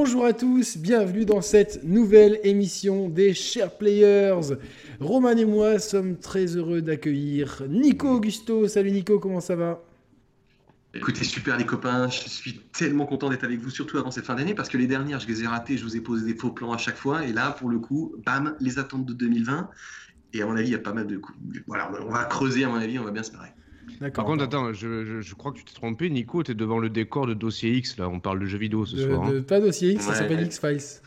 Bonjour à tous, bienvenue dans cette nouvelle émission des Chers Players. Roman et moi sommes très heureux d'accueillir Nico Augusto. Salut Nico, comment ça va? Écoutez, super les copains, je suis tellement content d'être avec vous, surtout avant cette fin d'année, parce que les dernières, je les ai ratées, je vous ai posé des faux plans à chaque fois, et là, pour le coup, bam, les attentes de 2020, et à mon avis, il y a pas mal de coups. Voilà, on va creuser, à mon avis, on va bien se marrer. Par contre, attends, je, crois que tu t'es trompé, Nico, tu es devant le décor de Dossier X, là, on parle de jeux vidéo ce soir. Hein. Pas Dossier X, ça s'appelle X-Files.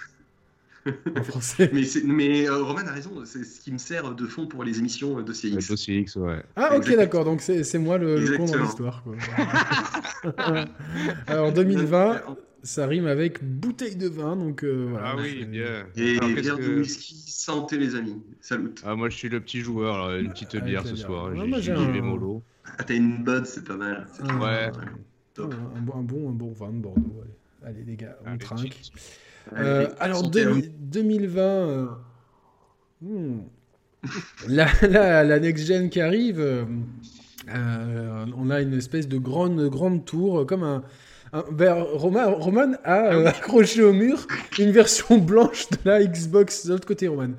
en français. mais, mais euh, Roman a raison, c'est ce qui me sert de fond pour les émissions euh, Dossier X. dossier X, ouais. Ah, ok, d'accord, donc c'est moi le, le con dans l'histoire. Alors, 2020, ça rime avec bouteille de vin, donc euh, voilà. Ah oui, bien. Et bière de whisky, santé les amis, salut. Ah, moi je suis le petit joueur, alors, une petite ah, bière ce soir, j'ai un... mollo. Ah, t'as une bonne, c'est pas mal. ouais. Un, bon, un, bon, un bon vin de Bordeaux, allez. les gars, on trinque. Euh, alors, 2020. Euh, hmm. la, la, next-gen qui arrive, euh, on a une espèce de grande, grande tour, comme un. Roman, Roman a ah accroché au mur une version blanche de la Xbox de l'autre côté, Roman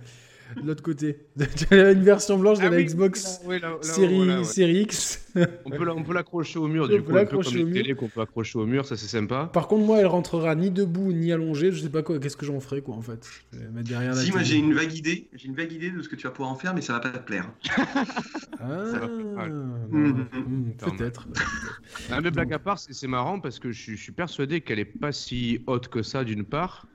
de l'autre côté. une version blanche de ah la Xbox série, X. on peut, l'accrocher au mur, du coup, un peu comme une télé qu'on peut accrocher au mur, ça c'est sympa. Par contre, moi, elle rentrera ni debout ni allongée. Je sais pas quoi, qu'est-ce que j'en ferai, quoi, en fait. mettre derrière si, moi j'ai une vague idée, j'ai une vague idée de ce que tu vas pouvoir en faire, mais ça va pas te plaire. ah, mmh, mmh, peut-être. mais blague à part, c'est marrant parce que je suis persuadé qu'elle est pas si haute que ça, d'une part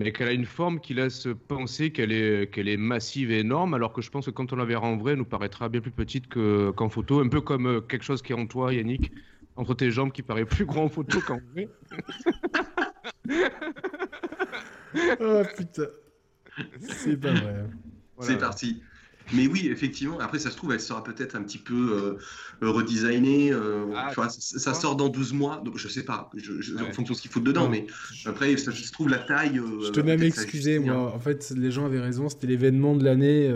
mais qu'elle a une forme qui laisse penser qu'elle est, qu'elle est massive et énorme, alors que je pense que quand on la verra en vrai, elle nous paraîtra bien plus petite que, qu'en photo, un peu comme euh, quelque chose qui est en toi, Yannick, entre tes jambes qui paraît plus grand en photo qu'en vrai. oh putain, c'est pas vrai. C'est parti. Mais oui, effectivement. Après, ça se trouve, elle sera peut-être un petit peu euh, redesignée. Euh, ah, ça, sort dans 12 mois. Donc, je sais pas, en fonction de ce qu'il faut dedans. Mais après, ça, se trouve, la taille. Euh, je tenais à m'excuser, moi. En fait, les gens avaient raison. C'était l'événement de l'année.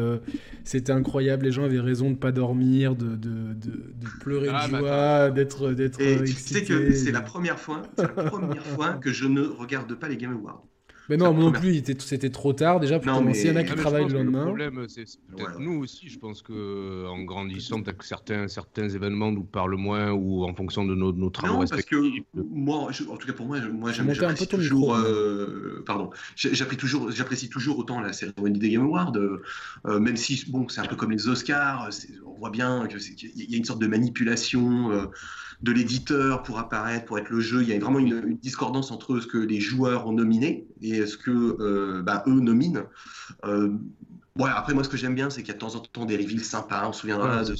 C'était incroyable. Les gens avaient raison de ne pas dormir, de, de, de, pleurer ah, de bah, joie, d'être d'être excités. Tu sais que c'est la première fois, la première fois que je ne regarde pas les Game Awards. Mais non, moi non plus, c'était trop tard déjà pour commencer. Il y en a qui travaillent le lendemain. Le problème, c'est peut-être nous aussi. Je pense que en grandissant, peut-être que certains, certains événements nous parlent moins ou en fonction de nos, nos travaux non, parce que moi, en tout cas pour moi, moi j'apprécie toujours. Euh, pardon, j'apprécie toujours, j'apprécie toujours autant la cérémonie des Game Awards, euh, même si bon, c'est un peu comme les Oscars. On voit bien qu'il y a une sorte de manipulation. Euh, de l'éditeur pour apparaître, pour être le jeu. Il y a vraiment une, discordance entre ce que les joueurs ont nominé et ce que euh, bah, eux nominent. Euh, après, moi, ce que j'aime bien, c'est qu'il y a de temps en temps des reveals sympas. On se souviendra de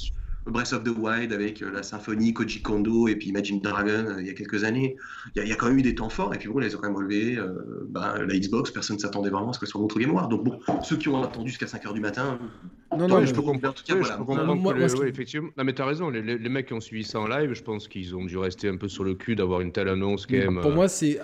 Breath of the Wild avec euh, la symphonie, Koji Kondo et puis Imagine Dragon euh, il y a quelques années. Il y, a, quand même eu des temps forts et puis bon, ils ont quand même relevé euh, bah, la Xbox. Personne ne s'attendait vraiment à ce que ce soit notre mémoire. Donc bon, ceux qui ont attendu jusqu'à 5h du matin. Non, non, je peux comprendre. En tout cas, voilà. moi, effectivement. Non, mais t'as raison. Les, les, mecs qui ont suivi ça en live, je pense qu'ils ont dû rester un peu sur le cul d'avoir une telle annonce quand même. Pour moi, c'est.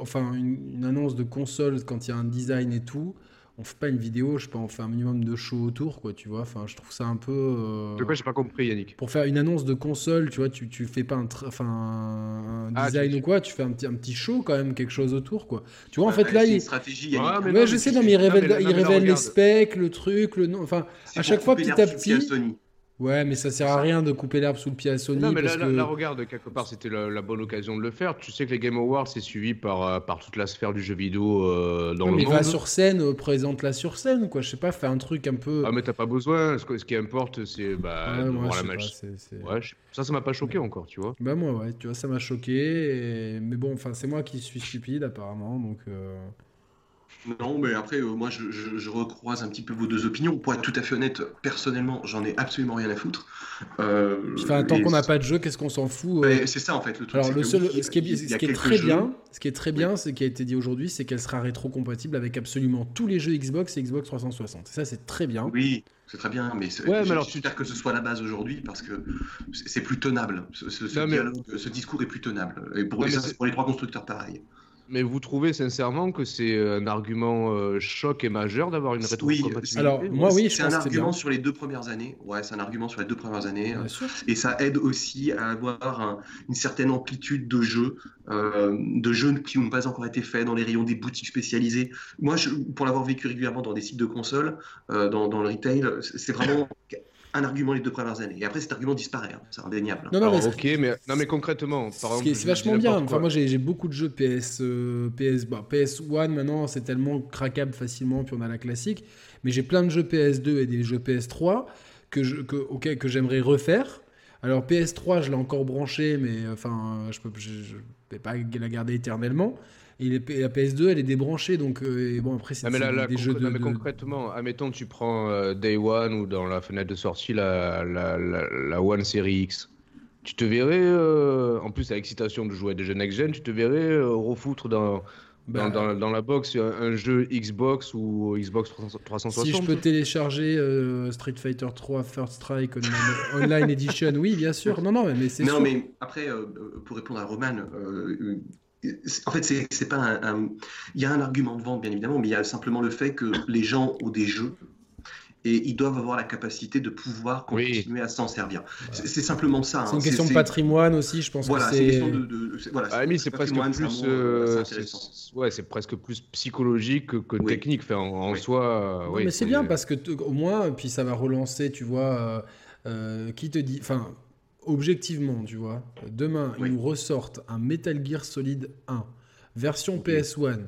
enfin, une annonce de console quand il y a un design et tout on fait pas une vidéo, je sais pas, on fait un minimum de show autour, quoi, tu vois. Enfin, je trouve ça un peu. Euh... De quoi j'ai pas compris, Yannick Pour faire une annonce de console, tu vois, tu, tu fais pas un, enfin, un ah, design ou quoi, tu fais un petit, un petit show quand même, quelque chose autour, quoi. Tu vois, en fait, là, il. Une stratégie, Yannick. Ouais, mais je sais, non, mais il révèle, il révèle les specs, le truc, le nom. Enfin, à chaque fois, petit à petit. Ouais, mais ça sert à rien de couper l'herbe sous le pied à Sony. Non, mais parce là, que... regarde, quelque part, c'était la, bonne occasion de le faire. Tu sais que les Game Awards, c'est suivi par, euh, par toute la sphère du jeu vidéo euh, dans le mais monde. Mais va sur scène, euh, présente-la sur scène, quoi. Je sais pas, fais un truc un peu. Ah, mais t'as pas besoin. Ce, ce, qui importe, c'est bah, la machine. Ouais, ça, ça m'a pas choqué encore, tu vois. Bah, moi, ouais, tu vois, ça m'a choqué. Mais bon, enfin, c'est moi qui suis stupide, apparemment, donc. Non, mais après, euh, moi, je, recroise un petit peu vos deux opinions. Pour être tout à fait honnête, personnellement, j'en ai absolument rien à foutre. Euh, enfin, tant qu'on n'a pas de jeu, qu'est-ce qu'on s'en fout euh C'est ça, en fait, le truc. Alors, le seul, ce qui est, ce qui est très bien, ce qui est très bien, ce qui a été dit aujourd'hui, c'est qu'elle sera rétro-compatible avec absolument tous les jeux Xbox et Xbox 360. Ça, c'est très bien. Oui, c'est très bien, mais ouais, mais alors, j'espère que ce soit la base aujourd'hui parce que c'est plus tenable. Ce, ce, ce discours est plus tenable. Et pour, pour les trois constructeurs, pareil. Mais vous trouvez sincèrement que c'est un argument euh, choc et majeur d'avoir une rétrocompatibilité Oui, alors moi oui, c'est un argument sur les deux premières années. Ouais, c'est un argument sur les deux premières années. et ça aide aussi à avoir une certaine amplitude de jeux, euh, de jeux qui n'ont pas encore été faits dans les rayons des boutiques spécialisées. Moi, je, pour l'avoir vécu régulièrement dans des sites de consoles, euh, dans, dans, le retail, c'est vraiment un argument les deux premières années. Et après, cet argument disparaît, hein. c'est indéniable. Non, non, mais ok, mais, non, mais concrètement, c'est vachement bien. Enfin, moi, j'ai beaucoup de jeux PS, euh, PS, bah, PS1 maintenant, c'est tellement craquable facilement, puis on a la classique. Mais j'ai plein de jeux PS2 et des jeux PS3 que je, que, que j'aimerais refaire. Alors PS3, je l'ai encore branché, mais enfin, je peux, je, je vais pas la garder éternellement. Et la PS2, elle est débranchée, donc euh, bon après c'est ah, des jeux de, mais concrètement, admettons tu prends euh, Day One ou dans la fenêtre de sortie la, la, la, One Series X. Tu te verrais, euh, en plus à l'excitation de jouer à des jeux next-gen, tu te verrais refoutre dans, bah, dans, dans, la box un, jeu Xbox ou Xbox 360 Si je peux télécharger Street Fighter 3 First Strike Online, Edition, oui, bien sûr. Non, non, mais c'est Non, mais après, pour répondre à Roman, en fait, c'est pas un, Il y a un argument de vente, bien évidemment, mais il y a simplement le fait que les gens ont des jeux et ils doivent avoir la capacité de pouvoir continuer à s'en servir. C'est simplement ça. C'est une hein. question de patrimoine aussi, je pense. Voilà, c'est une question de. de voilà, ah, c'est presque plus. Euh, ouais, c'est presque plus psychologique que, technique. Enfin, en, soi. mais c'est bien parce que au moins, puis ça va relancer, tu vois. Euh, euh, qui te dit. Enfin, objectivement, tu vois, demain, ils nous ressortent un Metal Gear Solid 1, version PS1,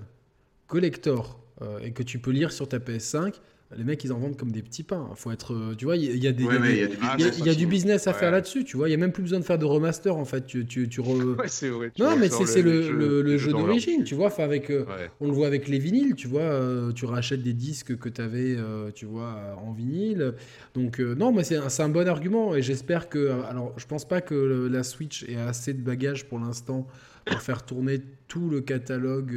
collector, euh, et que tu peux lire sur ta PS5, les mecs, ils en vendent comme des petits pains. Faut être, euh, tu vois, il y, a des, il y a du business à faire là-dessus. Tu vois, il y a même plus besoin de faire de remaster en fait. Tu, tu, tu c'est vrai. Non, mais c'est le, le, jeu, d'origine. Tu vois, enfin avec, euh, on le voit avec les vinyles. Tu vois, euh, tu rachètes des disques que tu avais, tu vois, en vinyle. Donc non, mais c'est un, un, bon argument et j'espère que, alors, je pense pas que la Switch ait assez de bagages pour l'instant pour faire tourner tout le catalogue.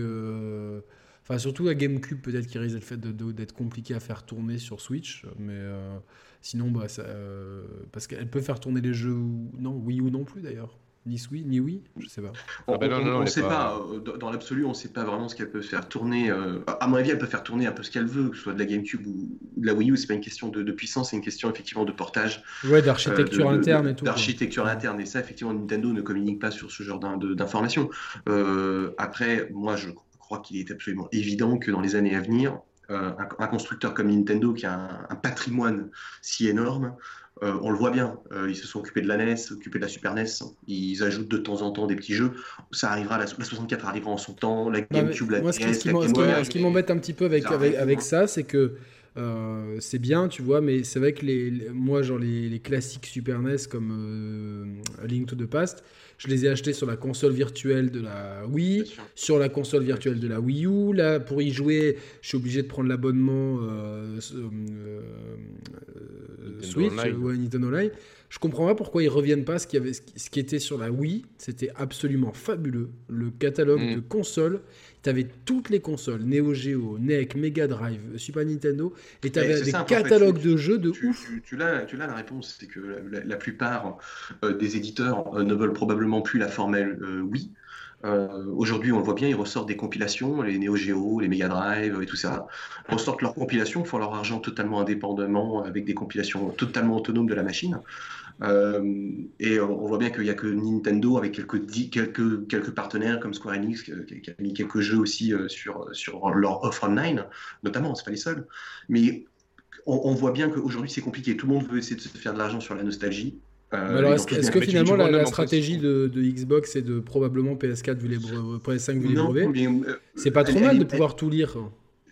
Enfin, surtout la GameCube, peut-être qui risque le fait d'être compliqué à faire tourner sur Switch. Mais euh, sinon, bah, euh, parce qu'elle peut faire tourner les jeux. Non, Wii U non plus d'ailleurs. Ni Wii, ni Wii, je sais pas. on ne sait pas, euh, dans l'absolu, on ne sait pas vraiment ce qu'elle peut faire tourner. à mon avis, elle peut faire tourner un peu ce qu'elle veut, que ce soit de la GameCube ou de la Wii U. C'est pas une question de, puissance, c'est une question effectivement de portage. Ouais, d'architecture interne et tout. D'architecture interne. Et ça, effectivement, Nintendo ne communique pas sur ce genre d'informations. après, moi, je crois qu'il est absolument évident que dans les années à venir, euh, un, constructeur comme Nintendo qui a un, patrimoine si énorme, euh, on le voit bien, euh, ils se sont occupés de la NES, occupés de la Super NES, ils ajoutent de temps en temps des petits jeux, ça arrivera, la, 64 arrivera en son temps, la GameCube, la moi, ce, qui m'embête un petit peu avec, avec, ça, c'est que c'est bien, tu vois, mais c'est vrai que les, moi, genre les, classiques Super NES comme Link to the Past, je les ai achetés sur la console virtuelle de la Wii, sur la console virtuelle de la Wii U. Là, pour y jouer, je suis obligé de prendre l'abonnement euh, euh, euh Switch ou Nintendo Online. Je comprends pas pourquoi ils reviennent pas. Ce qui, avait, ce qui était sur la Wii, c'était absolument fabuleux. Le catalogue mm. de consoles tu avais toutes les consoles, Neo Geo, NEC, Mega Drive, Super Nintendo, et tu avais des catalogues de jeux de tu, ouf. Tu, l'as, tu l'as la réponse, c'est que la, plupart euh, des éditeurs euh, ne veulent probablement plus la formule euh, Wii. Aujourd'hui, on le voit bien, ils ressortent des compilations, les Neo Geo, les Mega Drive et tout ça. Ils ressortent leurs compilations, font leur argent totalement indépendamment, avec des compilations totalement autonomes de la machine. Euh, et on voit bien qu'il n'y a que Nintendo avec quelques, quelques, quelques partenaires comme Square Enix qui, a mis quelques jeux aussi euh, sur, sur leur offre online, notamment, c'est pas les seuls. Mais on, voit bien qu'aujourd'hui c'est compliqué. Tout le monde veut essayer de se faire de l'argent sur la nostalgie. Euh, alors, est-ce, que finalement la, stratégie de, Xbox c'est de probablement PS4 vu les PS5 vu les brevets? C'est pas trop mal de pouvoir tout lire.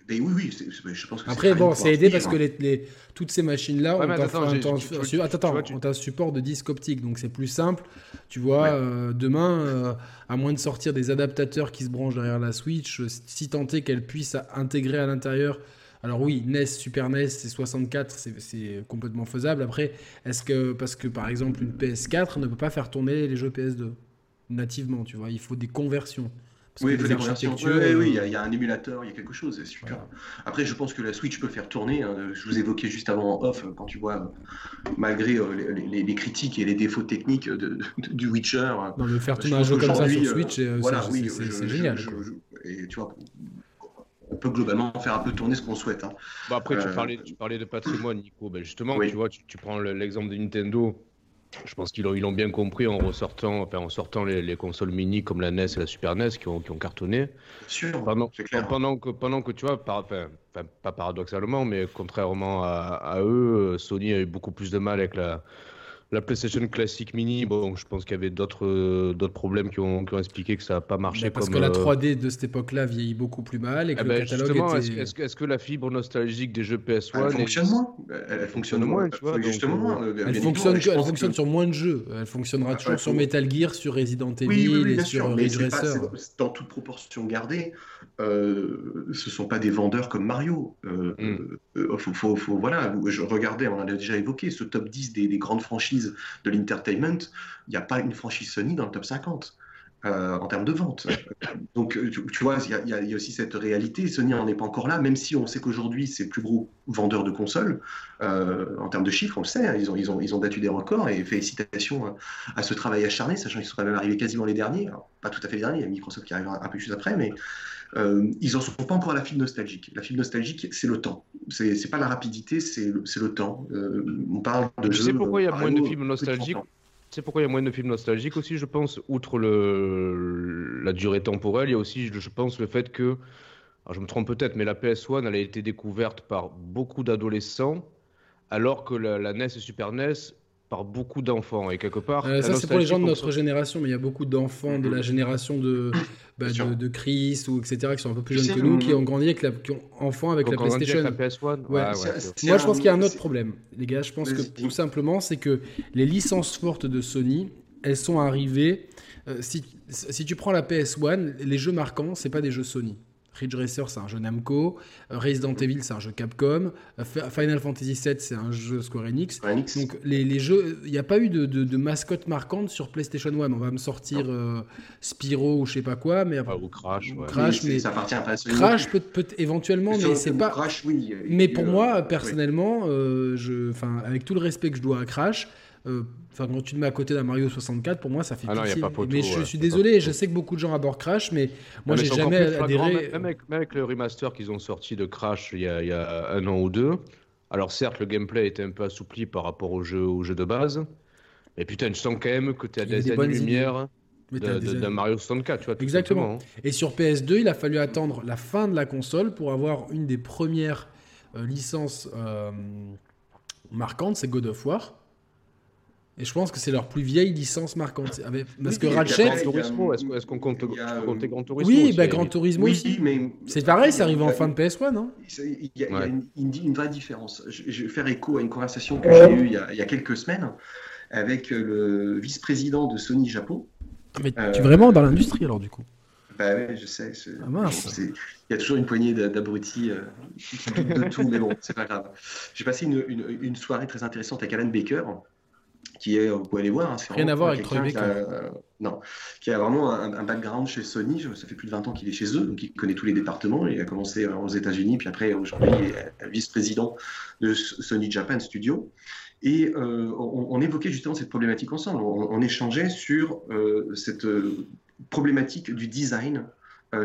Mais oui, oui, je pense que Après, bon, c'est aidé parce que les, toutes ces machines-là ont, un, support de disque optique, donc c'est plus simple. Tu vois, euh, demain, euh, à moins de sortir des adaptateurs qui se branchent derrière la Switch, si tant est qu'elle puisse intégrer à l'intérieur. Alors oui, NES, Super NES, c'est 64, c'est complètement faisable. Après, est-ce que, parce que par exemple, une PS4 ne peut pas faire tourner les jeux PS2 nativement, tu vois, il faut des conversions oui, il faut des conversions. Oui, oui, il y, a un émulateur, il y a quelque chose. Super. Après, je pense que la Switch peut faire tourner. Hein. je vous évoquais juste avant en off, euh, quand tu vois, euh, malgré euh, les, critiques et les défauts techniques de, du Witcher. Non, mais faire tourner un jeu comme ça sur Switch, c'est génial. Et tu vois, on peut globalement faire un peu tourner ce qu'on souhaite. Hein. Bah, après, tu, parlais, tu parlais de patrimoine, Nico. Ben justement, tu vois, tu, tu prends l'exemple de Nintendo. Je pense qu'ils l'ont, bien compris en ressortant, enfin, en sortant les, consoles mini comme la NES et la Super NES qui ont, qui ont cartonné. Sûr, pendant, pendant, que, pendant que tu vois, enfin, pas paradoxalement, mais contrairement à, à, eux, Sony a eu beaucoup plus de mal avec la, la PlayStation classique mini, bon, je pense qu'il y avait d'autres euh, d'autres problèmes qui ont, qui ont, expliqué que ça n'a pas marché. parce que la 3D euh, de cette époque-là vieillit beaucoup plus mal et que eh le ben, catalogue était... Est-ce est que la fibre nostalgique des jeux PS1 elle fonctionne moins Elle fonctionne moins, tu vois. Justement, euh, elle fonctionne, elle fonctionne sur moins de jeux. Elle fonctionnera ah, toujours sur Metal Gear, sur Resident Evil et sur Ridge Racer. Dans toute proportion gardée, euh, ce sont pas des vendeurs comme Mario. Euh, mm. faut, faut, voilà, je regardais, on en a déjà évoqué, ce top 10 des, des grandes franchises de l'entertainment, il n'y a pas une franchise Sony dans le top 50. Euh, en termes de vente. Donc, tu, vois, il y, a aussi cette réalité. Sony n'en est pas encore là, même si on sait qu'aujourd'hui, c'est le plus gros vendeur de consoles. Euh, en termes de chiffres, on le sait, hein, ils, ont, ils, ont, ils ont battu des records et félicitations à, ce travail acharné, sachant qu'ils sont quand même arrivés quasiment les derniers. pas tout à fait les derniers, il y a Microsoft qui arrive un, peu juste après, mais euh, ils n'en sont pas encore à la fibre nostalgique. La fibre nostalgique, c'est le temps. C'est pas la rapidité, c'est le, le, temps. on parle de. Je sais pourquoi il y a moins de fibres nostalgiques c'est pourquoi il y a moins de films nostalgiques aussi, je pense, outre la durée temporelle, il y a aussi, je pense, le fait que, alors je me trompe peut-être, mais la PS1, elle a été découverte par beaucoup d'adolescents, alors que la NES et Super NES par beaucoup d'enfants. Et quelque part. Euh, ça, c'est pour les gens de notre génération, mais il y a beaucoup d'enfants de la génération de, bah, de, Chris ou etc. qui sont un peu plus jeunes que nous, qui ont grandi avec la, qui ont enfants avec la PlayStation. Avec la PS1. Ouais. Moi, je pense qu'il y a un autre problème, les gars. Je pense que tout simplement, c'est que les licences fortes de Sony, elles sont arrivées. Euh, si, si tu prends la PS1, les jeux marquants, c'est pas des jeux Sony. Ridge Racer, c'est un jeu Namco. Euh, Resident Evil, c'est un jeu Capcom. Euh, Final Fantasy VII, c'est un jeu Square Enix. Donc, les, les jeux, il n'y a pas eu de, de, mascotte marquante sur PlayStation 1. On va me sortir euh, Spyro ou je sais pas quoi. Mais, ou Crash. Crash, mais, ça appartient pas à Crash peut, peut éventuellement, mais c'est pas. Crash, oui. Mais pour moi, personnellement, je, avec tout le respect que je dois à Crash, Enfin, quand tu te mets à côté d'un Mario 64, pour moi, ça fait ah mais je suis désolé, je sais que beaucoup de gens adorent Crash, mais moi, j'ai jamais adhéré. Même avec, le remaster qu'ils ont sorti de Crash il y, a, un an ou deux, alors certes, le gameplay était un peu assoupli par rapport au jeu, au jeu de base, mais putain, je sens quand même que tu as des, des lumière d'un Mario 64, tu vois. Exactement. Hein. Et sur PS2, il a fallu attendre la fin de la console pour avoir une des premières euh, licences euh, marquantes, c'est God of War. Et je pense que c'est leur plus vieille licence marquante. Parce que Ratchet. Est-ce qu'on compte, Grand Turismo Oui, bah, Gran Turismo aussi. Mais... C'est pareil, ça arrive en fin de PS1, non Il y a, une, vraie différence. Je, vais faire écho à une conversation que j'ai eue il y, a, quelques semaines avec le vice-président de Sony Japon. Ah, mais tu es vraiment dans l'industrie alors, du coup bah oui, je sais. Ah, il y a toujours une poignée d'abrutis euh, qui doutent de tout, mais bon, c'est pas grave. J'ai passé une, une, soirée très intéressante avec Alan Baker, qui est, vous pouvez aller voir. Hein, Rien à voir avec Troy euh, non, qui a vraiment un, background chez Sony. Ça fait plus de 20 ans qu'il est chez eux, donc il connaît tous les départements. Il a commencé aux États-Unis, puis après, aujourd'hui, il est vice-président de Sony Japan Studio. Et euh, on, évoquait justement cette problématique ensemble. On, échangeait sur euh, cette problématique du design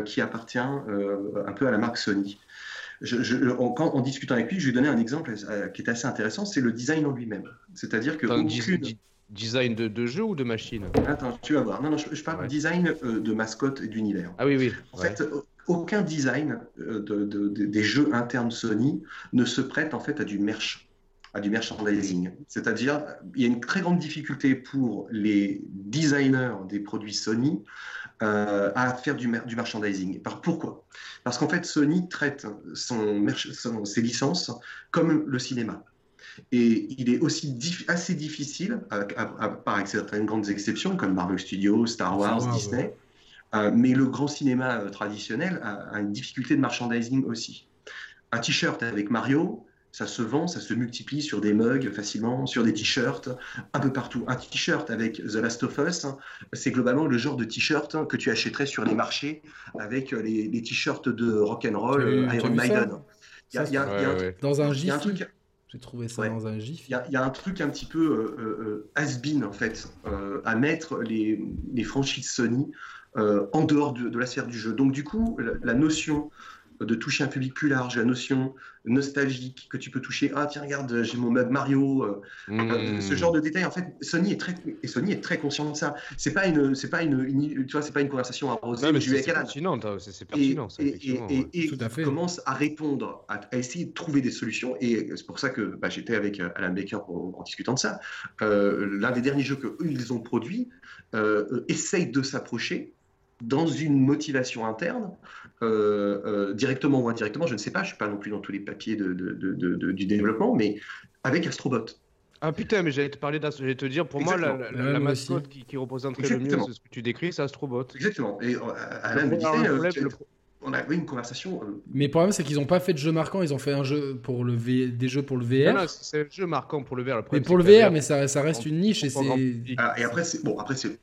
qui appartient un peu à la marque Sony en, discutant avec lui, je lui ai donné un exemple euh, qui est assez intéressant, c'est le design en lui-même. C'est-à-dire que design de, jeu ou de machine? Attends, tu vas voir. Non, non, je, parle design euh, de mascotte et d'univers. Ah oui, oui. En fait, aucun design euh, de, des jeux internes Sony ne se prête en fait à du merch à du merchandising. C'est-à-dire, il y a une très grande difficulté pour les designers des produits Sony euh, à faire du, du merchandising. pourquoi? Parce qu'en fait, Sony traite son, ses licences comme le cinéma. Et il est aussi assez difficile, à, part avec certaines grandes exceptions comme Marvel Studios, Star Wars, Disney, euh, mais le grand cinéma euh, traditionnel a, une difficulté de merchandising aussi. Un t-shirt avec Mario, ça se vend, ça se multiplie sur des mugs facilement, sur des t-shirts, un peu partout. Un t-shirt avec The Last of Us, c'est globalement le genre de t-shirt que tu achèterais sur les marchés avec les, les t-shirts de rock'n'roll, Iron Maiden. Dans un gif, J'ai trouvé ça dans un gif. Il y, a un truc un petit peu has-been en fait, à mettre les, les franchises Sony en dehors de, la sphère du jeu. Donc du coup, la notion de toucher un public plus large, la notion nostalgique que tu peux toucher. Ah tiens regarde, j'ai mon mug Mario. Euh, euh, ce genre de détails. En fait, Sony est très et Sony est très conscient de ça. C'est pas une, c'est pas une, tu vois, c'est pas une conversation arrosée. mais c'est pertinent, c'est pertinent. Et, et, Tout à fait. commence à répondre, à, essayer de trouver des solutions. Et c'est pour ça que bah, j'étais avec euh, Alan Baker en, discutant de ça. L'un des derniers jeux que eux ils ont produit essaye de s'approcher dans une motivation interne, directement ou indirectement, je ne sais pas, je ne suis pas non plus dans tous les papiers de, du développement, mais avec Astrobot. Ah putain, mais j'allais te parler j'allais te dire, pour moi, la, mascotte qui, qui, représenterait le mieux ce que tu décris, c'est Astrobot. Exactement. Et euh, Alain me disait, on a eu une conversation. Mais le problème, c'est qu'ils n'ont pas fait de jeu marquant, ils ont fait un jeu pour le des jeux pour le VR. Non, c'est un jeu marquant pour le VR. Le mais pour le VR, mais ça, ça reste une niche. Et, ah, et après, bon, après c'est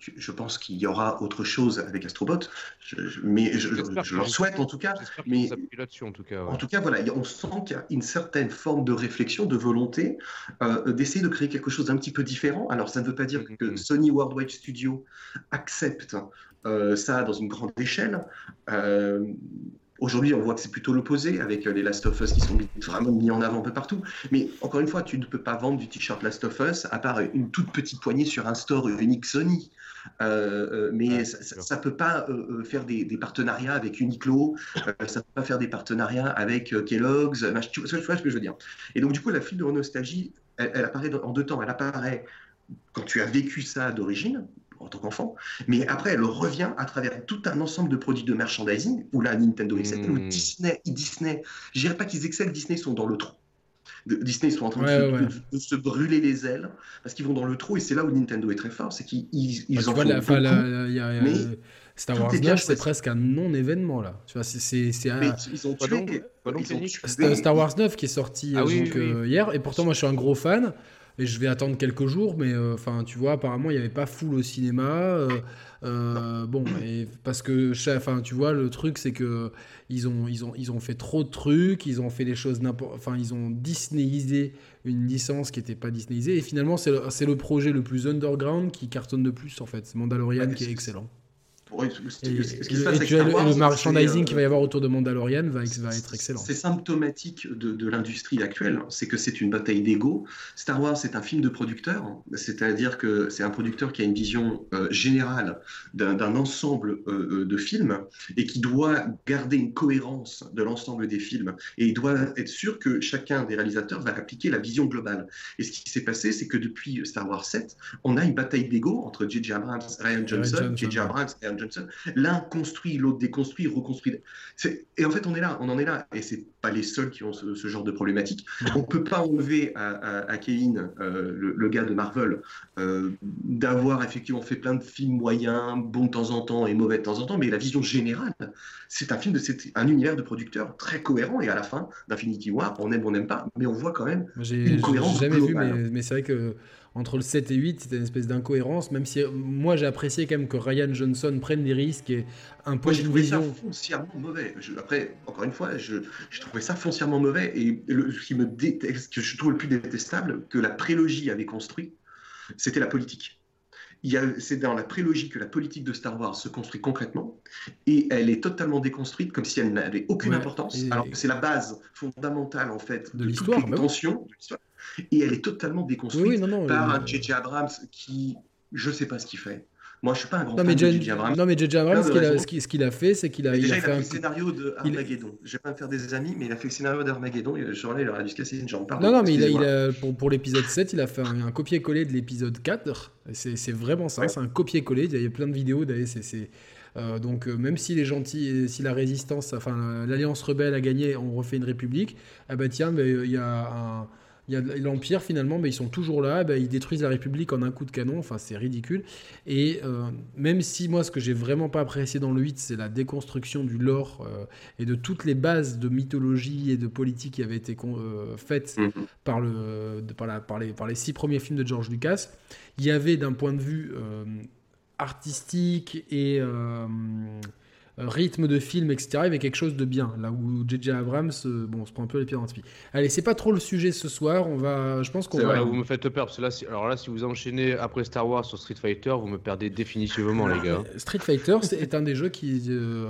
je pense qu'il y aura autre chose avec Astrobot, mais je, je, leur souhaite en tout cas. Mais en tout cas, en tout cas, voilà, on sent qu'il y a une certaine forme de réflexion, de volonté euh, d'essayer de créer quelque chose d'un petit peu différent. Alors, ça ne veut pas dire que mm-hmm. Sony Worldwide Studio accepte euh, ça dans une grande échelle. Euh, Aujourd'hui, on voit que c'est plutôt l'opposé, avec les Last of Us qui sont vraiment mis en avant un peu partout. Mais encore une fois, tu ne peux pas vendre du t-shirt Last of Us à part une toute petite poignée sur un store unique Sony. Euh, euh, mais ça ne peut pas euh, faire des, partenariats avec Uniqlo, ça ne peut pas faire des partenariats avec Kellogg's, tu, vois, ce que je veux dire. Et donc, du coup, la file de nostalgie, elle, elle apparaît en deux temps. Elle apparaît quand tu as vécu ça d'origine, en tant qu'enfant, mais après elle revient à travers tout un ensemble de produits de merchandising, où là Nintendo excelle, mmh. Disney, Disney, je dirais pas qu'ils excellent, Disney sont dans le trou. Disney sont en train de, se, brûler les ailes parce qu'ils vont dans le trou et c'est là où Nintendo est très fort, c'est qu'ils ils, bah, en font la, beaucoup, y a, mais Star Wars 9 c'est presque un non-événement là. Tu vois, c'est ils ont tué, Star Wars 9 qui est sorti ah donc, euh, hier. Et pourtant moi je suis un gros fan et je vais attendre quelques jours mais euh, enfin tu vois apparemment il n'y avait pas full au cinéma. Euh, euh, bon, et parce que, enfin, tu vois, le truc, c'est que ils ont, ils ont, ils ont fait trop de trucs, ils ont fait des choses n'importe, enfin, ils ont Disneyisé une licence qui n'était pas Disneyisée, et finalement, c'est le, le, projet le plus underground qui cartonne de plus, en fait. C'est Mandalorian qui est excellent et, le merchandising qu'il va y avoir autour de Mandalorian va, va être excellent. C'est symptomatique de, de l'industrie actuelle, c'est que c'est une bataille d'ego. Star Wars, c'est un film de producteur, c'est-à-dire que c'est un producteur qui a une vision euh, générale d'un ensemble euh, euh, de films et qui doit garder une cohérence de l'ensemble des films. Et il doit être sûr que chacun des réalisateurs va appliquer la vision globale. Et ce qui s'est passé, c'est que depuis Star Wars 7, on a une bataille d'ego entre J.J. Abrams, Ryan Johnson, J.J. Abrams Ryan Johnson. L'un construit, l'autre déconstruit, reconstruit. Et en fait, on est là, on en est là. Et c'est pas les seuls qui ont ce, genre de problématique. On peut pas enlever à, Kevin, euh, le, gars de Marvel, euh, d'avoir effectivement fait plein de films moyens, bons de temps en temps et mauvais de temps en temps, mais la vision générale, c'est un film de un univers de producteurs très cohérent. Et à la fin d'Infinity War, on aime, on n'aime pas, mais on voit quand même une cohérence. J'ai jamais vu, mais, mais c'est vrai que entre le 7 et 8, c'était une espèce d'incohérence, même si euh, moi j'ai apprécié quand même que Ryan Johnson prenne des risques et impose moi, une vision. ça foncièrement mauvais. après, encore une fois, je, je, trouvais ça foncièrement mauvais et le, ce qui me déteste, que je trouve le plus détestable, que la prélogie avait construit, c'était la politique. C'est dans la prélogie que la politique de Star Wars se construit concrètement et elle est totalement déconstruite comme si elle n'avait aucune importance. Alors que c'est la base fondamentale en fait de, l'histoire, bah tension de l'histoire et elle est totalement déconstruite par un J.J. Abrams qui, je sais pas ce qu'il fait. Moi, je suis pas un grand non, fan de J.J. Abrams. Non, mais J.J. Abrams, ce qu'il a, fait, c'est qu'il a, déjà, il a, fait, un... le scénario de Armageddon. Je vais pas me faire des amis, mais il a fait le scénario d'Armageddon. Genre là, il aurait dû se casser une jambe. non, non, mais il a, il a, pour, pour l'épisode 7, il a fait un, copier-coller de l'épisode 4. C'est vraiment ça, c'est un copier-coller. Il y a plein de vidéos. D'ailleurs, c'est. Euh, donc euh, même si les gentils, si la résistance, enfin l'alliance rebelle a gagné, on refait une république. Ah bah tiens, mais il y a un, il y a l'Empire finalement, mais ils sont toujours là, bah, ils détruisent la République en un coup de canon, enfin c'est ridicule. Et euh, même si moi ce que j'ai vraiment pas apprécié dans le 8, c'est la déconstruction du lore euh, et de toutes les bases de mythologie et de politique qui avaient été euh, faites par, le, par, la, par, les, par les six premiers films de George Lucas, il y avait d'un point de vue artistique et rythme de film, etc., il y avait quelque chose de bien. Là où J.J. Abrams, bon, on se prend un peu les pieds dans le pied. Allez, c'est pas trop le sujet ce soir. On va, je pense qu'on va. vous me faites peur parce que là, si... alors là, si vous enchaînez après Star Wars sur Street Fighter, vous me perdez définitivement, les gars. Street Fighter est un des jeux qui,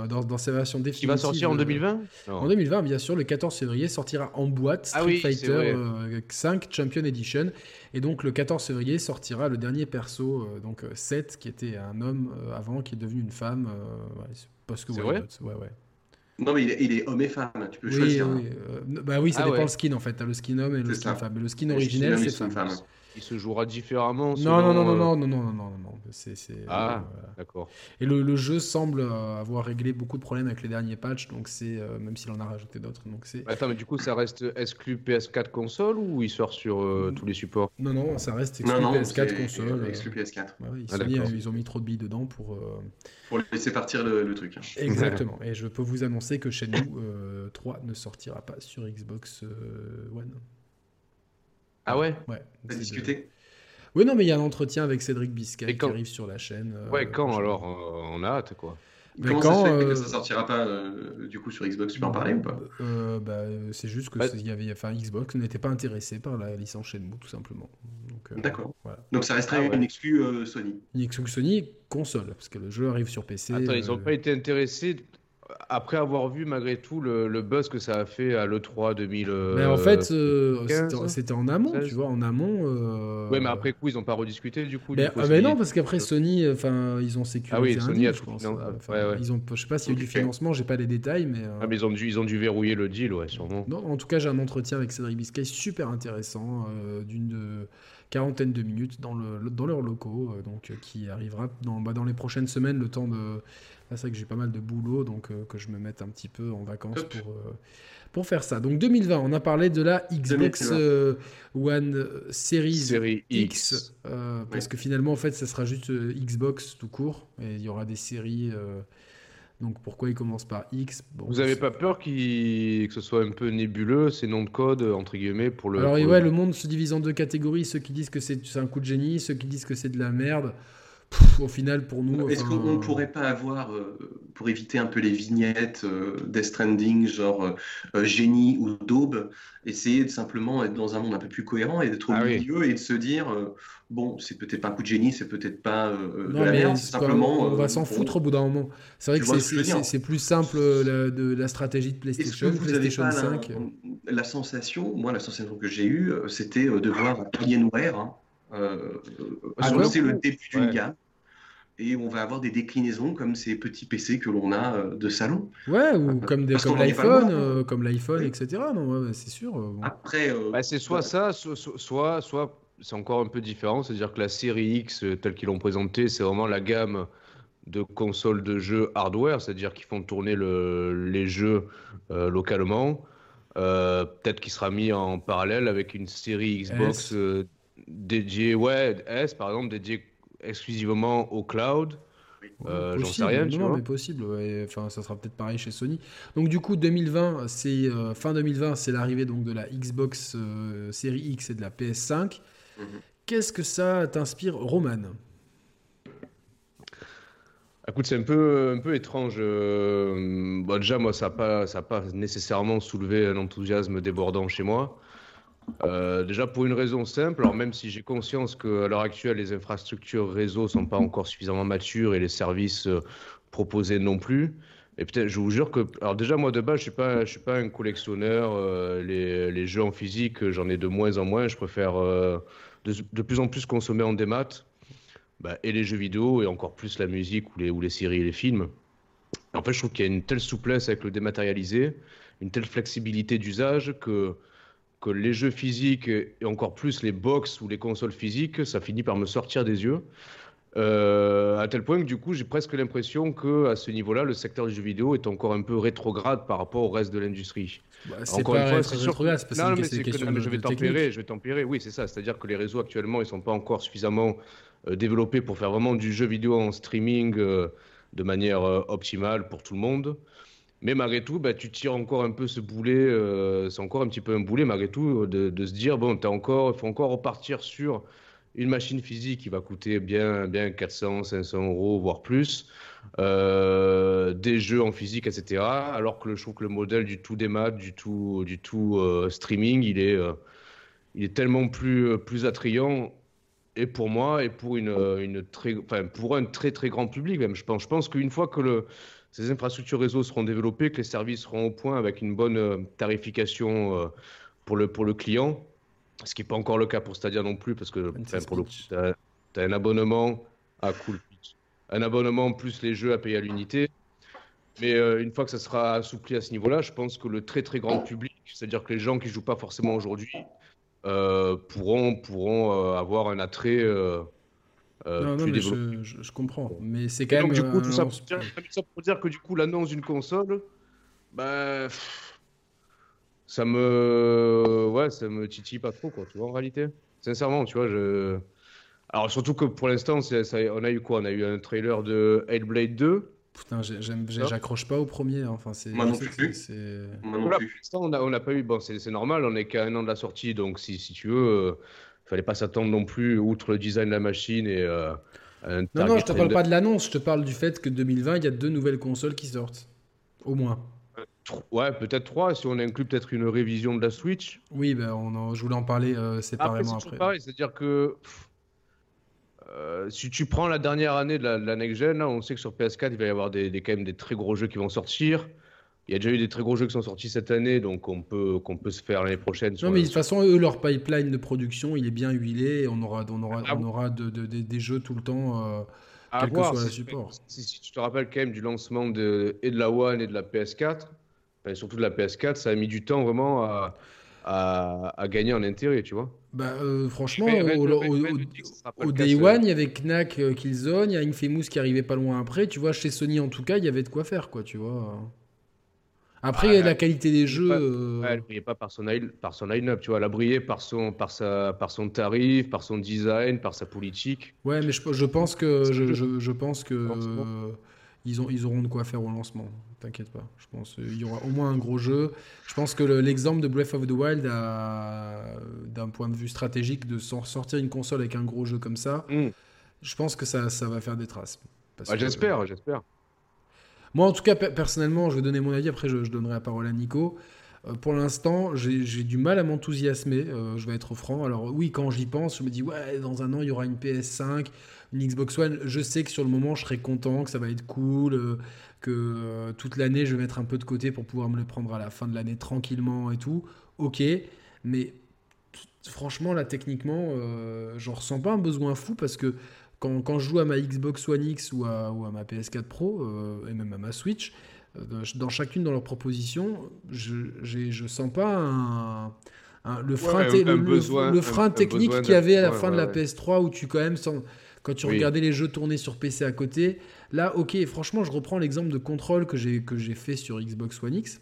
dans, dans sa version définitive, qui va sortir en 2020. En 2020, bien sûr, le 14 février sortira en boîte ah Street Fighter 5 Champion Edition. Et donc le 14 février sortira le dernier perso, euh, donc 7, euh, qui était un homme euh, avant, qui est devenu une femme. Parce que c'est vrai ouais, ouais. Non, mais il est, homme et femme, tu peux choisir. Oui, bah oui, ça ah dépend le skin en fait. T'as le skin homme et le skin femme. Mais le skin originel, c'est femme il se jouera différemment non, non, non, non, non, non, non, non, non, non, c'est, Ah, d'accord. Et le, le, jeu semble avoir réglé beaucoup de problèmes avec les derniers patchs, donc c'est, même s'il en a rajouté d'autres. Donc c'est... Attends, mais du coup, ça reste exclu PS4 console ou il sort sur tous les supports? Non, non, ça reste exclu PS4 console. Exclu PS4. ils, ah, ils, ont mis trop de billes dedans pour... Pour laisser partir le, truc. Exactement. et je peux vous annoncer que chez nous, 3 ne sortira pas sur Xbox One. Ah ouais Ouais. On discuter Oui, non, mais il y a un entretien avec Cédric Biscay qui arrive sur la chaîne. Euh, ouais, quand alors euh, On a hâte, quoi. Mais Comment quand, ça se fait que euh, ça sortira pas du coup sur Xbox? Tu peux en parler ou pas? Bah, C'est juste que bah y avait, enfin, Xbox n'était pas intéressé par la licence Shenmue tout simplement. D'accord. Donc ça resterait ah une exclue Sony. Une exclue Sony console parce que le jeu arrive sur PC. Attends, ils n'ont pas été intéressés après avoir vu malgré tout le, buzz que ça a fait à l'E3 2000. mais en fait, euh, c'était en amont, tu vois, en amont. Euh... Ouais, mais après coup, ils n'ont pas rediscuté du coup. Mais, ah, mais non, parce qu'après Sony, enfin, ils ont sécurisé. Ah oui, Sony a je pense. Ils ont, je sais pas s'il y a eu du financement, j'ai pas les détails, mais. Euh, ah, mais ils ont dû, ils ont dû verrouiller le deal, ouais, sûrement. Non, en tout cas, j'ai un entretien avec Cédric Biscay super intéressant, euh, d'une quarantaine de minutes dans, le, dans leurs locaux, donc qui arrivera dans, bah, dans les prochaines semaines, le temps de c'est vrai que j'ai pas mal de boulot, donc euh, que je me mette un petit peu en vacances pour, euh, pour faire ça. Donc 2020, on a parlé de la Xbox euh, One Series X, parce que finalement, en fait, ça sera juste Xbox tout court, et il y aura des séries. donc pourquoi il commence par X Vous n'avez pas peur que ce soit un peu nébuleux, ces noms de code, entre guillemets, pour le... Alors ouais, le monde se divise en deux catégories, ceux qui disent que c'est un coup de génie, ceux qui disent que c'est de la merde au final, pour nous. Est-ce qu'on ne pourrait pas avoir, euh, pour éviter un peu les vignettes euh, Death Stranding, genre euh, génie ou daube, essayer de simplement être dans un monde un peu plus cohérent et d'être au ah milieu et de se dire bon, c'est peut-être pas un coup de génie, c'est peut-être pas de la merde, simplement. On va s'en foutre au bout d'un moment. C'est vrai que c'est plus simple de la stratégie de PlayStation, PlayStation 5. La sensation, moi, la sensation que j'ai eue, c'était de voir Alienware. Hein, euh, ah, le début d'une gamme et on va avoir des déclinaisons comme ces petits PC que l'on a euh, de salon. Ouais, ou comme, comme l'iPhone, euh, comme l'iPhone, etc. Non, c'est sûr. Après, bah, c'est soit ça, soit, soit, c'est encore un peu différent, c'est-à-dire que la série X, telle qu'ils l'ont présentée, c'est vraiment la gamme de consoles de jeux hardware, c'est-à-dire qu'ils font tourner le, les jeux localement. Peut-être qu'il sera mis en parallèle avec une série Xbox dédié, ouais, S par exemple, dédié exclusivement au cloud. Euh, J'en sais rien, tu non, mais possible. Enfin, ça sera peut-être pareil chez Sony. Donc du coup, 2020, c'est euh, fin 2020, c'est l'arrivée donc de la Xbox euh, Série X et de la PS5. Mhm. Qu'est-ce que ça t'inspire, Roman? Écoute, c'est un peu, un peu étrange. Euh, bon, déjà, moi, ça n'a pas, ça pas nécessairement soulevé un enthousiasme débordant chez moi. Euh, déjà pour une raison simple, alors même si j'ai conscience qu'à l'heure actuelle les infrastructures réseau sont pas encore suffisamment matures et les services euh, proposés non plus. Et peut-être, je vous jure que, alors déjà moi de base je suis suis pas un collectionneur. Euh, les, jeux en physique, j'en ai de moins en moins. Je préfère de, plus en plus consommer en démat. Bah, et les jeux vidéo et encore plus la musique ou les séries et les films. En fait, je trouve qu'il y a une telle souplesse avec le dématérialisé, une telle flexibilité d'usage que que les jeux physiques et encore plus les box ou les consoles physiques, ça finit par me sortir des yeux. Euh, à tel point que du coup, j'ai presque l'impression que à ce niveau-là, le secteur du jeu vidéo est encore un peu rétrograde par rapport au reste de l'industrie. Bah, encore une fois, c'est rétrograde, c'est non, mais c'est que, je vais tempérer, je vais tempérer. Oui, c'est ça. C'est-à-dire que les réseaux actuellement, ils sont pas encore suffisamment euh, développés pour faire vraiment du jeu vidéo en streaming euh, de manière optimale pour tout le monde. Mais malgré tout, bah, tu tires encore un peu ce boulet, euh, c'est encore un petit peu un boulet malgré tout, de, se dire, bon, il encore, faut encore repartir sur une machine physique qui va coûter bien, bien 400, 500 euros, voire plus, euh, des jeux en physique, etc. Alors que je trouve que le modèle du tout démat, du tout, du tout euh, streaming, il est, euh, il est tellement plus, plus attrayant et pour moi et pour une, une très, enfin, pour un très très grand public même. Je pense, je pense qu'une fois que le, ces infrastructures réseau seront développées, que les services seront au point avec une bonne tarification pour le, pour le client, ce qui n'est pas encore le cas pour Stadia non plus, parce que pour le tu as, un abonnement à Cool un abonnement plus les jeux à payer à l'unité. Mais euh, une fois que ça sera assoupli à ce niveau-là, je pense que le très très grand public, c'est-à-dire que les gens qui jouent pas forcément aujourd'hui, euh, pourront, pourront euh, avoir un attrait non, non, mais je, comprends. Mais c'est quand même. du coup, tout ça, pour dire, ça, pour dire, que du coup, l'annonce d'une console, bah, ça me, ouais, ça me titille pas trop, quoi. Tu vois, en réalité, sincèrement, tu vois, je. Alors surtout que pour l'instant, on a eu quoi? On a eu un trailer de Hellblade 2. Putain, j'accroche pas au premier. Hein. Enfin, Moi non plus. Pour l'instant, on n'a pas eu. Bon, c'est normal, on est qu'à un an de la sortie, donc si, si tu veux, euh, fallait pas s'attendre non plus, outre le design de la machine et. Euh, un non, non, je te parle pas de l'annonce, je te parle du fait que 2020, il y a deux nouvelles consoles qui sortent. Au moins. Ouais, peut-être trois, si on inclut peut-être une révision de la Switch. Oui, ben on je voulais en parler euh, séparément après. après. C'est-à-dire que euh, si tu prends la dernière année de la, next-gen, on sait que sur PS4, il va y avoir des, quand même des très gros jeux qui vont sortir. Il y a déjà eu des très gros jeux qui sont sortis cette année, donc on peut, qu'on peut se faire l'année prochaine. Non, mais de toute façon, eux, leur pipeline de production, il est bien huilé. On aura, on aura, ah on aura de, des jeux tout le temps, euh, quel que soit le support. Si, tu te rappelles quand même du lancement de, et de la One et de la PS4, surtout de la PS4, ça a mis du temps vraiment à, à, gagner en intérêt, tu vois. Bah, euh, franchement, au, Day One, il y avait Knack, euh, Killzone, il y a Infamous qui arrivait pas loin après. Tu vois, chez Sony en tout cas, il y avait de quoi faire, quoi, tu vois. Après, ah, la qualité des jeux. Euh, elle brillait pas par son, par son line-up, tu vois. Elle a brillé par son, par, sa, par son tarif, par son design, par sa politique. Ouais, mais je, je pense que. Je, je, je pense que ils, ont, ils auront de quoi faire au lancement. T'inquiète pas. Je pense qu'il y aura au moins un gros jeu. Je pense que l'exemple de Breath of the Wild, d'un point de vue stratégique, de sortir une console avec un gros jeu comme ça, hmm. je pense que ça, ça va faire des traces. Ah, j'espère, j'espère. Moi, en tout cas, personnellement, je vais donner mon avis. Après, je, donnerai la parole à Nico. Euh, pour l'instant, j'ai du mal à m'enthousiasmer, euh, je vais être franc. Alors oui, quand j'y pense, je me dis, ouais, dans un an, il y aura une PS5, une Xbox One. Je sais que sur le moment, je serai content, que ça va être cool, euh, que toute l'année, je vais mettre un peu de côté pour pouvoir me le prendre à la fin de l'année tranquillement et tout. Ok, mais franchement, là, techniquement, j'en ressens pas un besoin fou parce que quand, quand, je joue à ma Xbox One X ou à, ou à ma PS4 Pro, et même à ma Switch, dans chacune de leurs propositions, je ne sens pas un, le frein, le, frein technique qu'il y avait à la fin de la PS3 où tu quand même sens, quand tu regardais les jeux tourner sur PC à côté. Là, ok, franchement, je reprends l'exemple de contrôle que j'ai que j'ai fait sur Xbox One X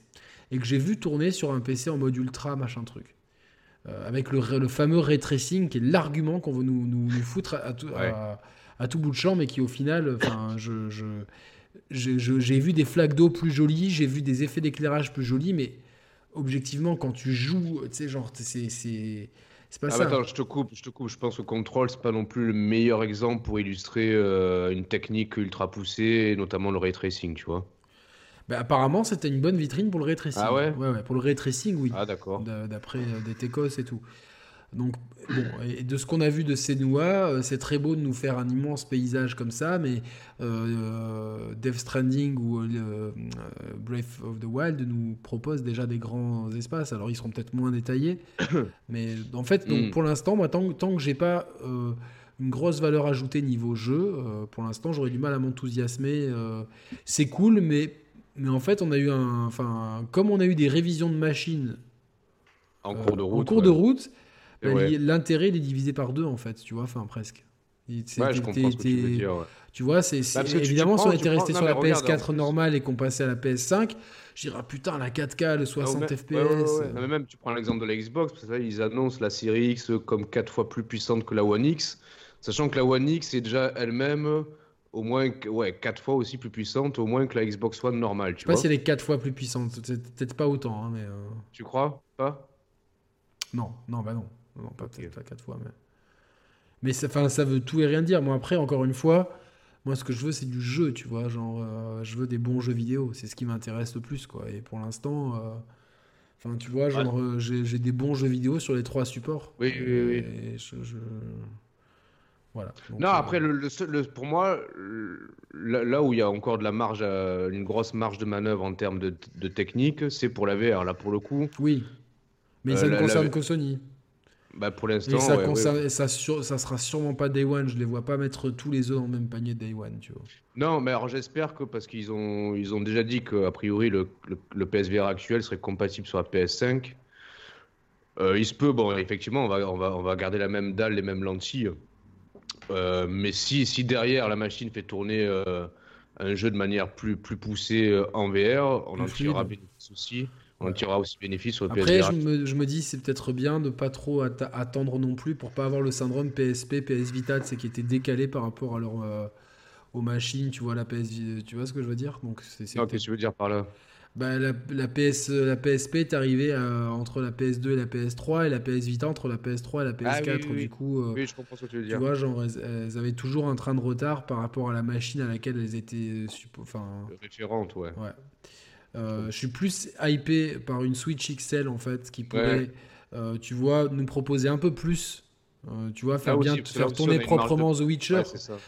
et que j'ai vu tourner sur un PC en mode ultra machin truc. Euh, avec le, le, fameux ray tracing qui est l'argument qu'on veut nous, nous, foutre à, tout, à, tout bout de champ, mais qui au final, enfin, je, je j'ai vu des flaques d'eau plus jolies, j'ai vu des effets d'éclairage plus jolis, mais objectivement, quand tu joues, tu sais, genre, c'est. C'est pas ah, ça. Attends, je te coupe, je te coupe. Je pense que Control, c'est pas non plus le meilleur exemple pour illustrer euh, une technique ultra poussée, notamment le ray tracing, tu vois. Bah, apparemment, c'était une bonne vitrine pour le ray tracing. Ah ouais, ouais, ouais Pour le ray tracing, oui. Ah d'accord. D'après euh, des Tecos et tout. Donc, bon, et de ce qu'on a vu de Senua, euh, c'est très beau de nous faire un immense paysage comme ça, mais euh, Death Stranding ou euh, Breath of the Wild nous propose déjà des grands espaces. Alors, ils seront peut-être moins détaillés, mais en fait, donc, mm. pour l'instant, moi, tant, tant que j'ai pas une grosse valeur ajoutée niveau jeu, pour l'instant, j'aurais du mal à m'enthousiasmer. c'est cool, mais, mais en fait, on a eu un. Enfin, comme on a eu des révisions de machines. En cours de route. En cours de route bah, l'intérêt, il est divisé par deux, en fait, tu vois, enfin, presque. Ouais, je comprends ce que tu veux dire. Tu vois, c'est bah, évidemment, si on était resté sur la PS4 normale et qu'on passait à la PS5, je dirais, ah, putain, la 4K, le 60 FPS. mais même, tu prends l'exemple de la Xbox, parce que ils annoncent la Series X comme 4 fois plus puissante que la One X, sachant que la One X est déjà elle-même au moins ouais, 4 fois aussi plus puissante, au moins que la Xbox One normale. Tu je sais pas si elle est 4 fois plus puissante, peut-être pas autant. Hein, mais euh. Tu crois Pas? Non, non, bah non. Non, pas peut-être pas quatre fois, mais. Mais ça, ça veut tout et rien dire. Moi, après, encore une fois, moi, ce que je veux, c'est du jeu, tu vois. Genre, euh, je veux des bons jeux vidéo. C'est ce qui m'intéresse le plus, quoi. Et pour l'instant, euh, enfin, tu vois, genre, j'ai des bons jeux vidéo sur les trois supports. Oui, oui, oui. Voilà. non, après, le, pour moi, là, où il y a encore de la marge, une grosse marge de manœuvre en termes de, de technique, c'est pour la VR, là, pour le coup. Oui. Mais ça ne concerne que Sony. Bah pour l'instant, ça, ça, sera sûrement pas Day One. Je les vois pas mettre tous les œufs dans le même panier Day One, tu vois. Non, mais alors j'espère que parce qu'ils ont, ils ont déjà dit qu'a priori le, le, PSVR actuel serait compatible sur la PS5. Euh, il se peut, bon, effectivement, on va, on, va, on va garder la même dalle, les mêmes lentilles. Euh, mais si, si derrière la machine fait tourner euh, un jeu de manière plus, plus poussée en VR, on en tirera bien aussi. On tirera aussi bénéfice sur le Après, je me, je me, dis c'est peut-être bien de pas trop attendre non plus pour pas avoir le syndrome PSP, PS Vita, c'est qui était décalé par rapport à leur, euh, aux machines, tu vois, la PS, tu vois ce que je veux dire? Donc, c'est, Qu'est-ce que tu veux dire par là? Bah, la, la, PS, la PSP est arrivée euh, entre la PS2 et la PS3 et la PS Vita entre la PS3 et la PS4. Ah, du coup, euh, oui, je comprends ce que tu veux dire. Tu vois, genre, elles, avaient toujours un train de retard par rapport à la machine à laquelle elles étaient. Enfin, référentes, ouais. Ouais. Euh, je suis plus hypé par une Switch XL en fait qui pourrait, euh, tu vois, nous proposer un peu plus. Euh, tu vois, faire bien, faire tourner proprement The Witcher.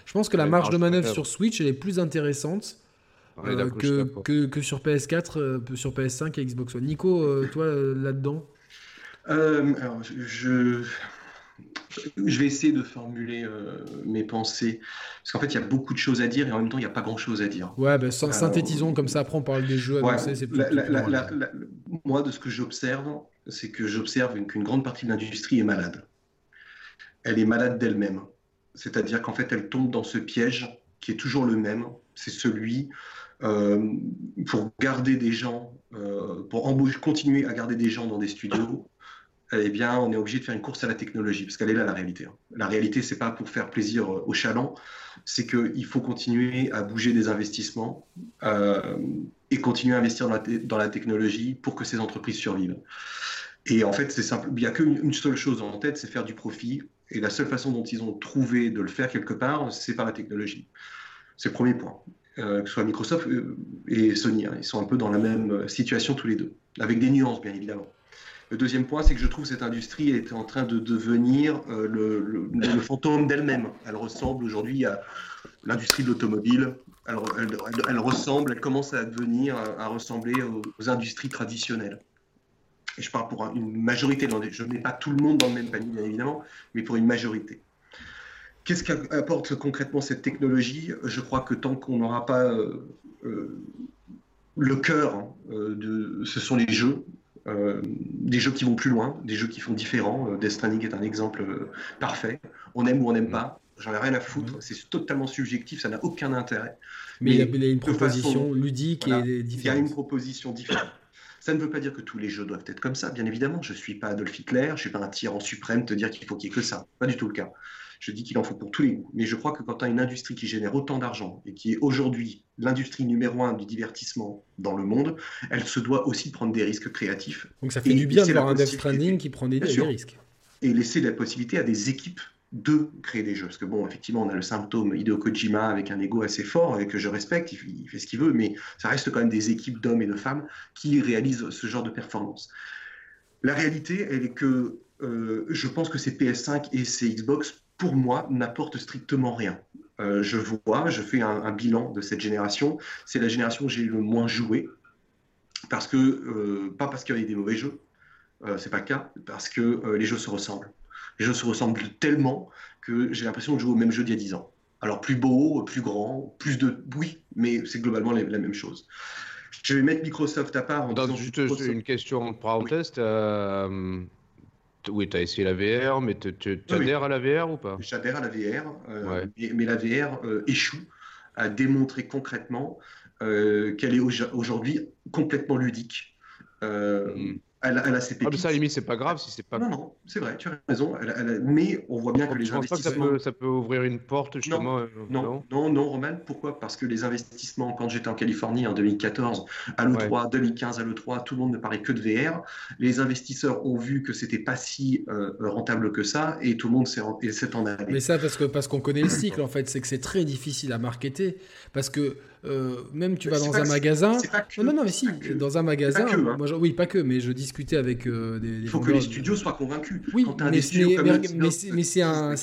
je pense que la marge de manœuvre sur Switch elle est plus intéressante que, que, que, sur PS4, sur PS5 et Xbox One. Nico, toi là-dedans? Alors, je, je vais essayer de formuler euh, mes pensées. Parce qu'en fait, il y a beaucoup de choses à dire et en même temps, il n'y a pas grand-chose à dire. Ouais, ben, synthétisons comme ça. Après, on parle des jeux plus. moi, de ce que j'observe, c'est que j'observe qu'une grande partie de l'industrie est malade. Elle est malade d'elle-même. C'est-à-dire qu'en fait, elle tombe dans ce piège qui est toujours le même. C'est celui euh, pour garder des gens, euh, pour continuer à garder des gens dans des studios, eh bien, on est obligé de faire une course à la technologie, parce qu'elle est là la réalité. Hein. La réalité, c'est pas pour faire plaisir euh, aux chalands, c'est qu'il faut continuer à bouger des investissements et continuer à investir dans la, technologie pour que ces entreprises survivent. Et en fait, c'est simple. Il n'y a qu'une seule chose en tête, c'est faire du profit. Et la seule façon dont ils ont trouvé de le faire quelque part, c'est par la technologie. C'est le premier point. Euh, que ce soit Microsoft et Sony, hein. ils sont un peu dans la même situation tous les deux, avec des nuances bien évidemment. Le deuxième point, c'est que je trouve cette industrie est en train de devenir euh, le, fantôme d'elle-même. Elle ressemble aujourd'hui à l'industrie de l'automobile. Elle, ressemble, elle commence à devenir, à, ressembler aux, industries traditionnelles. Et je parle pour une majorité. Je ne mets pas tout le monde dans le même panier, bien évidemment, mais pour une majorité. Qu'est-ce qu'apporte concrètement cette technologie? Je crois que tant qu'on n'aura pas euh, euh, le cœur, hein, de, ce sont les jeux, euh, des jeux qui vont plus loin, des jeux qui font différents. Euh, Death Stranding est un exemple euh, parfait. On aime ou on n'aime pas. J'en ai rien à foutre. C'est totalement subjectif. Ça n'a aucun intérêt. Mais, il y a une proposition ludique et différente. Il y a une proposition différente. Ça ne veut pas dire que tous les jeux doivent être comme ça, bien évidemment. Je ne suis pas Adolf Hitler, je ne suis pas un tyran suprême te dire qu'il faut qu'il y ait que ça. Pas du tout le cas. Je dis qu'il en faut pour tous les goûts. Mais je crois que quand tu as une industrie qui génère autant d'argent et qui est aujourd'hui l'industrie numéro un du divertissement dans le monde, elle se doit aussi prendre des risques créatifs. Donc ça fait du bien de voir un Death Stranding qui prend des, risques. Et laisser la possibilité à des équipes de créer des jeux. Parce que bon, effectivement, on a le symptôme Hideo Kojima avec un ego assez fort et que je respecte, il, fait ce qu'il veut, mais ça reste quand même des équipes d'hommes et de femmes qui réalisent ce genre de performance. La réalité, elle est que euh, je pense que ces PS5 et ces Xbox pour moi, n'apporte strictement rien. Euh, je vois, je fais un, bilan de cette génération. C'est la génération où j'ai le moins joué, parce que euh, pas parce qu'il y avait des mauvais jeux, euh, c'est pas le cas, parce que les jeux se ressemblent. Les jeux se ressemblent tellement que j'ai l'impression de jouer au même jeu d'il y a 10 ans. Alors plus beau, plus grand, plus de oui, mais c'est globalement la, même chose. Je vais mettre Microsoft à part en Dans juste une question en parenthèse. Oui, tu as essayé la VR, mais tu adhères à la VR ou pas? J'adhère à la VR, euh, mais, la VR euh, échoue à démontrer concrètement euh, qu'elle est aujourd'hui complètement ludique. Mm. Elle, a, ses pépites. Ah, mais ça, à la limite, c'est pas grave si c'est pas. Non, non, c'est vrai, tu as raison. mais on voit bien que les je. Pense pas que ça peut, ça peut ouvrir une porte, justement. Non, euh, non, non, non, Roman, pourquoi? Parce que les investissements, quand j'étais en Californie en 2014, à l'E3, 2015 à l'E3, tout le monde ne parlait que de VR. Les investisseurs ont vu que c'était pas si euh, rentable que ça et tout le monde s'est en allé. Mais ça, parce qu'on parce qu'on connaît le cycle, en fait, c'est que c'est très difficile à marketer. Parce que euh, même tu vas dans un magasin. non, non, mais si, dans un magasin. Hein. moi, oui, pas que, mais je discutais avec euh, des, Il faut que les studios soient convaincus. Oui, mais, c'est un,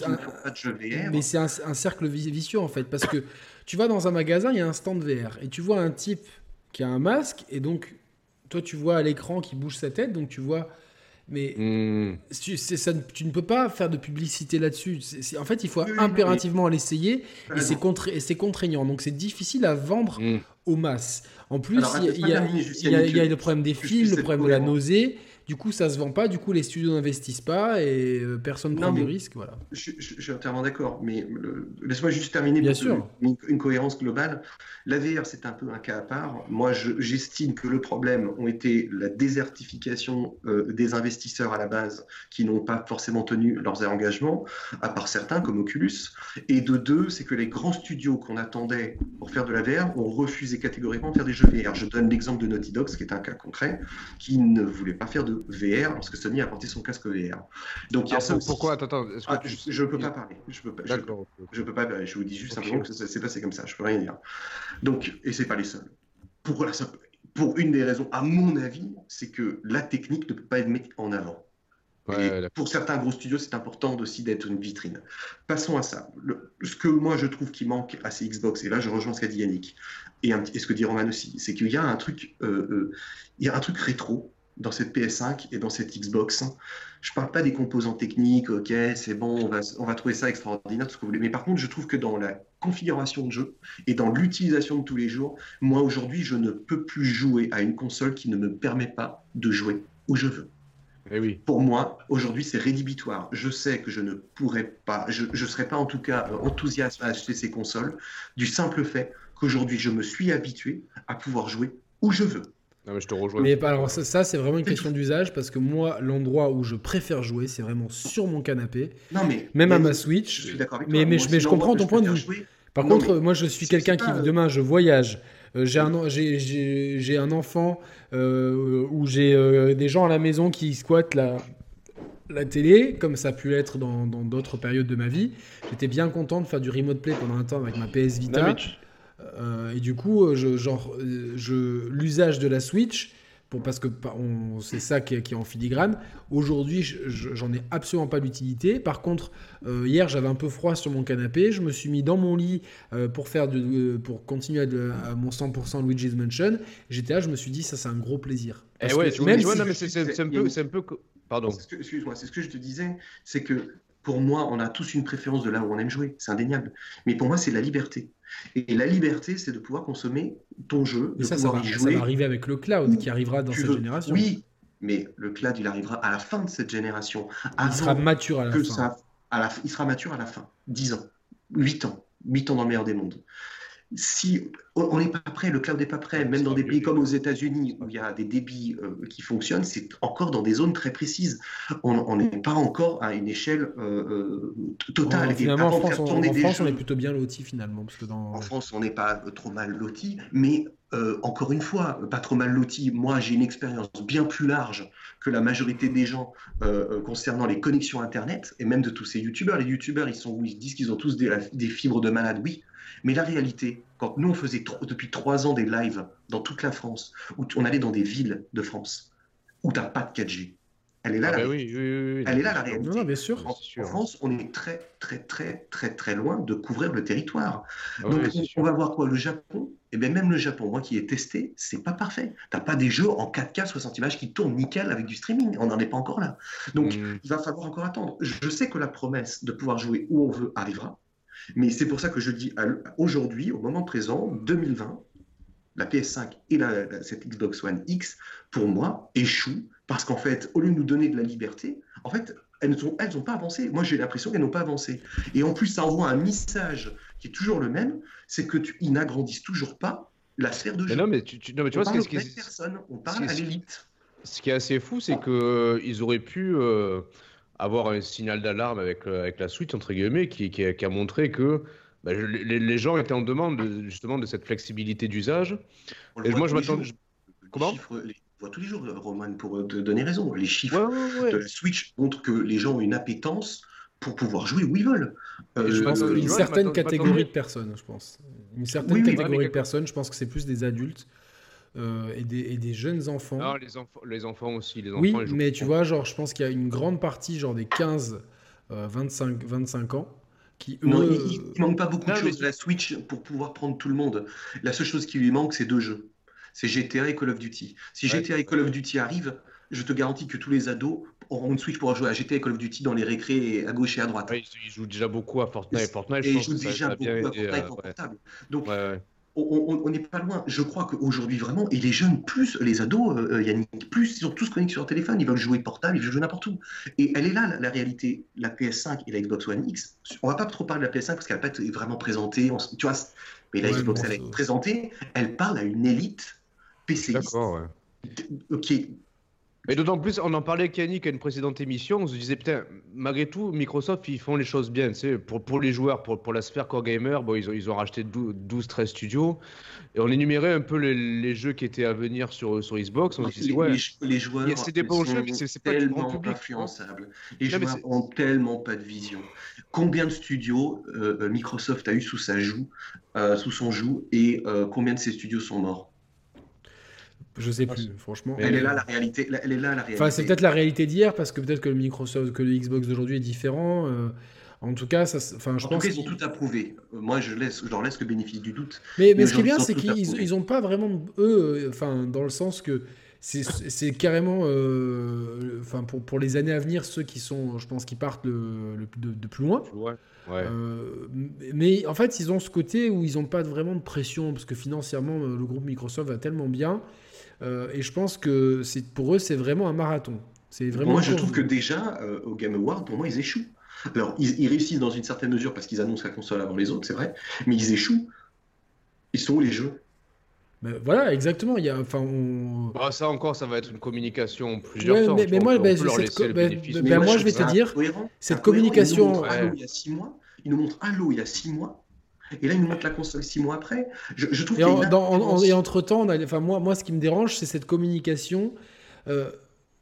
mais c'est un, cercle vicieux en fait, parce que tu vas dans un magasin, il y a un stand VR et tu vois un type qui a un masque et donc toi tu vois à l'écran qui bouge sa tête, donc tu vois mais hmm. tu, ça, tu ne peux pas faire de publicité là-dessus. En fait, il faut impérativement l'essayer et c'est contraignant. Donc, c'est difficile à vendre hmm. aux masses. En plus, il y, a le problème des fils, le problème de la nausée. Du coup, ça se vend pas. Du coup, les studios n'investissent pas et euh, personne ne prend de risque. Voilà. Je, suis entièrement d'accord. Mais laisse-moi juste terminer Bien sûr. Une, cohérence globale. La VR, c'est un peu un cas à part. Moi, j'estime que le problème ont été la désertification euh, des investisseurs à la base qui n'ont pas forcément tenu leurs engagements, à part certains comme Oculus. Et de deux, c'est que les grands studios qu'on attendait pour faire de la VR ont refusé catégoriquement de faire des jeux VR. Je donne l'exemple de Naughty Dog, qui est un cas concret, qui ne voulait pas faire de VR lorsque Sony a apporté son casque VR. Donc il y a ça Pourquoi? Attends, ah, je ne peux pas parler. Je peux pas. Je, peux pas. Je vous dis juste simplement que ça s'est passé comme ça. Je peux rien dire. Donc et c'est pas les seuls. Pour la pour une des raisons, à mon avis, c'est que la technique ne peut pas être mise en avant. pour certains gros studios, c'est important aussi d'être une vitrine. Passons à ça. ce que moi je trouve qui manque à ces Xbox, et là je rejoins ce qu'a dit Yannick, et, ce que dit Roman aussi, c'est qu'il y a un truc, euh, euh, il y a un truc rétro dans cette PS5 et dans cette Xbox. Je parle pas des composants techniques, ok, c'est bon, on va, on va trouver ça extraordinaire, tout ce que vous voulez. Mais par contre, je trouve que dans la configuration de jeu et dans l'utilisation de tous les jours, moi aujourd'hui, je ne peux plus jouer à une console qui ne me permet pas de jouer où je veux. Eh oui. Pour moi, aujourd'hui, c'est rédhibitoire. Je sais que je ne pourrais pas, je ne serais pas en tout cas enthousiaste à acheter ces consoles, du simple fait qu'aujourd'hui, je me suis habitué à pouvoir jouer où je veux mais je te rejoins. Mais alors ça, c'est vraiment une question d'usage parce que moi, l'endroit où je préfère jouer, c'est vraiment sur mon canapé. Non mais même à ma Switch. Je suis d'accord avec toi. Mais, mais, je, mais je comprends ton point de vue. Par contre, moi, je suis quelqu'un qui demain, je voyage. Euh, j'ai un, j'ai, un enfant euh, où j'ai euh, des gens à la maison qui squattent la, la télé, comme ça a pu l'être dans, d'autres périodes de ma vie. J'étais bien content de faire du remote play pendant un temps avec ma PS Vita. Euh, et du coup, euh, je, genre, euh, je, l'usage de la Switch, pour, parce que c'est ça qui est, en filigrane. Aujourd'hui, j'en ai absolument pas l'utilité. Par contre, hier, j'avais un peu froid sur mon canapé. Je me suis mis dans mon lit pour, faire de, pour continuer à, mon 100% Luigi's Mansion. J'étais là, je me suis dit, ça, c'est un gros plaisir. et eh ouais, tu même vois, mais c'est un peu. Un peu... Pardon. Excuse-moi, c'est ce que je te disais. C'est que pour moi, on a tous une préférence de là où on aime jouer. C'est indéniable. Mais pour moi, c'est la liberté. Et la liberté, c'est de pouvoir consommer ton jeu, de ça, pouvoir ça va, jouer. Ça va arriver avec le cloud qui arrivera dans cette génération. Oui, mais le cloud, il arrivera à la fin de cette génération. Il sera mature à la fin. il sera mature à la fin. 10 ans, 8 ans, 8 ans dans le meilleur des mondes si on n'est pas prêt, le cloud n'est pas prêt, même dans des pays comme aux États-Unis où il y a des débits euh, qui fonctionnent, c'est encore dans des zones très précises. On n'est pas encore à une échelle euh, euh, totale. finalement, en France, on, est plutôt bien loti finalement. Parce que dans... En France, on n'est pas trop mal loti, mais encore une fois, pas trop mal loti. Moi, j'ai une expérience bien plus large que la majorité des gens concernant les connexions Internet et même de tous ces YouTubeurs. Les YouTubeurs, ils, sont, ils disent qu'ils ont tous des, des fibres de malade, oui. Mais la réalité, quand nous, on faisait depuis trois ans des lives dans toute la France, où on allait dans des villes de France, où tu n'as pas de 4G, elle est là, ah la... Bah oui, oui, Elle est là la réalité. Non, bien sûr. En, France, on est très, très, très, très, très loin de couvrir le territoire. Ah Donc, on, va voir quoi Le Japon? Et eh bien, même le Japon, moi qui ai testé, c'est pas parfait. T'as pas des jeux en 4K 60 images qui tournent nickel avec du streaming. On n'en est pas encore là. Donc, hmm. il va falloir encore attendre. Je sais que la promesse de pouvoir jouer où on veut arrivera. Mais c'est pour ça que je dis aujourd'hui, au moment présent, 2020, la PS5 et la, cette Xbox One X, pour moi, échouent parce qu'en fait, au lieu de nous donner de la liberté, en fait, elles n'ont elles pas avancé. Moi, j'ai l'impression qu'elles n'ont pas avancé. Et en plus, ça envoie un message qui est toujours le même, c'est que tu, n'agrandissent toujours pas la sphère de jeu. non, mais tu, non, mais tu on vois parle ce qui est... personne, on parle à l'élite. Ce qui est assez fou, c'est que ils auraient pu avoir un signal d'alarme avec, avec la suite entre guillemets, qui, qui, a, montré que bah, les, gens étaient en demande justement de cette flexibilité d'usage. Et moi, je m'attends. Comment? on voit tous les jours, Roman, pour te donner raison. Les chiffres de la Switch montrent que les gens ont une appétence pour pouvoir jouer où ils veulent. Euh, je pense une certaine catégorie de personnes, je pense. Une certaine catégorie de personnes, je pense que c'est plus des adultes. Euh, et, des, et, des, jeunes enfants. Non, les, enfants, les enfants aussi. Les enfants, oui, mais tu vois, genre, je pense qu'il y a une grande partie, genre des 15, 25, 25 ans, qui eux... Non, il, ne manque pas beaucoup de choses de la Switch pour pouvoir prendre tout le monde. La seule chose qui lui manque, c'est deux jeux. C'est GTA et Call of Duty. Si GTA et Call of Duty arrivent, je te garantis que tous les ados auront une Switch pour jouer à GTA et Call of Duty dans les récrés à gauche et à droite. ils jouent déjà beaucoup à Fortnite. Fortnite et ils jouent déjà beaucoup à Fortnite en portable. Donc, on n'est pas loin. Je crois qu'aujourd'hui, vraiment, et les jeunes, plus les ados, euh, euh, Yannick, plus ils sont tous connectés sur leur téléphone, ils veulent jouer portable, ils veulent jouer n'importe où. Et elle est là, la, réalité. La PS5 et la Xbox One X, on va pas trop parler de la PS5 parce qu'elle n'a pas été vraiment présentée. tu vois, mais la Xbox, elle été présentée, elle parle à une élite PCiste. D'accord, ouais. Mais d'autant plus, on en parlait avec Yannick à une précédente émission, on se disait, putain, malgré tout, Microsoft, ils font les choses bien. Tu pour, pour les joueurs, pour, pour la sphère Core Gamer, bon, ils, ont, ils ont racheté 12-13 studios. Et on énumérait un peu les, les, jeux qui étaient à venir sur, sur Xbox. On se disait, ouais, les, joueurs c'est des bons jeux, mais c'est pas tellement public, influençables. Les joueurs ont tellement pas de vision. Combien de studios euh, euh, Microsoft a eu sous sa joue, euh, sous son joug, et combien de ces studios sont morts? Je sais plus, franchement. Elle est là la réalité. Elle est là la réalité. Enfin, c'est peut-être la réalité d'hier parce que peut-être que le Microsoft, que le Xbox d'aujourd'hui est différent. Euh, en tout cas, ça, enfin, je en pense tout cas, ils ont tout approuvé. Euh, moi, je laisse, je leur laisse le bénéfice du doute. Mais, mais, ce qui est bien, c'est qu'ils n'ont pas vraiment eux, euh, enfin, dans le sens que c'est carrément, enfin, pour, pour les années à venir, ceux qui sont, je pense, qui partent le, de, plus loin. Ouais. Ouais. mais en fait, ils ont ce côté où ils n'ont pas vraiment de pression parce que financièrement, le groupe Microsoft va tellement bien euh, et je pense que pour eux, c'est vraiment un marathon. Vraiment moi, je trouve que déjà, euh, au Game Award, pour moi, ils échouent. Alors, ils, réussissent dans une certaine mesure parce qu'ils annoncent la console avant les autres, c'est vrai, mais ils échouent. Ils sont où les jeux? Voilà, exactement. Il y a, enfin, bah, ça encore, ça va être une communication plusieurs temps. Mais, moi, ben, ben, moi, je vais te dire, cette communication. il y a six mois. Ils nous montrent Halo il y a six mois. Et là, il nous montre la console six mois après. Je, trouve et, et entre temps, enfin, moi, moi, ce qui me dérange, c'est cette communication. Euh,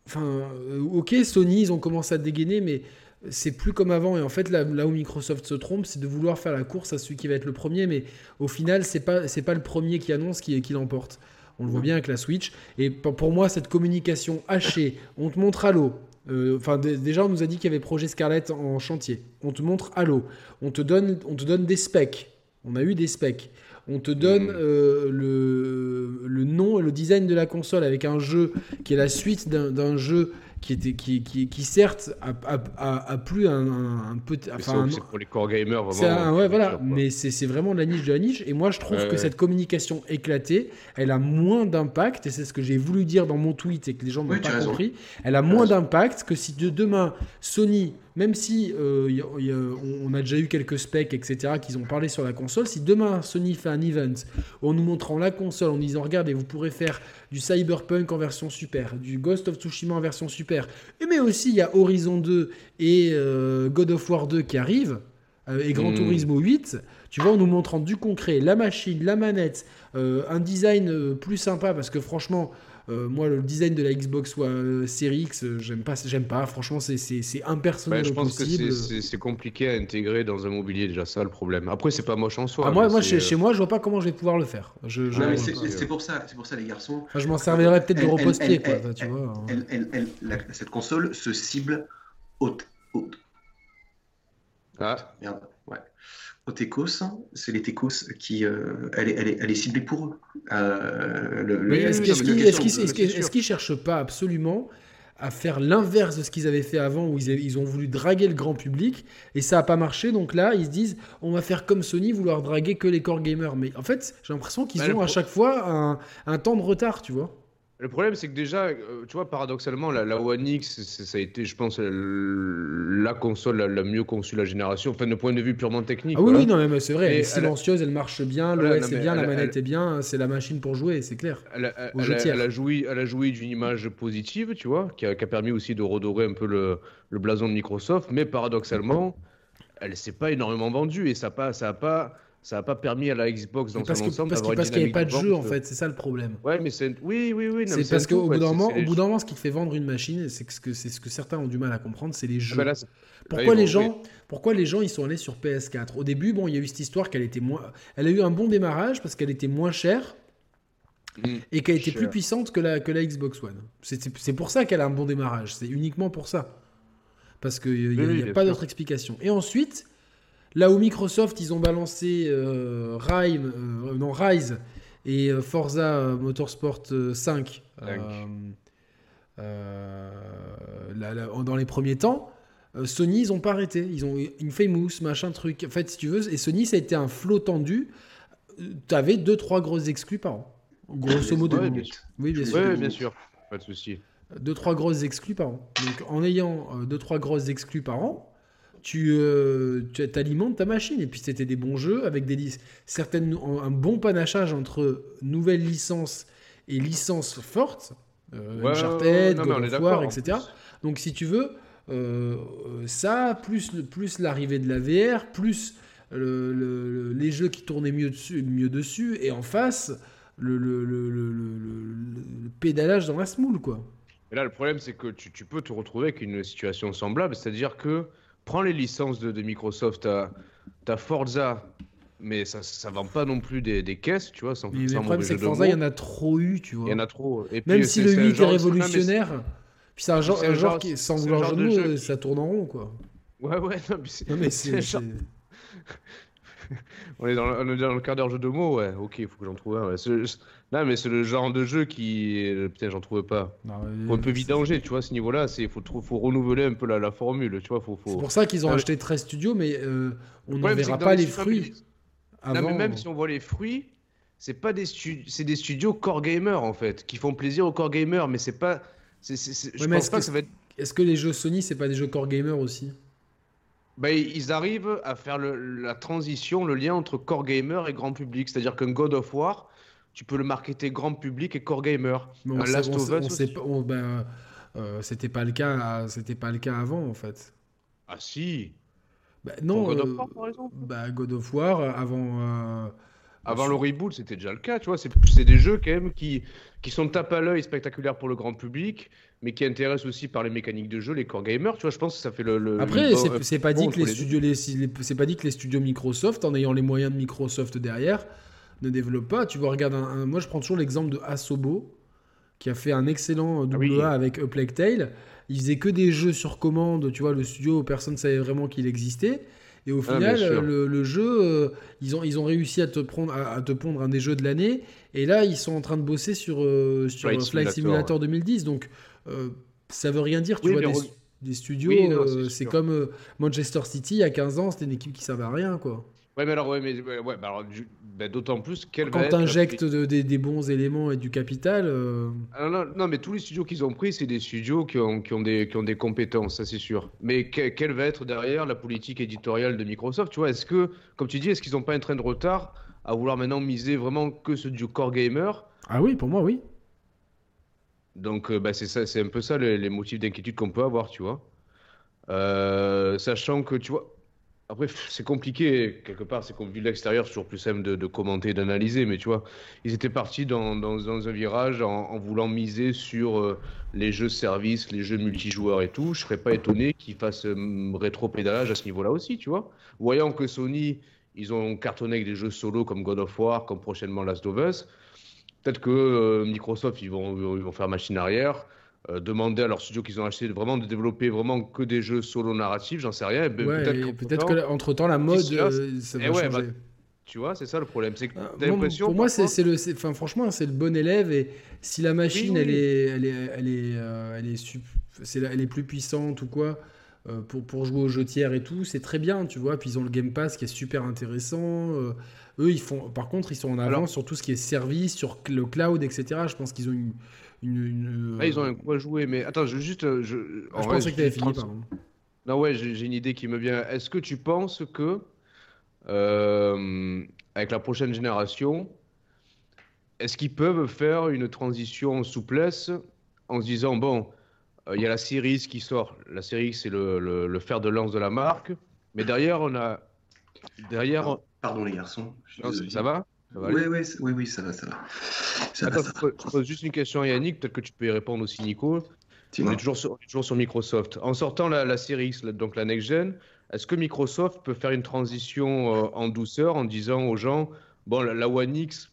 enfin, euh, ok, Sony, ils ont commencé à dégainer, mais c'est plus comme avant. Et en fait, là, là où Microsoft se trompe, c'est de vouloir faire la course à celui qui va être le premier. Mais au final, c'est pas, c'est pas le premier qui annonce qui, qui l'emporte. On le voit bien avec la Switch. Et pour moi, cette communication hachée, on te montre Halo, euh, enfin, déjà, on nous a dit qu'il y avait projet Scarlett en chantier. On te montre Halo. On te donne, on te donne des specs. On a eu des specs. On te donne hmm. euh, le, le, nom et le design de la console avec un jeu qui est la suite d'un jeu qui était qui, qui, qui certes a, a, a, plus un, un, peu enfin c'est pour les core gamers vraiment ouais, voilà. mais c'est vraiment la niche de la niche. Et moi je trouve que cette communication éclatée elle a moins d'impact et c'est ce que j'ai voulu dire dans mon tweet et que les gens n'ont pas compris. Elle a moins d'impact que si de demain Sony même si euh, on a déjà eu quelques specs, etc., qu'ils ont parlé sur la console, si demain Sony fait un event en nous montrant la console, en disant regardez, vous pourrez faire du Cyberpunk en version super, du Ghost of Tsushima en version super, mais aussi il y a Horizon 2 et euh, God of War 2 qui arrivent, euh, et Gran hmm. Turismo 8, tu vois, en nous montrant du concret, la machine, la manette, un design plus sympa, parce que franchement, euh, moi, le design de la Xbox One euh, Series X, euh, j'aime pas, j'aime pas. Franchement, c'est impersonnel. je pense que c'est compliqué à intégrer dans un mobilier déjà ça le problème. Après, c'est pas moche en soi. Ah, moi, moi chez, moi, je vois pas comment je vais pouvoir le faire. Je, c'est pour ça, c'est pour ça les garçons. je m'en servirais peut-être de repose-pied, tu vois. cette console se cible haute. haute. Ah. Merde. Otecos, c'est les Tecos qui, euh, elle, est, elle, est, elle, est, ciblée pour eux. Euh, est-ce qu'ils ne cherchent pas absolument à faire l'inverse de ce qu'ils avaient fait avant, où ils, ils, ont voulu draguer le grand public, et ça n'a pas marché, donc là, ils se disent, on va faire comme Sony, vouloir draguer que les core gamers. Mais en fait, j'ai l'impression qu'ils ont à chaque fois un, un, temps de retard, tu vois. Le problème, c'est que déjà, euh, tu vois, paradoxalement, la, One X, ça a été, je pense, la console la, mieux conçue de la génération, enfin, de point de vue purement technique. Ah oui, oui, non, mais c'est vrai, elle est silencieuse, elle marche bien, l'OS est bien, la manette est bien, c'est la machine pour jouer, c'est clair. Elle, a joué, elle a joué d'une image positive, tu vois, qui a, permis aussi de redorer un peu le, blason de Microsoft, mais paradoxalement, elle s'est pas énormément vendue et ça n'a pas, ça a pas ça n'a pas permis à la Xbox dans son ensemble parce Parce qu'il n'y avait pas de jeu, en fait, c'est ça le problème. Ouais, mais c'est... Oui, oui, oui. C'est parce qu'au bout d'un moment, au bout d'un moment, ce qui fait vendre une machine, c'est ce que, c'est ce que certains ont du mal à comprendre, c'est les ah jeux. Bah pourquoi, les gens, pourquoi les gens ils sont allés sur PS4 Au début, bon, il y a eu cette histoire qu'elle était moins... Elle a eu un bon démarrage parce qu'elle était moins chère mmh. et qu'elle était plus puissante que la, que la Xbox One. C'est pour ça qu'elle a un bon démarrage, c'est uniquement pour ça. Parce qu'il n'y a, a pas d'autre explication. Et ensuite Là où Microsoft, ils ont balancé euh, euh, non, Rise et euh, Forza Motorsport 5 dans les premiers temps, Sony, ils n'ont pas arrêté. Ils ont une Famous, machin truc. En fait, si tu veux, et Sony, ça a été un flot tendu. Tu avais 2-3 grosses exclus par an. Grosso modo. Oui, bien sûr. bien sûr. Pas de souci. 2-3 grosses exclus par an. Donc, en ayant 2-3 grosses exclus par an, tu, euh, alimentes ta machine. Et puis c'était des bons jeux avec des certaines, un bon panachage entre nouvelles licences et licences fortes, euh, Uncharted, God of War, etc. Donc si tu veux, euh, ça, plus, plus l'arrivée de la VR, plus le, les jeux qui tournaient mieux dessus, mieux dessus et en face, le, pédalage dans la smoule, quoi. Et là, le problème, c'est que tu, tu, peux te retrouver avec une situation semblable, c'est-à-dire que prends les licences de, Microsoft, t'as Forza, mais ça, ça vend pas non plus des, caisses, tu vois, sans, mais le problème, c'est que Forza, il y en a trop eu, tu vois. Il y en a trop. Et Même si le 8 est, révolutionnaire, puis c'est un genre, un genre, qui, sans vouloir de ça tourne en rond, quoi. Ouais, ouais, non, mais c'est. on, est dans le, on est dans le quart d'heure jeu de mots, ouais, ok, il faut que j'en trouve un. Non, mais c'est le genre de jeu qui. Putain, j'en trouvais pas. On un peu vidanger, tu vois, à ce niveau-là. Il faut, faut renouveler un peu la, formule, tu vois. Faut, faut... C'est pour ça qu'ils ont acheté 13 studios, mais euh, on ne verra pas les fruits. Non, mais même si on voit les fruits, c'est pas des, c'est des studios core gamer, en fait, qui font plaisir aux core gamers, mais c'est pas. je pense pas que, ça va être. Est-ce que les jeux Sony, c'est pas des jeux core gamer aussi? Bah, ils arrivent à faire la transition, le lien entre core gamer et grand public. C'est-à-dire qu'un God of War, tu peux le marketer grand public et core gamer. Mais Last of Us ben, euh, c'était pas le cas, c'était pas le cas avant en fait. Ah si. Bah, non. God of euh, War par exemple. Bah, God of War avant. Euh, avant le reboot, c'était déjà le cas, tu vois. C'est des jeux quand même qui, qui sont tape à l'œil spectaculaires pour le grand public, mais qui intéressent aussi par les mécaniques de jeu les core gamers. Tu vois, je pense que ça fait le. Après, c'est pas dit que les studios, c'est pas dit que les studios Microsoft, en ayant les moyens de Microsoft derrière, ne développe pas. Tu vois, regarde, un, moi je prends toujours l'exemple de Asobo, qui a fait un excellent double A avec A Plague Tale. Il faisait que des jeux sur commande, tu vois, le studio, personne ne savait vraiment qu'il existait. Et au ah, final, le, jeu, euh, ils, ont, ils ont réussi à te, prendre, à, te pondre un des jeux de l'année. Et là, ils sont en train de bosser sur, euh, sur Flight, Simulator, 2010. Donc, euh, ça veut rien dire, tu vois, des, studios. c'est comme Manchester City, il y a 15 ans, c'était une équipe qui ne servait à rien, quoi. Ouais, mais alors, ouais, mais, ouais, bah alors bah, d'autant plus qu'elle Quand tu injectes des, bons éléments et du capital. Euh, ah, non, non, mais tous les studios qu'ils ont pris, c'est des studios qui ont, qui, ont des, qui ont des compétences, ça c'est sûr. Mais quelle va être derrière la politique éditoriale de Microsoft Tu vois, est-ce que, comme tu dis, est-ce qu'ils n'ont pas un train de retard à vouloir maintenant miser vraiment que ce du core gamer? Ah oui, pour moi, oui. Donc, euh, bah, c'est ça, c'est un peu ça les, les motifs d'inquiétude qu'on peut avoir, tu vois? Euh, sachant que, tu vois, après, c'est compliqué, quelque part, c'est comme vu de l'extérieur, c'est toujours plus simple de, commenter, d'analyser, mais tu vois, ils étaient partis dans, un virage en, voulant miser sur euh, les jeux services, les jeux multijoueurs et tout. Je serais pas étonné qu'ils fassent euh, rétro-pédalage à ce niveau-là aussi, tu vois. Voyant que Sony, ils ont cartonné avec des jeux solo comme God of War, comme prochainement Last of Us, peut-être que euh, Microsoft, ils vont faire machine arrière. Euh, demander à leur studio qu'ils ont acheté vraiment de développer vraiment que des jeux solo narratifs, j'en sais rien. Ben, peut-être qu'entre temps, la mode, euh, ça va eh changer. Bah, tu vois, c'est ça le problème. C'est que Pour moi, c'est le, enfin franchement, c'est le bon élève et si la machine, elle est, elle est, elle est, euh, elle est, elle est plus puissante ou quoi. pour, pour, jouer aux jeux tiers et tout, c'est très bien, tu vois. Puis ils ont le Game Pass qui est super intéressant. eux, ils font, par contre, ils sont en avance sur tout ce qui est service, sur le cloud, etc. Je pense qu'ils ont une. Une, ils ont un quoi jouer, mais attends, je juste. Je, ah, je pensais que tu avais fini, pardon. Non, ouais, j'ai une idée qui me vient. Est-ce que tu penses que, euh, avec la prochaine génération, est-ce qu'ils peuvent faire une transition en souplesse en se disant, bon, euh, il y a la Series qui sort. La Series, c'est le, le, fer de lance de la marque. Mais derrière, on a. Derrière. Pardon, les garçons. ça, va, oui, oui, oui, oui, ça va, ça va. Attends, je pose juste une question à Yannick, peut-être que tu peux y répondre aussi, Nico. On est, toujours sur, toujours sur, Microsoft. En sortant la, la série X, donc la next-gen, est-ce que Microsoft peut faire une transition euh, en douceur en disant aux gens, bon, la, One X,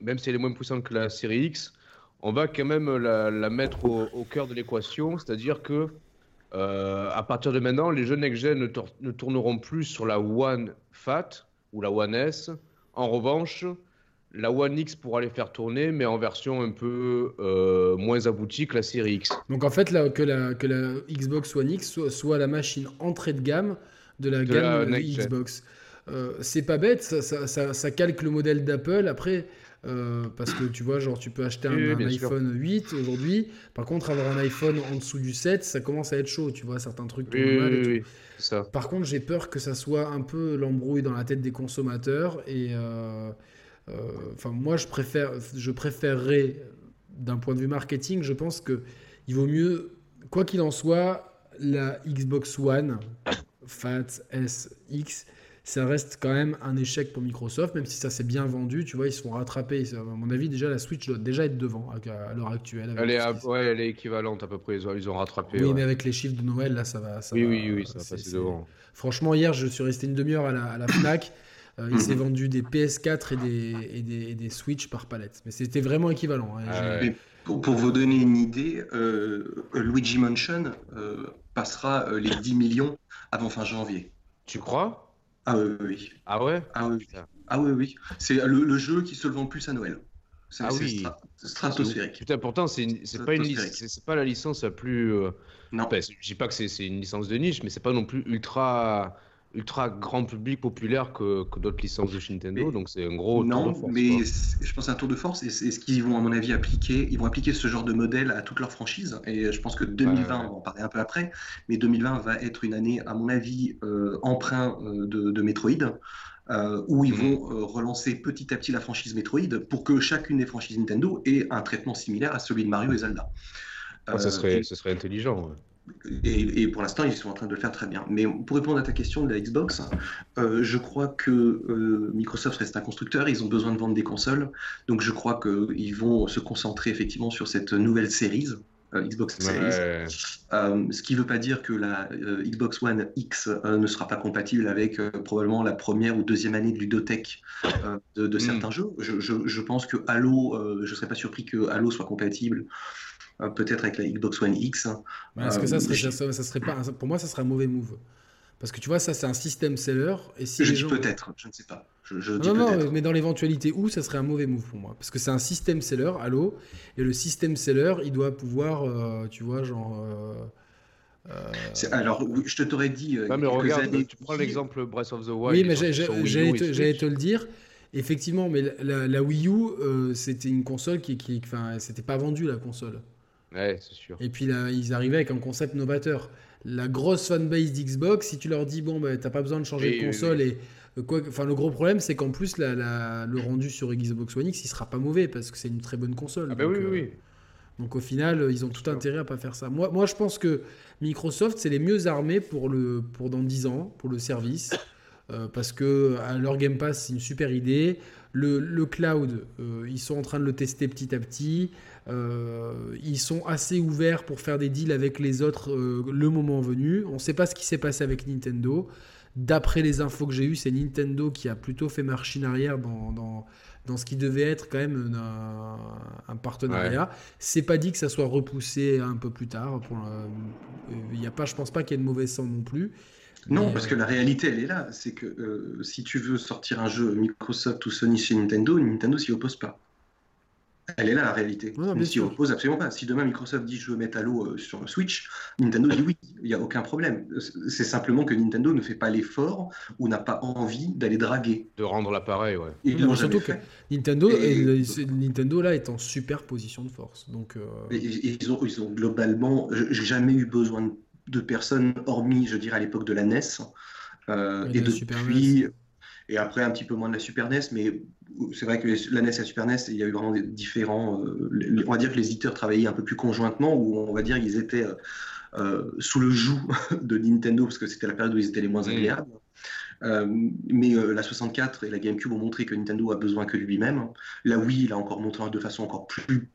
même si elle est moins puissante que la série X, on va quand même la, mettre au, cœur de l'équation, c'est-à-dire que euh, à partir de maintenant, les jeux next-gen ne, ne, tourneront plus sur la One Fat ou la One S. En revanche, la One X pourra les faire tourner, mais en version un peu euh, moins aboutie que la série X. Donc en fait, que, la, que la Xbox One X soit, la machine entrée de gamme de la gamme Xbox. Euh, c'est pas bête, ça, calque le modèle d'Apple. Après, euh, parce que tu vois, genre, tu peux acheter un, iPhone 8 aujourd'hui. Par contre, avoir un iPhone en dessous du 7, ça commence à être chaud, tu vois, certains trucs. Oui, Par contre, j'ai peur que ça soit un peu l'embrouille dans la tête des consommateurs et. Euh, enfin, moi, je préfère, je préférerais, d'un point de vue marketing, je pense que il vaut mieux, quoi qu'il en soit, la Xbox One, Fat S, X, ça reste quand même un échec pour Microsoft, même si ça s'est bien vendu, tu vois, ils se font rattraper. À mon avis, déjà, la Switch doit déjà être devant à, l'heure actuelle. Elle est, ouais, elle est équivalente à peu près, ils ont, rattrapé. Oui, mais avec les chiffres de Noël, là, ça va. Ça oui, oui, oui, ça va passer devant. Franchement, hier, je suis resté une demi-heure à la, à la FNAC. Euh, il s'est vendu des PS4 et des, et des, des, Switch par palette. Mais c'était vraiment équivalent. Hein. Pour, pour, vous donner une idée, euh, Luigi Mansion euh, passera les 10 millions avant fin janvier. Tu crois? Ah oui, oui. Ah ouais? Ah oui, ah oui, oui. C'est le, jeu qui se le vend le plus à Noël. Ah oui. stratosphérique. Putain, pourtant, c'est pas, une c'est pas la licence la plus. non. je dis pas que c'est une licence de niche, mais c'est pas non plus ultra ultra grand public populaire que, que d'autres licences de Nintendo, donc c'est un gros non, tour de force. mais je pense un tour de force et c'est ce qu'ils vont à mon avis appliquer. Ils vont appliquer ce genre de modèle à toute leur franchise et je pense que 2020, on va en parler un peu après, mais 2020 va être une année à mon avis euh, emprunt euh, de, de, Metroid. Euh, où ils mhm. vont relancer petit à petit la franchise Metroid pour que chacune des franchises Nintendo ait un traitement similaire à celui de Mario et Zelda. Ah, ça, serait, ça serait intelligent. Et, pour l'instant, ils sont en train de le faire très bien. Mais pour répondre à ta question de la Xbox, euh, je crois que euh, Microsoft reste un constructeur, ils ont besoin de vendre des consoles. Donc je crois qu'ils vont se concentrer effectivement sur cette nouvelle série, euh, Xbox Series. ce qui ne veut pas dire que la Xbox One X ne sera pas compatible avec probablement la première ou deuxième année de ludothèque de, hmm. certains jeux. Je, je, pense que Halo, je ne serais pas surpris que Halo soit compatible peut-être avec la Xbox One X. Est-ce que ça serait, ça, serait pas, pour moi, ça serait un mauvais move. Parce que tu vois, ça, c'est un système seller. Et si je dis peut-être, je ne sais pas. Je, non, non, mais dans l'éventualité où, ça serait un mauvais move pour moi. Parce que c'est un système seller, allô, et le système seller, il doit pouvoir, euh, tu vois, genre. Euh, alors, je te t'aurais dit. mais regarde, tu prends l'exemple Breath of the Wild. Oui, mais j'allais te, te, le dire. Effectivement, mais la, Wii U, c'était une console qui, qui enfin, c'était pas vendu la console. Ouais, c'est sûr. Et puis là, ils arrivaient avec un concept novateur. La grosse fanbase d'Xbox, si tu leur dis, bon, bah, t'as pas besoin de changer de console et. Euh, quoi, enfin, le gros problème, c'est qu'en plus, la, le rendu sur Xbox One X, il sera pas mauvais parce que c'est une très bonne console. Ah, bah oui, oui. Euh, donc au final, ils ont tout intérêt à pas faire ça. Moi, moi je pense que Microsoft, c'est les mieux armés pour, le, pour dans 10 ans, pour le service. Euh, parce que leur Game Pass, c'est une super idée. Le, le cloud, ils sont en train de le tester petit à petit. Euh, ils sont assez ouverts pour faire des deals avec les autres euh, le moment venu. On ne sait pas ce qui s'est passé avec Nintendo. D'après les infos que j'ai eues, c'est Nintendo qui a plutôt fait machine arrière dans, dans, dans ce qui devait être quand même un, partenariat. C'est pas dit que ça soit repoussé un peu plus tard. Il y a pas, je pense pas qu'il y ait de mauvais sang non plus. Non, parce que la réalité, elle est là. C'est que euh, si tu veux sortir un jeu Microsoft ou Sony chez Nintendo, Nintendo s'y oppose pas. Elle est là la réalité. on s'y oppose absolument pas. Si demain Microsoft dit je veux mettre Halo euh, sur le Switch, Nintendo dit oui, il n'y a aucun problème. C'est simplement que Nintendo ne fait pas l'effort ou n'a pas envie d'aller draguer. De rendre l'appareil, ouais. Et surtout que Nintendo, Nintendo là est en super position de force. Donc, euh, ils, ont, ils ont globalement, j'ai jamais eu besoin de personnes, hormis, je dirais, à l'époque de la NES. Euh, et, depuis, e et après un petit peu moins de la Super NES, mais c'est vrai que la NES et la Super NES, il y a eu vraiment des différents. Euh, on va dire que les éditeurs travaillaient un peu plus conjointement, ou on va dire qu'ils étaient euh, euh, sous le joug de Nintendo, parce que c'était la période où ils étaient les moins agréables. mais la 64 et la GameCube ont montré que Nintendo a besoin que lui-même. La Wii, il a encore montré de façon encore plus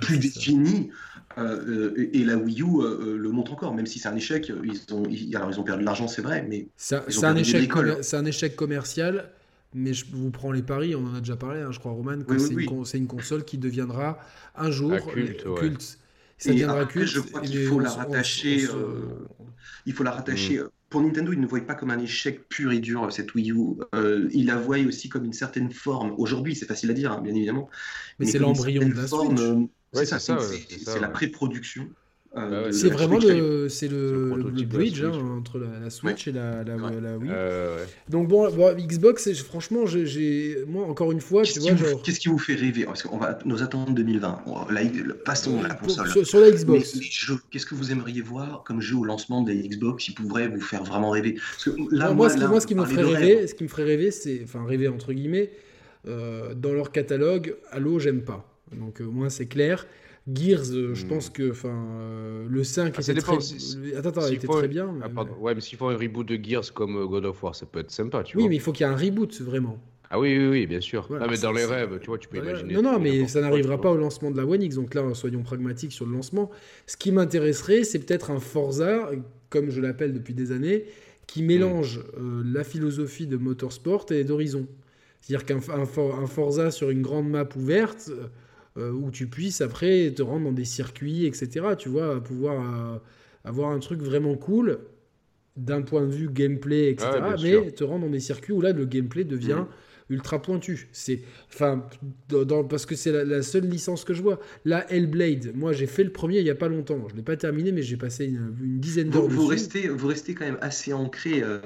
plus définie. et la Wii U le montre encore, même si c'est un échec. Ils ont, alors ils ont perdu de l'argent, c'est vrai, mais c'est un, échec, c'est un échec commercial mais je vous prends les paris, on en a déjà parlé, hein, je crois, Roman, que c'est une, console qui deviendra un jour culte. Ça deviendra culte. Je crois qu'il faut, la rattacher. il faut la rattacher. Pour Nintendo, il ne voit pas comme un échec pur et dur cette Wii U. Euh, il la voit aussi comme une certaine forme. Aujourd'hui, c'est facile à dire, hein, bien évidemment. Mais, c'est l'embryon de la forme, Switch. Euh, c'est ça, c'est la pré-production. Euh, bah c'est vraiment le, c'est le, le, bridge hein, entre la, Switch et la, la, Wii. Donc bon, Xbox, franchement, j'ai, moi encore une fois, qu'est-ce genre... qui vous fait rêver? Parce qu'on va nous attendre 2020. La, passons la console. Sur, la Xbox. qu'est-ce que vous aimeriez voir comme jeu au lancement des Xbox qui pourrait vous faire vraiment rêver? Parce que là, moi, moi, ce qui me ferait rêver, ce qui me ferait rêver, c'est, enfin rêver entre guillemets, euh, dans leur catalogue, Halo, j'aime pas. Donc euh, moi, c'est clair. Gears, euh, je pense hmm. que enfin euh, le 5 ah, était, très... Attends, attends, était très bien. Ah, mais... ouais, mais s'il faut un reboot de Gears comme euh, God of War, ça peut être sympa, tu oui, vois. Oui, mais il faut qu'il y ait un reboot vraiment. Ah oui, oui, oui, bien sûr. ah, mais dans les rêves, tu vois, tu peux imaginer. Non, non, mais ça n'arrivera pas au lancement de la One X. Donc là, soyons pragmatiques sur le lancement. Ce qui m'intéresserait, c'est peut-être un Forza, comme je l'appelle depuis des années, qui mélange hmm. la philosophie de Motorsport et d'Horizon. C'est-à-dire qu'un un, Forza sur une grande map ouverte, euh, où tu puisses après te rendre dans des circuits, etc. Tu vois, pouvoir euh, avoir un truc vraiment cool d'un point de vue gameplay, etc. mais te rendre dans des circuits où là le gameplay devient mm. ultra pointu. C'est, enfin, dans, parce que c'est la, seule licence que je vois. Là, Hellblade, moi j'ai fait le premier il y a pas longtemps. Je l'ai pas terminé, mais j'ai passé une, dizaine d'heures. Vous, restez, vous restez quand même assez ancré euh,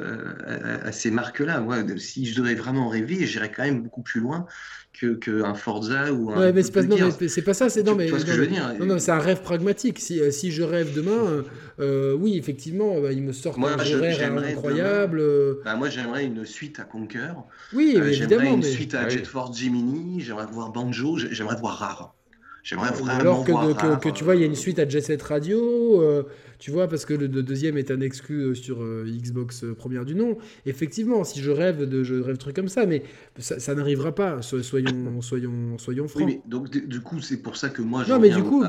à, à, ces marques-là. Moi, si je devais vraiment rêver, j'irais quand même beaucoup plus loin que, un Forza ou un. Ouais, mais c'est pas, non, mais c'est pas ça. C'est non, mais, non, non, c'est un rêve pragmatique. Si, euh, si je rêve demain, euh, euh, oui, effectivement, bah, il me sort un rêve incroyable. Bah, moi, j'aimerais une suite à Conquer. Oui, mais j'aimerais une suite à Jet Force Gemini. J'aimerais voir Banjo. J'aimerais voir Rare. J'aimerais vraiment Alors que, voir que, tu vois, il y a une suite à Jet Set Radio. Tu vois, parce que le, deuxième est un exclu euh, sur euh, Xbox euh, première du nom. Effectivement, si je rêve de, je rêve de trucs comme ça, mais ça, n'arrivera pas. soyons, soyons, soyons francs. Oui, mais donc du coup, c'est pour ça que moi, non, mais du coup,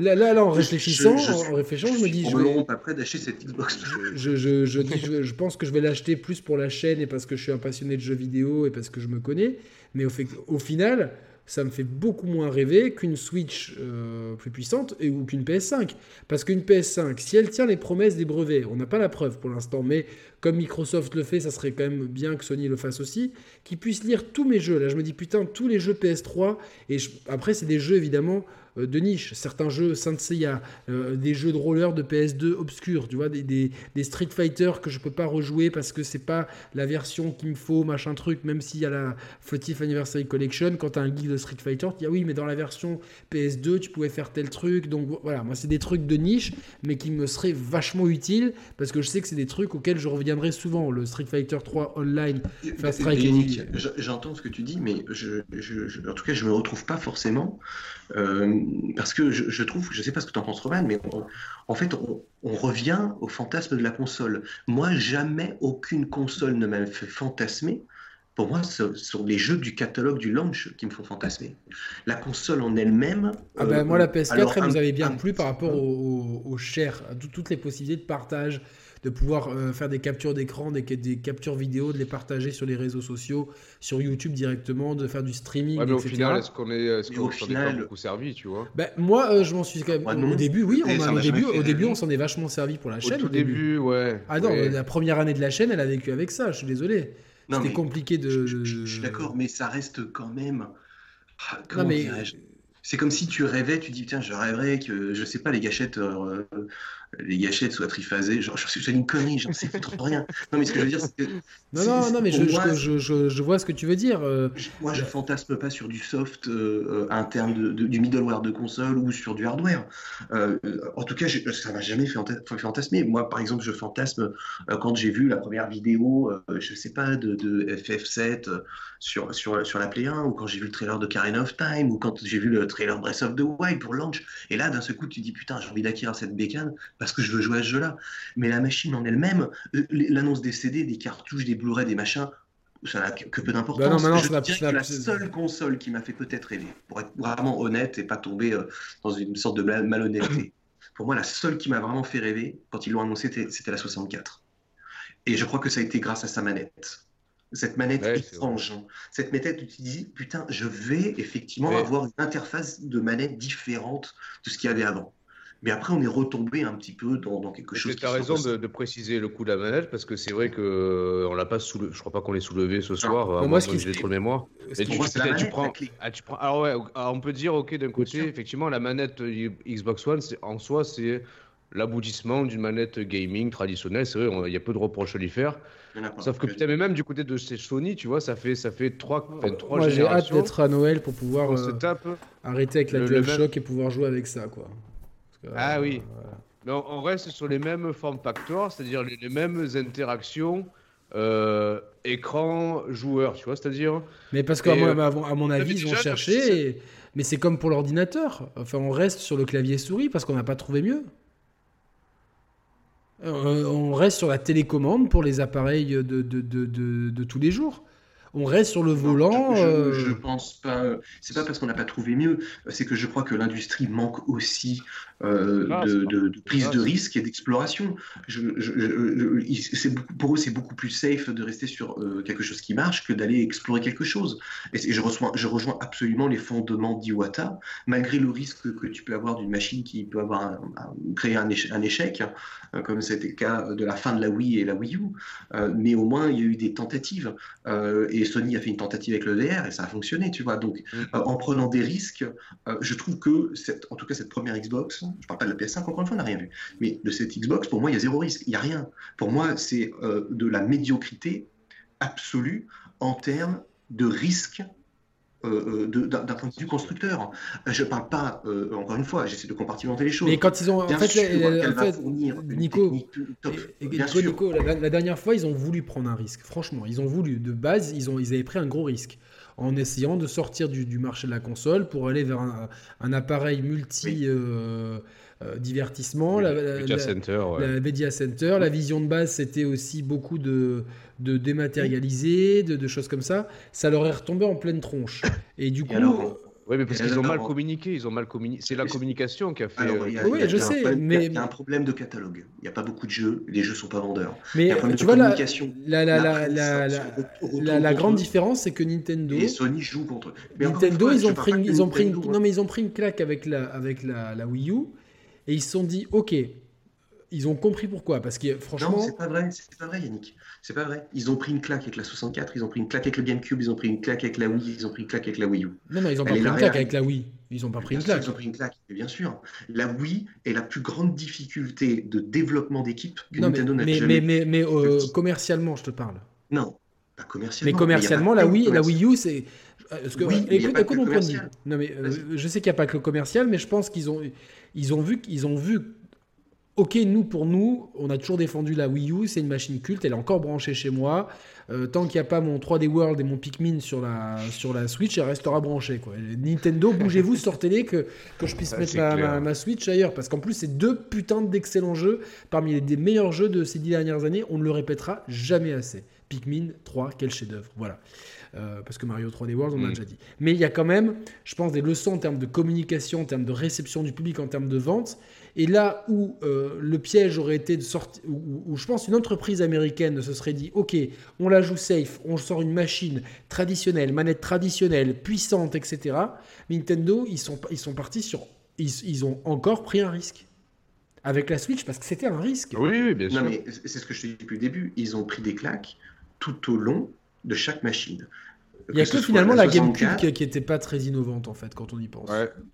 Là, là, en réfléchissant, je, en réfléchissant, je, me dis, je vais après d'acheter cette Xbox. Je, je, je, je, pense que je vais l'acheter plus pour la chaîne et parce que je suis un passionné de jeux vidéo et parce que je me connais. Mais au, fait, au final ça me fait beaucoup moins rêver qu'une Switch euh, plus puissante ou qu'une PS5. Parce qu'une PS5, si elle tient les promesses des brevets, on n'a pas la preuve pour l'instant, mais comme Microsoft le fait, ça serait quand même bien que Sony le fasse aussi, qui puisse lire tous mes jeux. Là, je me dis, putain, tous les jeux PS3, et après, c'est des jeux évidemment de niche, certains jeux Saint Seiya, euh, des jeux de roller de PS2 obscurs, tu vois, des, des, Street Fighter que je peux pas rejouer parce que c'est pas la version qu'il me faut, machin truc, même s'il y a la Flotif Anniversary Collection, quand tu as un geek de Street Fighter, tu dis ah oui, mais dans la version PS2, tu pouvais faire tel truc, donc voilà, moi c'est des trucs de niche, mais qui me seraient vachement utiles parce que je sais que c'est des trucs auxquels je reviendrai souvent, le Street Fighter 3 Online, Fast J'entends ce que tu dis, mais je, je, en tout cas, je me retrouve pas forcément. Euh, parce que je, trouve, je ne sais pas ce que tu en penses Roman, mais en fait on, revient au fantasme de la console. Moi, jamais aucune console ne m'a fait fantasmer. Pour moi, ce sont les jeux du catalogue du launch qui me font fantasmer. La console en elle-même. Ah ben, moi, la PS4, elle nous avait bien plu par rapport au, au, cher, à toutes les possibilités de partage, de pouvoir euh, faire des captures d'écran, des, des, captures vidéo, de les partager sur les réseaux sociaux, sur YouTube directement, de faire du streaming, ouais, mais Au final, est-ce qu'on est, est, qu final... beaucoup servi, tu vois? Ben, Moi, euh, je m'en suis quand même. au début, oui, on au, début, au début, on s'en est vachement servi pour la chaîne. Au tout début, ouais. Ah non, la première année de la chaîne, elle a vécu avec ça, je suis désolé. C'était compliqué de. Je, je suis d'accord, mais ça reste quand même Ah, comment mais... C'est comme si tu rêvais, tu dis, tiens, je rêverais que, je sais pas, les gâchettes euh, les gâchettes soient triphasées. Genre, je suis une connerie, j'en sais trop rien. Non, mais ce que je veux dire, c'est que. Non, non, non, mais je, je, je, je, vois ce que tu veux dire. Euh. Moi, je fantasme pas sur du soft euh, interne, de, du middleware de console ou sur du hardware. Euh, en tout cas, ça m'a jamais fait, fantasmer. Moi, par exemple, je fantasme quand j'ai vu la première vidéo, je sais pas, de, de FF7 sur, sur, sur la Play 1, ou quand j'ai vu le trailer de Karen of Time, ou quand j'ai vu le trailer Breath of the Wild pour launch. Et là, d'un seul coup, tu dis, putain, j'ai envie d'acquérir cette bécane parce que je veux jouer à ce jeu-là. Mais la machine en elle-même, euh, l'annonce des CD, des cartouches, des Blu-ray, des machins, ça n'a que peu d'importance. Bah je dirais que la seule console qui m'a fait peut-être rêver, pour être vraiment honnête et pas tomber euh, dans une sorte de malhonnêteté, pour moi, la seule qui m'a vraiment fait rêver, quand ils l'ont annoncé, c'était la 64. Et je crois que ça a été grâce à sa manette. Cette manette étrange. Hein. Cette manette où tu dis, putain, je vais effectivement avoir une interface de manette différente de ce qu'il y avait avant. Mais après, on est retombé un petit peu dans, quelque chose. Tu as raison de, préciser le coup de la manette parce que c'est vrai que euh, on l'a pas soulevé. Je crois pas qu'on l'ait soulevé ce soir. moi, ce qui j'ai trop de mémoire. tu, prends, ah, tu prends. Alors ouais, on peut dire ok d'un côté, effectivement, la manette euh, Xbox One, en soi, c'est l'aboutissement d'une manette gaming traditionnelle. C'est vrai, il y a peu de reproches à lui faire. Sauf que putain, mais même du côté de Sony, tu vois, ça fait ça fait trois, trois Moi, j'ai hâte d'être à Noël pour pouvoir euh, arrêter avec la DualShock et pouvoir jouer avec ça, quoi ah oui. Mais on, reste sur les mêmes formes factors, c'est-à-dire les, mêmes interactions euh, écran joueur, tu vois, c'est-à-dire. Mais parce qu'à euh, à mon avis, ils ont cherché, mais c'est comme pour l'ordinateur. Enfin, on reste sur le clavier souris parce qu'on n'a pas trouvé mieux. Euh, on reste sur la télécommande pour les appareils de, de, de, de tous les jours on reste sur le volant. je, euh, pense pas. C'est pas parce qu'on n'a pas trouvé mieux. C'est que je crois que l'industrie manque aussi euh, ah, de, prise de risque et d'exploration. pour eux, c'est beaucoup plus safe de rester sur euh, quelque chose qui marche que d'aller explorer quelque chose. Et, je, reçois, je rejoins absolument les fondements d'Iwata, malgré le risque que tu peux avoir d'une machine qui peut avoir créé un, échec, hein, comme c'était le cas de la fin de la Wii et la Wii U. mais au moins, il y a eu des tentatives. et Sony a fait une tentative avec le VR et ça a fonctionné, tu vois. Donc, mm. euh, en prenant des risques, euh, je trouve que, cette, en tout cas, cette première Xbox, je parle pas de la PS5, encore une fois, on n'a rien vu, mais de cette Xbox, pour moi, il y a zéro risque, il n'y a rien. Pour moi, c'est euh, de la médiocrité absolue en termes de risque euh, euh, d'un point de vue constructeur. Je ne parle pas, euh, encore une fois, j'essaie de compartimenter les choses. Mais quand ils ont. en fait, Nico, Nico, la, dernière fois, ils ont voulu prendre un risque. Franchement, ils ont voulu. De base, ils, ont, ils avaient pris un gros risque en essayant de sortir du, marché de la console pour aller vers un, appareil multi. divertissement, la, Media Center, la, Media Center. La vision de base, c'était aussi beaucoup de, de dématérialiser, de, choses comme ça, ça leur est retombé en pleine tronche. Et du coup. Oui, mais parce qu'ils ont mal communiqué, ils ont mal communiqué. C'est la communication qui a fait. oui, je sais, mais il y a un problème de catalogue. Il n'y a pas beaucoup de jeux, les jeux sont pas vendeurs. Mais tu vois la, la, la, la, la, grande différence, c'est que Nintendo et Sony jouent contre. Nintendo, ils ont pris, ils ont pris, non mais ils ont pris une claque avec la, avec la, la Wii U et ils se sont dit, ok, ils ont compris pourquoi. Parce que franchement. Non, c'est pas vrai, c'est pas vrai, Yannick. C'est pas vrai. Ils ont pris une claque avec la 64, ils ont pris une claque avec le GameCube, ils ont pris une claque avec la Wii, ils ont pris une claque avec la Wii U. Non, non, ils ont pas pris une claque avec la Wii. Ils ont pas pris une claque. Ils ont pris une claque, bien sûr. La Wii est la plus grande difficulté de développement d'équipe que Nintendo n'a jamais. Mais, mais, mais euh, commercialement, je te parle. Non, pas commercialement. Mais commercialement, la Wii, la Wii U, c'est. Parce que, oui, écoute, écoute vue. Non, mais euh, je sais qu'il n'y a pas que le commercial, mais je pense qu'ils ont, ils ont vu qu'ils ont vu Ok, nous, pour nous, on a toujours défendu la Wii U, c'est une machine culte, elle est encore branchée chez moi. Euh, tant qu'il n'y a pas mon 3D World et mon Pikmin sur la, sur la Switch, elle restera branchée. Quoi. Nintendo, bougez-vous, sortez-les que, que je puisse mettre ma, Switch ailleurs. Parce qu'en plus, c'est deux putains d'excellents jeux, parmi les meilleurs jeux de ces dix dernières années. On ne le répétera jamais assez. Pikmin 3, quel chef-d'œuvre. Voilà. Euh, parce que Mario 3D World, on a mm. déjà dit. Mais il y a quand même, je pense, des leçons en termes de communication, en termes de réception du public, en termes de vente. Et là où euh, le piège aurait été de sortir, où, je pense une entreprise américaine se serait dit, ok, on la joue safe, on sort une machine traditionnelle, manette traditionnelle, puissante, etc. Nintendo, ils sont, ils sont partis sur, ils, ont encore pris un risque avec la Switch parce que c'était un risque. Oui, oui bien sûr. Non, mais c'est ce que je te dis depuis le début. Ils ont pris des claques tout au long de chaque machine. Il y a que, finalement la, GameCube qui n'était pas très innovante en fait quand on y pense.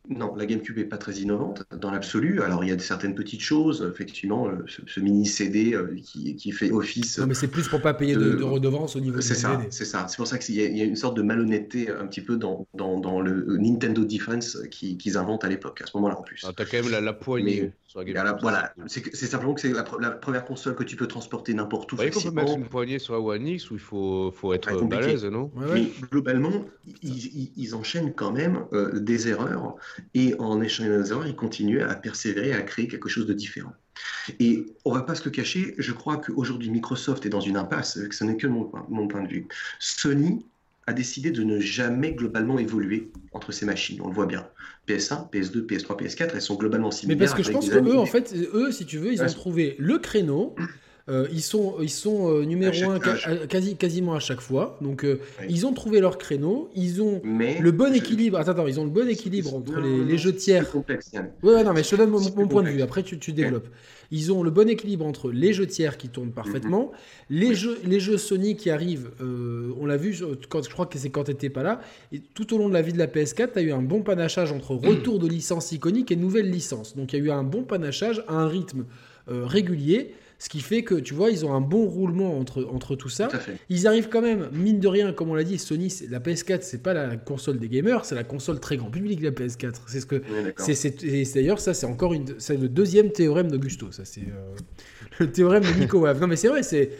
Non, la GameCube est pas très innovante dans l'absolu. Alors il y a certaines petites choses, effectivement, ce, mini CD qui, qui, fait office. Non, mais c'est plus pour pas payer de, de, redevance au niveau. C'est ça, c'est ça. C'est pour ça qu'il y, y, a une sorte de malhonnêteté un petit peu dans, dans, dans le Nintendo Defense qu'ils inventent à l'époque, à ce moment-là en plus. Ah, T'as quand même la, la poignée. sur la voilà, c'est simplement que c'est la, première console que tu peux transporter n'importe où. Vous voyez qu'on peut mettre une poignée sur la One X où il faut, faut être balèze, non? Mais globalement, ils, ils, enchaînent quand même euh, des erreurs et en échangeant des erreurs, ils continuent à persévérer, à créer quelque chose de différent. Et on va pas se le cacher, je crois qu'aujourd'hui Microsoft est dans une impasse, ce n'est que mon, mon point de vue. Sony a décidé de ne jamais globalement évoluer entre ces machines. On le voit bien. PS1, PS2, PS3, PS4, elles sont globalement similaires. Mais parce que je pense que eux, en fait, eux, si tu veux, ils ont trouvé le créneau. Euh, ils sont, ils sont euh, numéro un quasi, quasiment à chaque fois. Donc, euh, ils ont trouvé leur créneau. Ils ont le bon équilibre. Attends, attends, ils ont le bon équilibre entre les, jeux tiers. Ouais, non, mais je te donne mon, point de vue. Après, tu, tu développes. Ils ont le bon équilibre entre les jeux tiers qui tournent parfaitement, mhm. les, jeux, les jeux Sony qui arrivent, on l'a vu, quand, je crois que c'est quand tu n'étais pas là, et tout au long de la vie de la PS4, tu as eu un bon panachage entre retour de licence iconique et nouvelle licence. Donc il y a eu un bon panachage à un rythme régulier. Ce qui fait que, tu vois, ils ont un bon roulement entre, entre tout ça. ils arrivent quand même, mine de rien, comme on l'a dit, Sony, la PS4, c'est pas la console des gamers, c'est la console très grand public, la PS4. C'est ce que. c'est D'ailleurs, ça, c'est encore une, c'est le deuxième théorème d'Augusto. Ça, c'est euh, le théorème de Nico Wave. Non, mais c'est vrai, c'est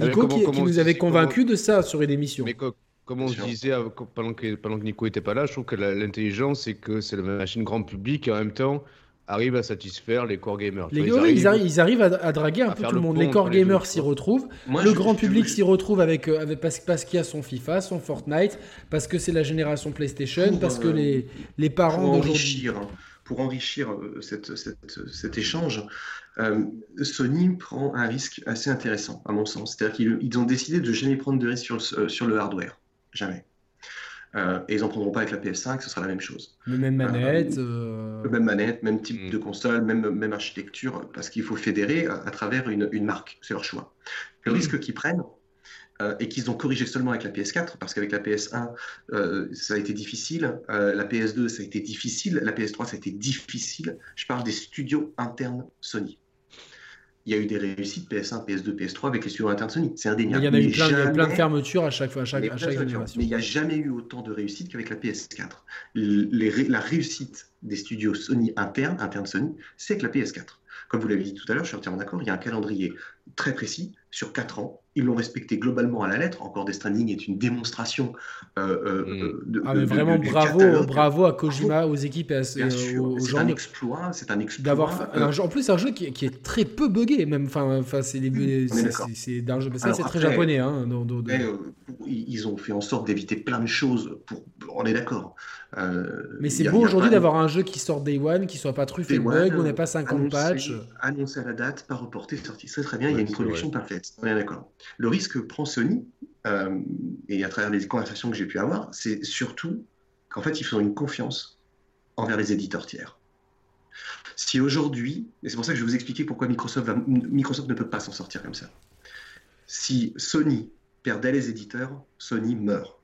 ah, Nico qui, nous avait convaincu de ça sur une émission. Mais comme on se disait pendant que, pendant que Nico était pas là, je trouve que l'intelligence, c'est que c'est la machine grand public et en même temps arrivent à satisfaire les core gamers. Les, ils, arrivent, à, draguer un peu tout le monde. Les core gamers s'y retrouvent. le grand public s'y retrouve avec, euh, avec, parce, parce qu'il y a son FIFA, son Fortnite, parce que c'est la génération PlayStation, parce que euh, les, les parents d'aujourd'hui. Pour enrichir euh, cette, cet échange, Sony prend un risque assez intéressant, à mon sens. C'est-à-dire qu'ils ont décidé de jamais prendre de risque sur, sur le hardware. Jamais. Euh, et ils n'en prendront pas avec la PS5, ce sera la même chose. Le même manette. Euh, euh, même manette, même type mm. de console, même, même architecture, parce qu'il faut fédérer à, travers une, une marque, c'est leur choix. Le mm. risque qu'ils prennent, et qu'ils ont corrigé seulement avec la PS4, parce qu'avec la PS1, ça a été difficile, la PS2, ça a été difficile, la PS3, ça a été difficile. Je parle des studios internes Sony il y a eu des réussites PS1, PS2, PS3 avec les studios internes Sony. C'est indéniable. Il y en a eu plein, plein, de fermetures à chaque, à chaque, à chaque génération. Mais il n'y a jamais eu autant de réussite qu'avec la PS4. Les, la réussite des studios Sony internes, internes Sony, c'est avec la PS4. Comme vous l'avez dit tout à l'heure, je suis entièrement d'accord, il y a un calendrier très précis sur 4 ans. Ils l'ont respecté globalement à la lettre. Encore Death Stranding est une démonstration euh, euh, mm. de, ah, mais vraiment bravo, bravo à Kojima, aux équipes et aux gens. C'est un exploit, c'est un exploit. D'avoir en plus un jeu qui, qui, est très peu buggé, même. Enfin, enfin c'est c'est d'un jeu. Ça, c'est très japonais. Hein, euh, ils ont fait en sorte d'éviter plein de choses. Pour, on est d'accord. Mais c'est beau aujourd'hui d'avoir un jeu qui sort Day One, qui soit pas truffé de bugs, on n'est pas 50 patchs. Annoncé à la date, pas reporté, sorti. C'est très bien. il y a une production parfaite. On est d'accord. Le risque que prend Sony, euh, et à travers les conversations que j'ai pu avoir, c'est surtout qu'en fait, ils font une confiance envers les éditeurs tiers. Si aujourd'hui, et c'est pour ça que je vais vous expliquer pourquoi Microsoft, Microsoft ne peut pas s'en sortir comme ça. Si Sony perdait les éditeurs, Sony meurt.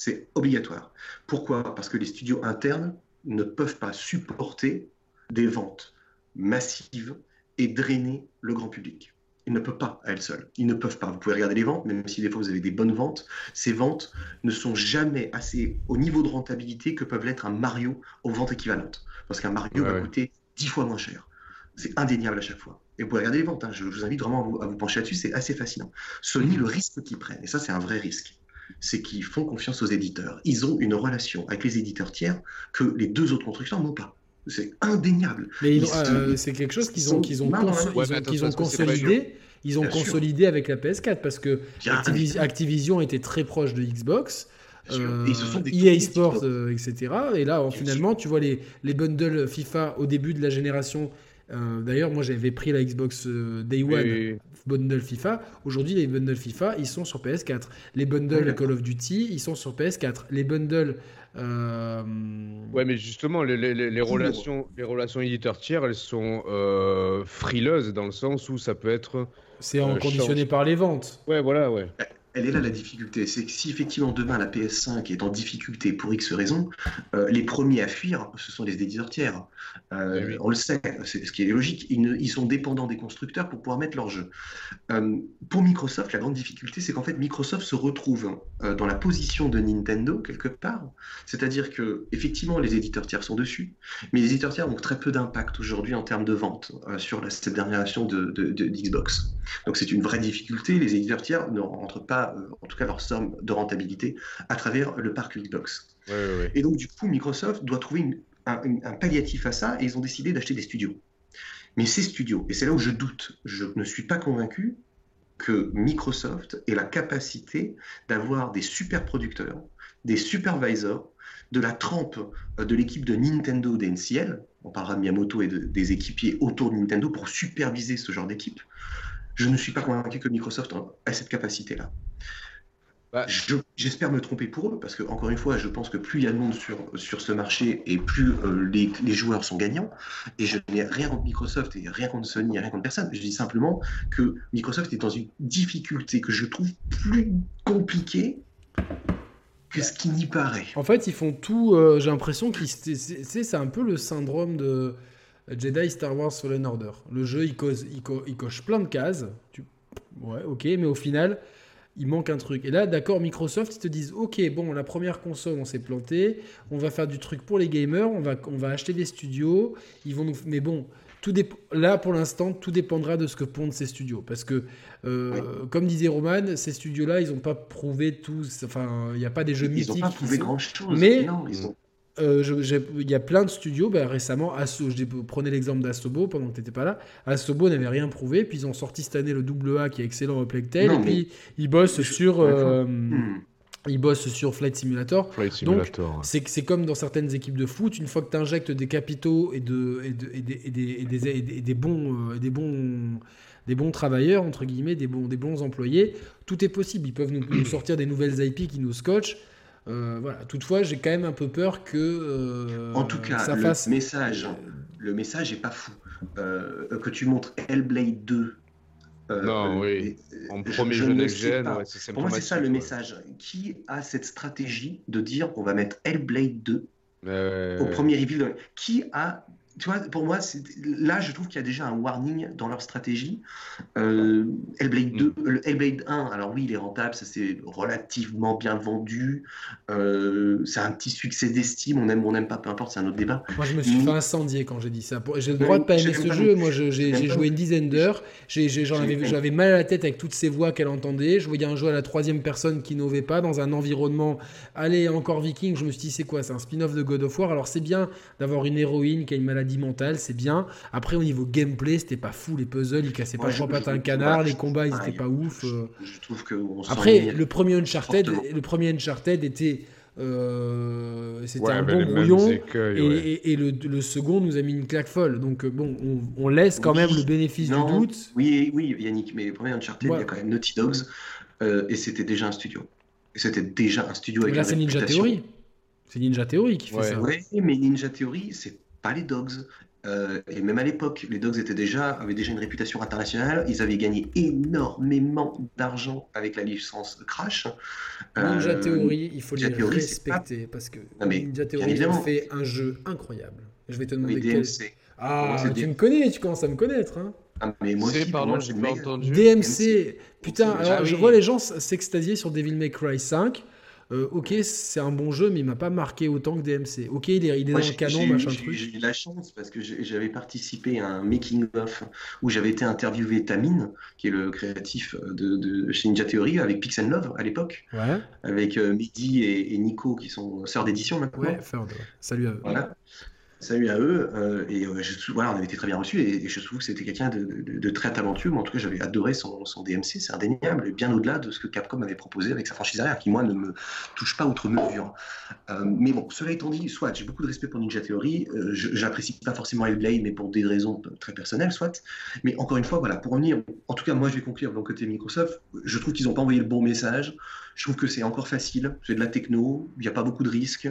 C'est obligatoire. Pourquoi? Parce que les studios internes ne peuvent pas supporter des ventes massives et drainer le grand public. Ils ne peuvent pas à elles seules. Ils ne peuvent pas. Vous pouvez regarder les ventes, même si des fois vous avez des bonnes ventes. Ces ventes ne sont jamais assez au niveau de rentabilité que peuvent l'être un Mario aux ventes équivalentes. Parce qu'un Mario va coûter dix fois moins cher. C'est indéniable à chaque fois. Et vous pouvez regarder les ventes. Hein. Je, vous invite vraiment à vous, pencher là-dessus. C'est assez fascinant. Sony, le risque qu'ils prennent, et ça c'est un vrai risque, c'est qu'ils font confiance aux éditeurs. Ils ont une relation avec les éditeurs tiers que les deux autres constructeurs n'ont pas. C'est indéniable. Mais euh, c'est quelque chose qu'ils ont, qu'ils ont, qu'ils ont, consolidé. Ils ont consolidé avec la PS4 parce que Activision était très proche de Xbox. Euh, EA Sports, euh, etc. Et là, finalement, tu vois les, les bundles FIFA au début de la génération. Euh, d'ailleurs, moi, j'avais pris la Xbox Day One bundle FIFA. Aujourd'hui, les bundles FIFA, ils sont sur PS4. Les bundles Call of Duty, ils sont sur PS4. Les bundles euh... Ouais, mais justement, les, les, les relations, les relations éditeurs tiers, elles sont euh, frileuses dans le sens où ça peut être. C'est euh, conditionné par les ventes. Ouais, voilà, ouais. Elle est là la difficulté. C'est que si effectivement demain la PS5 est en difficulté pour X raisons, euh, les premiers à fuir, ce sont les éditeurs tiers. Euh, on le sait, c'est ce qui est logique. Ils, sont dépendants des constructeurs pour pouvoir mettre leur jeu. Euh, pour Microsoft, la grande difficulté, c'est qu'en fait Microsoft se retrouve dans la position de Nintendo quelque part. C'est-à-dire que effectivement les éditeurs tiers sont dessus, mais les éditeurs tiers ont très peu d'impact aujourd'hui en termes de vente sur la, cette dernière version de, de Xbox. Donc c'est une vraie difficulté. Les éditeurs tiers ne rentrent pas euh, en tout cas leur somme de rentabilité, à travers le parc Xbox. Et donc, du coup, Microsoft doit trouver un, palliatif à ça et ils ont décidé d'acheter des studios. Mais ces studios, et c'est là où je doute, je ne suis pas convaincu que Microsoft ait la capacité d'avoir des super producteurs, des supervisors, de la trempe euh, de l'équipe de Nintendo d'NCL, on parlera de Miyamoto et des équipiers autour de Nintendo pour superviser ce genre d'équipe, je ne suis pas convaincu que Microsoft a cette capacité-là. Bah, j'espère me tromper pour eux, parce que, encore une fois, je pense que plus il y a de monde sur, sur ce marché et plus euh, les, les, joueurs sont gagnants. Et je n'ai rien contre Microsoft et rien contre Sony, rien contre personne. Je dis simplement que Microsoft est dans une difficulté que je trouve plus compliquée que ce qui n'y paraît. En fait, ils font tout. Euh, j'ai l'impression que c'est un peu le syndrome de Jedi Star Wars Fallen Order. Le jeu, il, il, coche plein de cases. Ouais, ok, mais au final, il manque un truc. Et là, d'accord, Microsoft, ils te disent, ok, bon, la première console, on s'est planté, on va faire du truc pour les gamers, on va, on va acheter des studios, ils vont nous... Mais bon, tout là, pour l'instant, tout dépendra de ce que pondent ces studios. Parce que, euh, comme disait Roman, ces studios-là, ils n'ont pas prouvé tout. Enfin, il n'y a pas des jeux mythiques. Ils n'ont pas prouvé grand-chose. Mais ils ont... Euh, il y a plein de studios, ben, récemment, Asso, je prenais l'exemple d'Asobo pendant que tu n'étais pas là. Asobo n'avait rien prouvé, puis ils ont sorti cette année le double A qui est excellent au Plague et puis ils bossent sur. Euh, hmm. Ils bossent sur Flight Simulator. Flight Simulator Donc, c'est comme dans certaines équipes de foot, une fois que tu injectes des capitaux et, de, et, de, et, des, et des, bons, des, bons, des bons travailleurs, entre guillemets, des bons, des bons employés, tout est possible. Ils peuvent nous, nous sortir des nouvelles IP qui nous scotchent. Euh, voilà. Toutefois, j'ai quand même un peu peur que. Euh, en tout cas, ça le fasse... message, le message est pas fou. Euh, que tu montres Hellblade 2. non, oui. En premier jeu next-gen, Pour moi, c'est ça le message. Qui a cette stratégie de dire on va mettre Hellblade 2 au premier reveal? Qui a tu vois, pour moi, là, je trouve qu'il y a déjà un warning dans leur stratégie. Euh, Hellblade 2, mm. le Hellblade 1, alors oui, il est rentable, ça s'est relativement bien vendu. Euh, c'est un petit succès d'estime, on aime ou on n'aime pas, peu importe, c'est un autre débat. Moi, je me suis fait incendier quand j'ai dit ça. J'ai le droit de pas aimer ce jeu. Moi, j'ai joué une dizaine d'heures. J'avais mal à la tête avec toutes ces voix qu'elle entendait. Je voyais un jeu à la troisième personne qui n'ovait pas dans un environnement. Allez, encore Viking. Je me suis dit, c'est quoi C'est un spin-off de God of War? Alors, c'est bien d'avoir une héroïne qui a une maladie mental c'est bien. Après, au niveau gameplay, c'était pas fou. Les puzzles, ils cassaient pas trois pattes un canard. les combats, ils étaient pas ouf. Euh. Je, trouve que Après, le premier Uncharted, le premier Uncharted était. Euh, c'était un bon brouillon et, le, second nous a mis une claque folle donc euh, bon on, laisse quand même le bénéfice du doute oui oui Yannick mais le premier Uncharted il y a quand même Naughty Dogs et c'était déjà un studio c'était déjà un studio avec là c'est Ninja Theory c'est Ninja Theory qui fait ça oui mais Ninja Theory c'est pas les Dogs. Euh, et même à l'époque, les Dogs étaient déjà, avaient déjà une réputation internationale. Ils avaient gagné énormément d'argent avec la licence Crash. Ninja euh, Theory, il faut les respecter parce que Ninja Theory a fait un jeu incroyable. Je vais te demander quel... Ah, tu me connais, tu commences à me connaître. Hein. Ah, mais moi aussi, pardon, j'ai pas entendu. DMC, putain, alors je vois les gens s'extasier sur Devil May Cry 5. Euh, ok, c'est un bon jeu, mais il m'a pas marqué autant que DMC. Ok, il est, il est dans le canon, machin truc. J'ai eu la chance parce que j'avais participé à un making-of où j'avais été interviewé Tamine, qui est le créatif de, de chez Ninja Theory, avec Pix Love à l'époque. Ouais. Avec euh, Mehdi et, Nico, qui sont sœurs d'édition maintenant. Ouais, Salut à eux. Voilà. Salut à eux. Euh, et euh, voilà, on avait été très bien reçus et, je trouve que c'était quelqu'un de, très talentueux. Mais en tout cas, j'avais adoré son, DMC, c'est indéniable, bien au-delà de ce que Capcom avait proposé avec sa franchise arrière, qui moi ne me touche pas outre mesure. Euh, mais bon, cela étant dit, soit j'ai beaucoup de respect pour Ninja Theory, j'apprécie pas forcément Hellblade, mais pour des raisons très personnelles, soit. Mais encore une fois, voilà, pour revenir, en tout cas, moi je vais conclure mon côté Microsoft, je trouve qu'ils n'ont pas envoyé le bon message. Je trouve que c'est encore facile, c'est de la techno, il n'y a pas beaucoup de risques.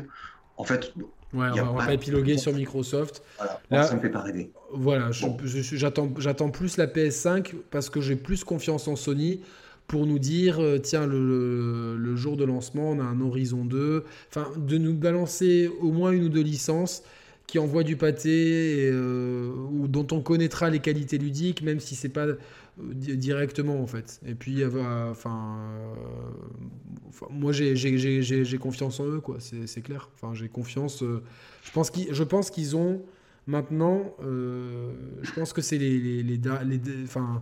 En fait, Ouais, on va, pas épiloguer sur Microsoft. Voilà, Là, ça me fait pas rêver. Voilà, j'attends plus la PS5 parce que j'ai plus confiance en Sony pour nous dire euh, tiens, le, jour de lancement, on a un Horizon 2. Enfin, de nous balancer au moins une ou deux licences qui envoient du pâté euh, ou dont on connaîtra les qualités ludiques, même si c'est pas directement en fait. Et puis, enfin, moi j'ai confiance en eux, quoi, c'est clair. Enfin, j'ai confiance. je pense qu'ils ont maintenant, je pense que c'est les, les, les, les, enfin,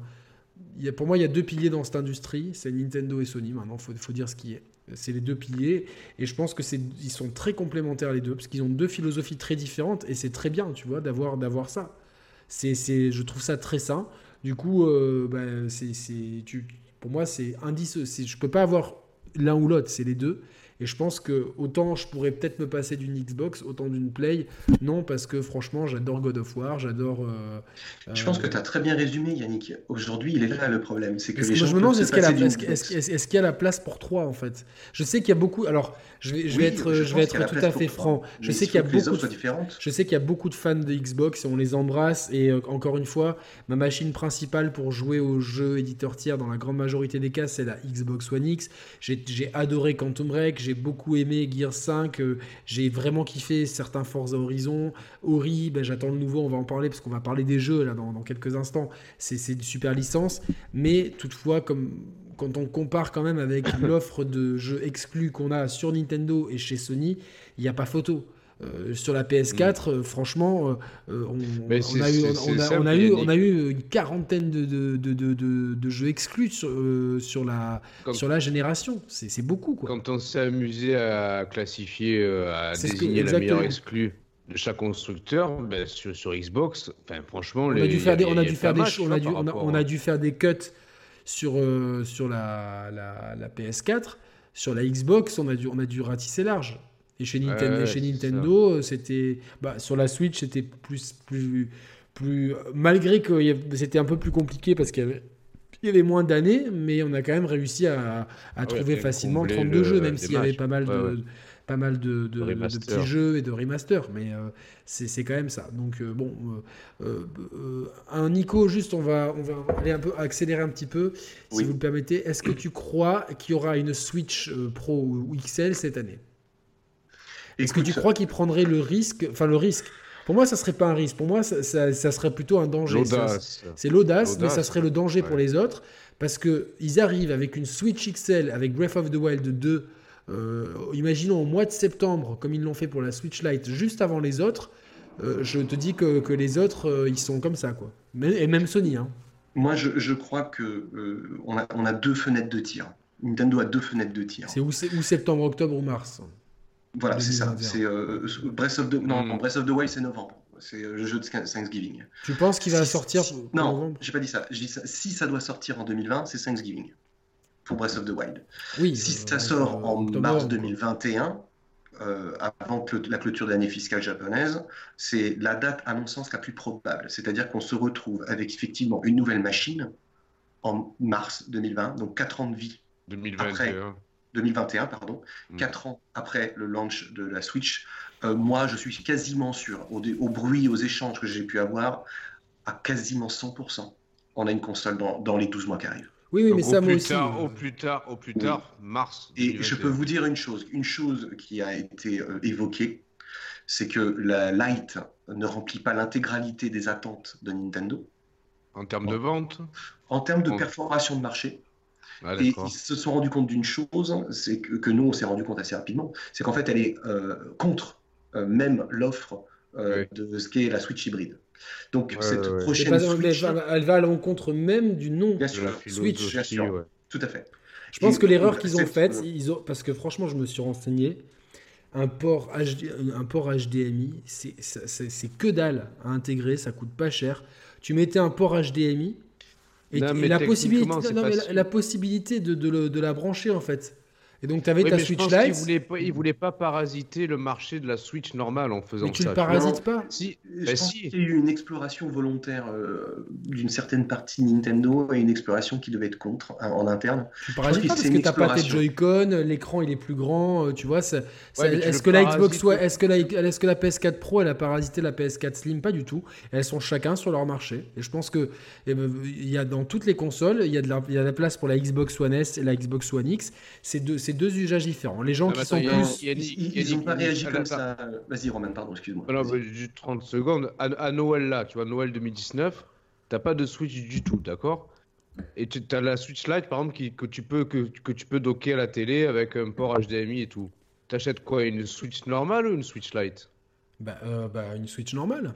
pour moi, il y a deux piliers dans cette industrie, c'est Nintendo et Sony. Maintenant, il faut, dire ce qui est. C'est les deux piliers, et je pense que c'est, ils sont très complémentaires les deux, parce qu'ils ont deux philosophies très différentes, et c'est très bien, tu vois, d'avoir, d'avoir ça. C'est, c'est, je trouve ça très sain. Du coup, euh, bah, c'est, pour moi, c'est indice. Je peux pas avoir l'un ou l'autre, c'est les deux. Et je pense que autant je pourrais peut-être me passer d'une Xbox, autant d'une Play, non, parce que franchement, j'adore God of War, j'adore. Euh, je pense que tu as très bien résumé, Yannick. Aujourd'hui, il est là le problème. C'est que les gens. Je me demande est-ce qu'il y, a la place pour trois, en fait? Je sais qu'il y a beaucoup. Alors, je vais, je vais être, je vais être tout à fait franc. Je sais qu'il y a beaucoup. De... Je sais qu'il y a beaucoup de fans de Xbox et on les embrasse. Et euh, encore une fois, ma machine principale pour jouer aux jeux éditeurs tiers dans la grande majorité des cas, c'est la Xbox One X. J'ai adoré Quantum Break j'ai beaucoup aimé Gear 5, euh, j'ai vraiment kiffé certains Forza Horizon. Ori, ben, j'attends le nouveau, on va en parler parce qu'on va parler des jeux là dans, quelques instants. C'est une super licence, mais toutefois, comme quand on compare quand même avec l'offre de jeux exclus qu'on a sur Nintendo et chez Sony, il n'y a pas photo. Euh, sur la PS4, euh, franchement, on, a eu, on, a, eu, une quarantaine de, de, de, de jeux exclus sur, euh, sur, la, sur la génération. C'est beaucoup. Quoi. Quand on s'est amusé à classifier, à désigner la meilleure exclue de chaque constructeur, ben, sur, sur, Xbox, franchement, on a dû faire des, on a dû faire des, on a dû, on a, dû faire des cuts sur, sur la, la, la, PS4. Sur la Xbox, on a dû, on a dû ratisser large. Et chez Nintendo, chez Nintendo c'était bah, sur la Switch, c'était plus plus plus malgré que c'était un peu plus compliqué parce qu'il y avait il y avait moins d'années, mais on a quand même réussi à, à trouver facilement 32 jeux, même s'il y avait pas mal de, pas mal de, de, petits jeux et de remasters. Mais euh, c'est quand même ça. Donc, euh, bon, euh, un Nico, juste, on va, on va aller un peu accélérer un petit peu, si vous le permettez. Est-ce que tu crois qu'il y aura une Switch Pro ou XL cette année? Est-ce que tu crois qu'il prendrait le risque Enfin, le risque? Pour moi, ça serait pas un risque. Pour moi, ça, ça, serait plutôt un danger. C'est l'audace, mais ça serait le danger pour les autres. Parce qu'ils arrivent avec une Switch XL, avec Breath of the Wild 2, euh, imaginons au mois de septembre, comme ils l'ont fait pour la Switch Lite, juste avant les autres. Euh, je te dis que, que les autres, euh, ils sont comme ça. quoi. Et même Sony. Hein. Moi, je, je crois que on a, on, a, deux fenêtres de tir. Nintendo a deux fenêtres de tir. C'est ou septembre, octobre ou mars voilà, c'est ça. C'est euh, Breath of the non, mm. Breath of the Wild c'est novembre. C'est euh, le jeu de Thanksgiving. Tu penses qu'il va sortir Non, j'ai pas dit ça. Je dis ça. Si ça doit sortir en 2020, c'est Thanksgiving pour Breath of the Wild. Oui. Si ça euh, sort en mars 2021, avant la clôture de l'année fiscale japonaise, c'est la date, à mon sens, la plus probable. C'est-à-dire qu'on se retrouve avec effectivement une nouvelle machine en mars 2020, donc 4 ans de vie 2021. 2021, pardon, 4 mm. ans après le launch de la Switch. Euh, moi, je suis quasiment sûr, au, au bruit, aux échanges que j'ai pu avoir, à quasiment 100%, on a une console dans, dans les 12 mois qui arrivent. Oui, oui, mais ça, moi aussi. Tard, au plus tard, au plus tard, mars. Et je peux vous dire une chose, une chose qui a été euh, évoquée, c'est que la Lite ne remplit pas l'intégralité des attentes de Nintendo. En termes de vente? En termes de perforation de marché et ils se sont rendus compte d'une chose, c'est que, nous, on s'est rendu compte assez rapidement, c'est qu'en fait, elle est euh, contre euh, même l'offre euh, de ce qu'est la Switch hybride. Donc, cette prochaine Switch... Elle va, à l'encontre même du nom bien sûr, Switch. Bien sûr, tout à fait. Je pense que l'erreur qu'ils ont faite, ils ont... parce que franchement, je me suis renseigné, un port, un port HDMI, c'est que dalle à intégrer, ça coûte pas cher. Tu mettais un port HDMI, et, la, possibilité, la, possibilité de, de, la brancher, en fait, Et donc, tu avais ta Switch Lite. Il voulait, pas, il voulait pas parasiter le marché de la Switch normale en faisant ça. Mais tu le parasites pas Si. Je bah pense qu'il y a eu une exploration volontaire euh, d'une certaine partie Nintendo et une exploration qui devait être contre hein, en interne. Tu parasites pas parce que t'as pas tes Joy-Con, l'écran il est plus grand, euh, tu vois. est-ce que la Xbox, est-ce que la, est-ce que la PS4 Pro elle a parasité la PS4 Slim? Pas du tout. Elles sont chacun sur leur marché. Et je pense que eh ben, il y a dans toutes les consoles, il y a de la, il y a la place pour la Xbox One S et la Xbox One X. C'est deux c'est deux usages différents. Les gens ah, qui sont plus. ils n'ont pas réagi comme ça. Vas-y, Roman, pardon, excuse-moi. Non, juste 30 secondes. À, Noël, là, tu vois, Noël 2019, t'as pas de Switch du tout, d'accord? Et tu as la Switch Lite, par exemple, que, tu peux, que, que tu peux docker à la télé avec un port HDMI et tout. T'achètes quoi Une Switch normale ou une Switch Lite? Bah, euh, bah, une Switch normale.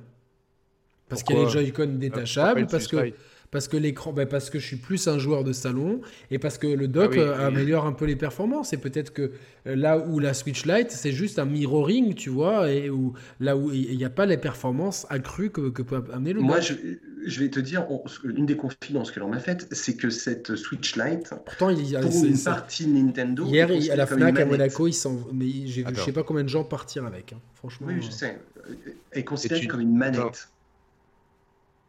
Parce qu'il y a les Joy-Con détachables, parce que parce que l'écran, bah, parce que je suis plus un joueur de salon et parce que le dock ah euh, améliore un peu les performances. Et peut-être que euh, là où la Switch Lite, c'est juste un mirroring, tu vois, et où là où il n'y a pas les performances accrues que, que peut amener le Moi, je, je, vais te dire, une des confidences que l'on m'a faites, c'est que cette Switch Lite, pourtant il y a pour une partie Nintendo, hier à la Fnac à Monaco, ils sont, mais je sais pas combien de gens partir avec, hein. franchement. Oui, je sais, est considérée comme une manette.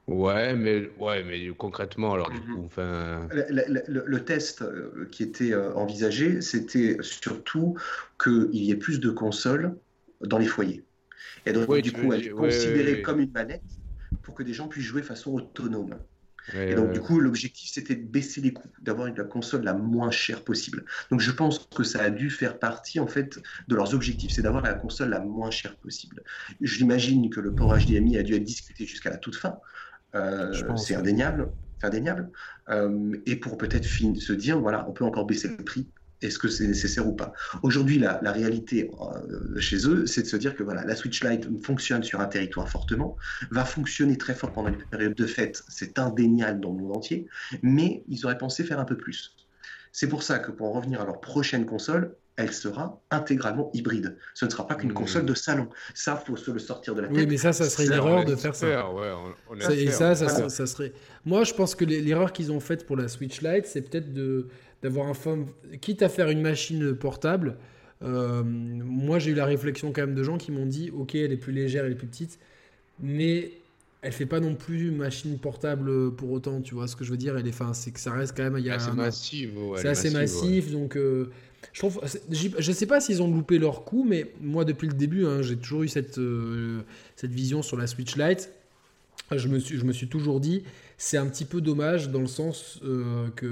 Ouais, mais, ouais, mais concrètement, alors, du mhm. coup, enfin... Le, test euh, qui était euh, envisagé, c'était surtout qu'il y ait plus de consoles dans les foyers. Et donc, du coup, elle est considérée comme une manette pour que des gens puissent jouer de façon autonome. et donc, du coup, l'objectif, c'était de baisser les coûts, d'avoir la console la moins chère possible. Donc, je pense que ça a dû faire partie, en fait, de leurs objectifs, c'est d'avoir la console la moins chère possible. J'imagine que le port HDMI a dû être discuté jusqu'à la toute fin, c'est indéniable. indéniable. Euh, et pour peut-être se dire, voilà, on peut encore baisser le prix est-ce que c'est nécessaire ou pas? Aujourd'hui, la, réalité euh, chez eux, c'est de se dire que voilà, la Switch Lite fonctionne sur un territoire fortement, va fonctionner très fort pendant une période de fête, c'est indéniable dans le monde entier, mais ils auraient pensé faire un peu plus. C'est pour ça que pour en revenir à leur prochaine console, elle sera intégralement hybride. Ce ne sera pas qu'une hmm. console de salon. Ça, faut se le sortir de la tête. Oui, mais ça, ça serait une erreur de faire ça. et ça, ça, serait. Moi, je pense que l'erreur qu'ils ont faite pour la Switch Lite, c'est peut-être de d'avoir un fond, quitte à faire une machine portable. Euh, moi, j'ai eu la réflexion quand même de gens qui m'ont dit, ok, elle est plus légère, elle est plus petite, mais elle fait pas non plus une machine portable pour autant, tu vois ce que je veux dire Elle est, fin, c'est que ça reste quand même. Il y a assez massif. c'est assez massif, donc euh, je trouve, je sais pas s'ils ont loupé leur coup, mais moi depuis le début, hein, j'ai toujours eu cette, euh, cette vision sur la Switch Lite. Je me suis, toujours dit, c'est un petit peu dommage dans le sens euh, que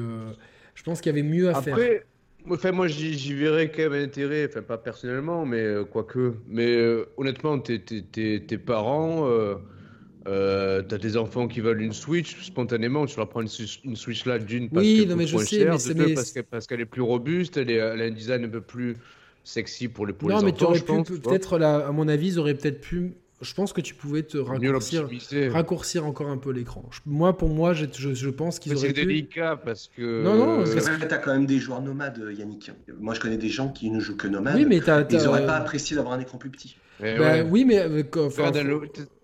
je pense qu'il y avait mieux à Après, faire. Enfin, moi, j'y verrais quand même intérêt, enfin pas personnellement, mais quoique. Mais honnêtement, tes, parents euh, t'as des enfants qui veulent une Switch, spontanément, tu leur prends une, Switch là d'une parce qu'elle coûte moins cher, parce qu'elle est plus robuste, elle, a un design un peu plus sexy pour les, pour non, mais enfants. Non, mais peut-être, à mon avis, ils auraient peut-être pu. Je pense que tu pouvais te raccourcir, raccourcir encore un peu l'écran. Moi, pour moi, je, je, pense qu'ils auraient pu. C'est délicat parce que. Non, non. Parce que t'as quand même des joueurs nomades, Yannick. Moi, je connais des gens qui ne jouent que nomades. Oui, mais t'as, Ils n'auraient pas apprécié d'avoir un écran plus petit. Bah, oui, mais avec. Euh,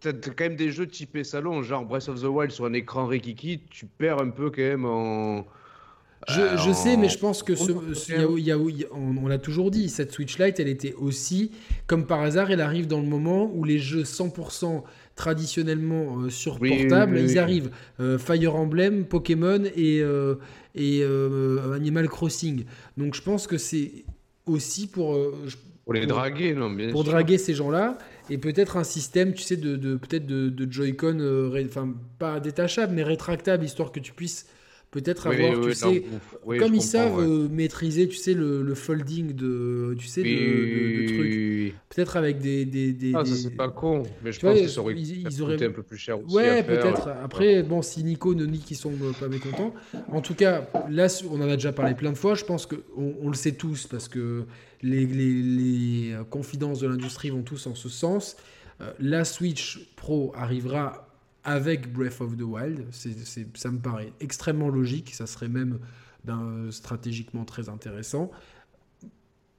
t'as quand même des jeux typés salon, genre Breath of the Wild sur un écran Rikiki, tu perds un peu quand même en. Je, je sais, mais je pense que ce, y a, on, l'a toujours dit, cette Switch Lite, elle était aussi, comme par hasard, elle arrive dans le moment où les jeux 100% traditionnellement euh, sur portable, ils arrivent. Euh, Fire Emblem, Pokémon et, et Animal Crossing. Donc je pense que c'est aussi pour pour les draguer, non, bien Pour draguer ces gens-là. Et peut-être un système, tu sais, de, peut-être de, de Joy-Con, euh, enfin, pas détachable, mais rétractable, histoire que tu puisses peut-être avoir, tu sais, comme ils savent euh, maîtriser, tu sais, le, folding de, tu sais, de, trucs. Peut-être avec des, des, des Ah, ça c'est pas con, mais je pense qu'ils auraient, ils, auraient un peu plus cher aussi Ouais, peut-être. Après, bon, si Nico, Noni qui sont euh, pas mécontents. En tout cas, là, on en a déjà parlé plein de fois. Je pense qu'on on le sait tous parce que les, les, les euh, confidences de l'industrie vont tous en ce sens. la Switch Pro arrivera avec Breath of the Wild. ça me paraît extrêmement logique, ça serait même stratégiquement très intéressant.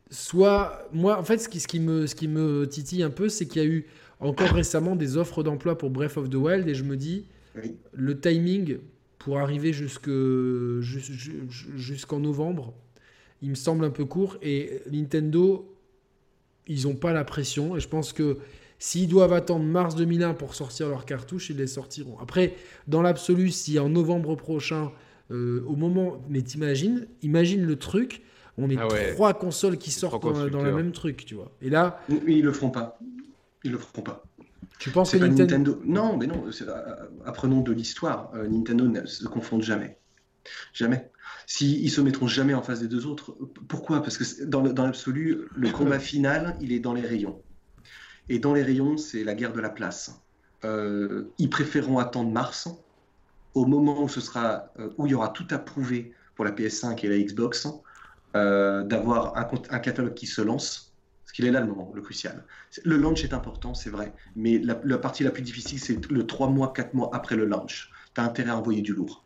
Soit, moi, en fait, ce qui, ce qui, me, ce qui me titille un peu, c'est qu'il y a eu encore récemment des offres d'emploi pour Breath of the Wild, et je me dis, le timing pour arriver jusqu'en novembre il me semble un peu court. Et Nintendo, ils n'ont pas la pression. Et je pense que s'ils doivent attendre mars 2001 pour sortir leur cartouche, ils les sortiront. Après, dans l'absolu, si en novembre prochain, euh, au moment. Mais t'imagines, imagine le truc. On est ah trois consoles qui sortent dans, le même truc, tu vois. Et là. Ils le feront pas. Ils le feront pas. Tu penses que Nintendo... Non, mais non. Apprenons de l'histoire. Euh, Nintendo ne se confond jamais. Jamais. S'ils ne se mettront jamais en face des deux autres, pourquoi? Parce que dans l'absolu, le combat final, il est dans les rayons. Et dans les rayons, c'est la guerre de la place. Euh, ils préféreront attendre mars, au moment où, ce sera, euh, où il y aura tout approuvé pour la PS5 et la Xbox, euh, d'avoir un, catalogue qui se lance, ce qu'il est là le moment, le crucial. Le launch est important, c'est vrai, mais la, la, partie la plus difficile, c'est le 3 mois, 4 mois après le launch. Tu as intérêt à envoyer du lourd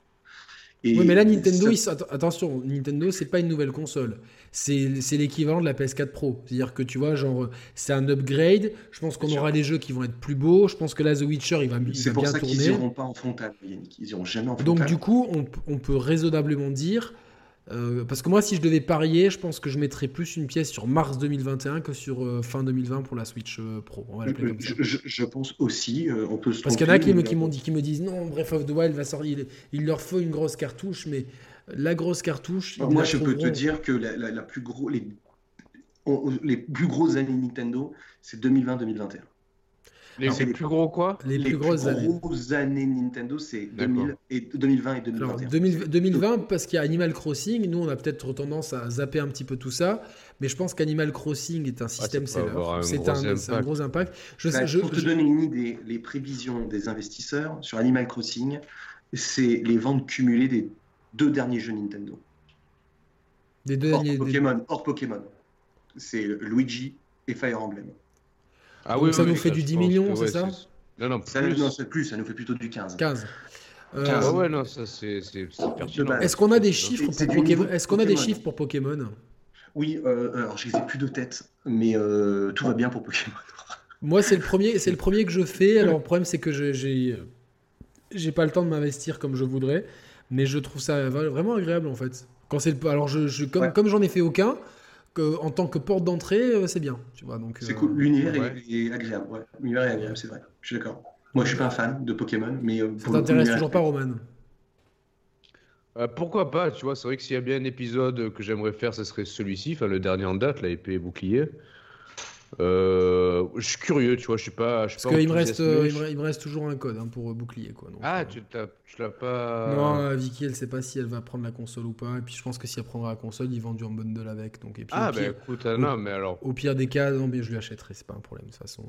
oui, mais là, Nintendo, attention, Nintendo, c'est pas une nouvelle console. C'est l'équivalent de la PS4 Pro. C'est-à-dire que tu vois, genre, c'est un upgrade. Je pense qu'on aura des jeux qui vont être plus beaux. Je pense que là, The Witcher, il va, il va bien tourner. C'est pour ça qu'ils n'iront pas en frontal, Ils iront jamais en frontal. Donc, du coup, on, on peut raisonnablement dire euh, parce que moi, si je devais parier, je pense que je mettrais plus une pièce sur mars 2021 que sur euh, fin 2020 pour la Switch euh, Pro. je, pense aussi, on peut Parce qu'il y en a qui, me, qui, dit, qui me disent non, Breath of the Wild va sortir, il, leur faut une grosse cartouche, mais la grosse cartouche. Moi, je peux te dire que la, plus gros, les, les plus grosses années Nintendo, c'est 2020-2021. Les, plus gros quoi? Les, plus, grosses, années. Nintendo, c'est 2020 et 2021. 2020, parce qu'il y a Animal Crossing. Nous, on a peut-être tendance à zapper un petit peu tout ça. Mais je pense qu'Animal Crossing est un système seller. C'est un, gros impact. Je, bah, je, pour te donner une idée, les prévisions des investisseurs sur Animal Crossing, c'est les ventes cumulées des deux derniers jeux Nintendo. Des deux hors Pokémon, hors Pokémon. C'est Luigi et Fire Emblem. Ah oui, ça nous fait du 10 millions, c'est ça Non, non, plus. non, c'est plus, ça nous fait plutôt du 15. 15. Euh, ah ouais, non, ça c'est pertinent. Est-ce qu'on a des chiffres pour Pokémon Est-ce qu'on a des chiffres pour Pokémon Oui, euh, alors je les ai plus de tête, mais euh, tout va bien pour Pokémon. Moi, c'est le premier, c'est le premier que je fais. Alors le problème, c'est que j'ai, j'ai pas le temps de m'investir comme je voudrais, mais je trouve ça vraiment agréable en fait. Quand c'est, alors je, je comme, comme j'en ai fait aucun, en tant que porte d'entrée, euh, c'est bien. Tu vois, donc. C'est cool. Euh, L'univers est, agréable. Ouais. L'univers est agréable, c'est vrai. Je suis d'accord. Moi, je suis pas un fan de Pokémon, mais. Euh, ça t'intéresse toujours pas, Roman? Pourquoi pas Tu vois, c'est vrai que s'il y a bien un épisode que j'aimerais faire, ce serait celui-ci, enfin le dernier en date, la épée bouclier. Euh, je suis curieux, tu vois, je suis pas. Je Parce qu'il me reste, euh, il, me, reste toujours un code hein, pour bouclier, quoi. ah, euh, tu l'as pas. Non, Vicky, elle sait pas si elle va prendre la console ou pas. Et puis je pense que si elle prendra la console, ils vendent du en bundle avec. Donc, et puis, ah, bah écoute, non, mais alors. Au pire des cas, non, mais je lui achèterai, c'est pas un problème de toute façon.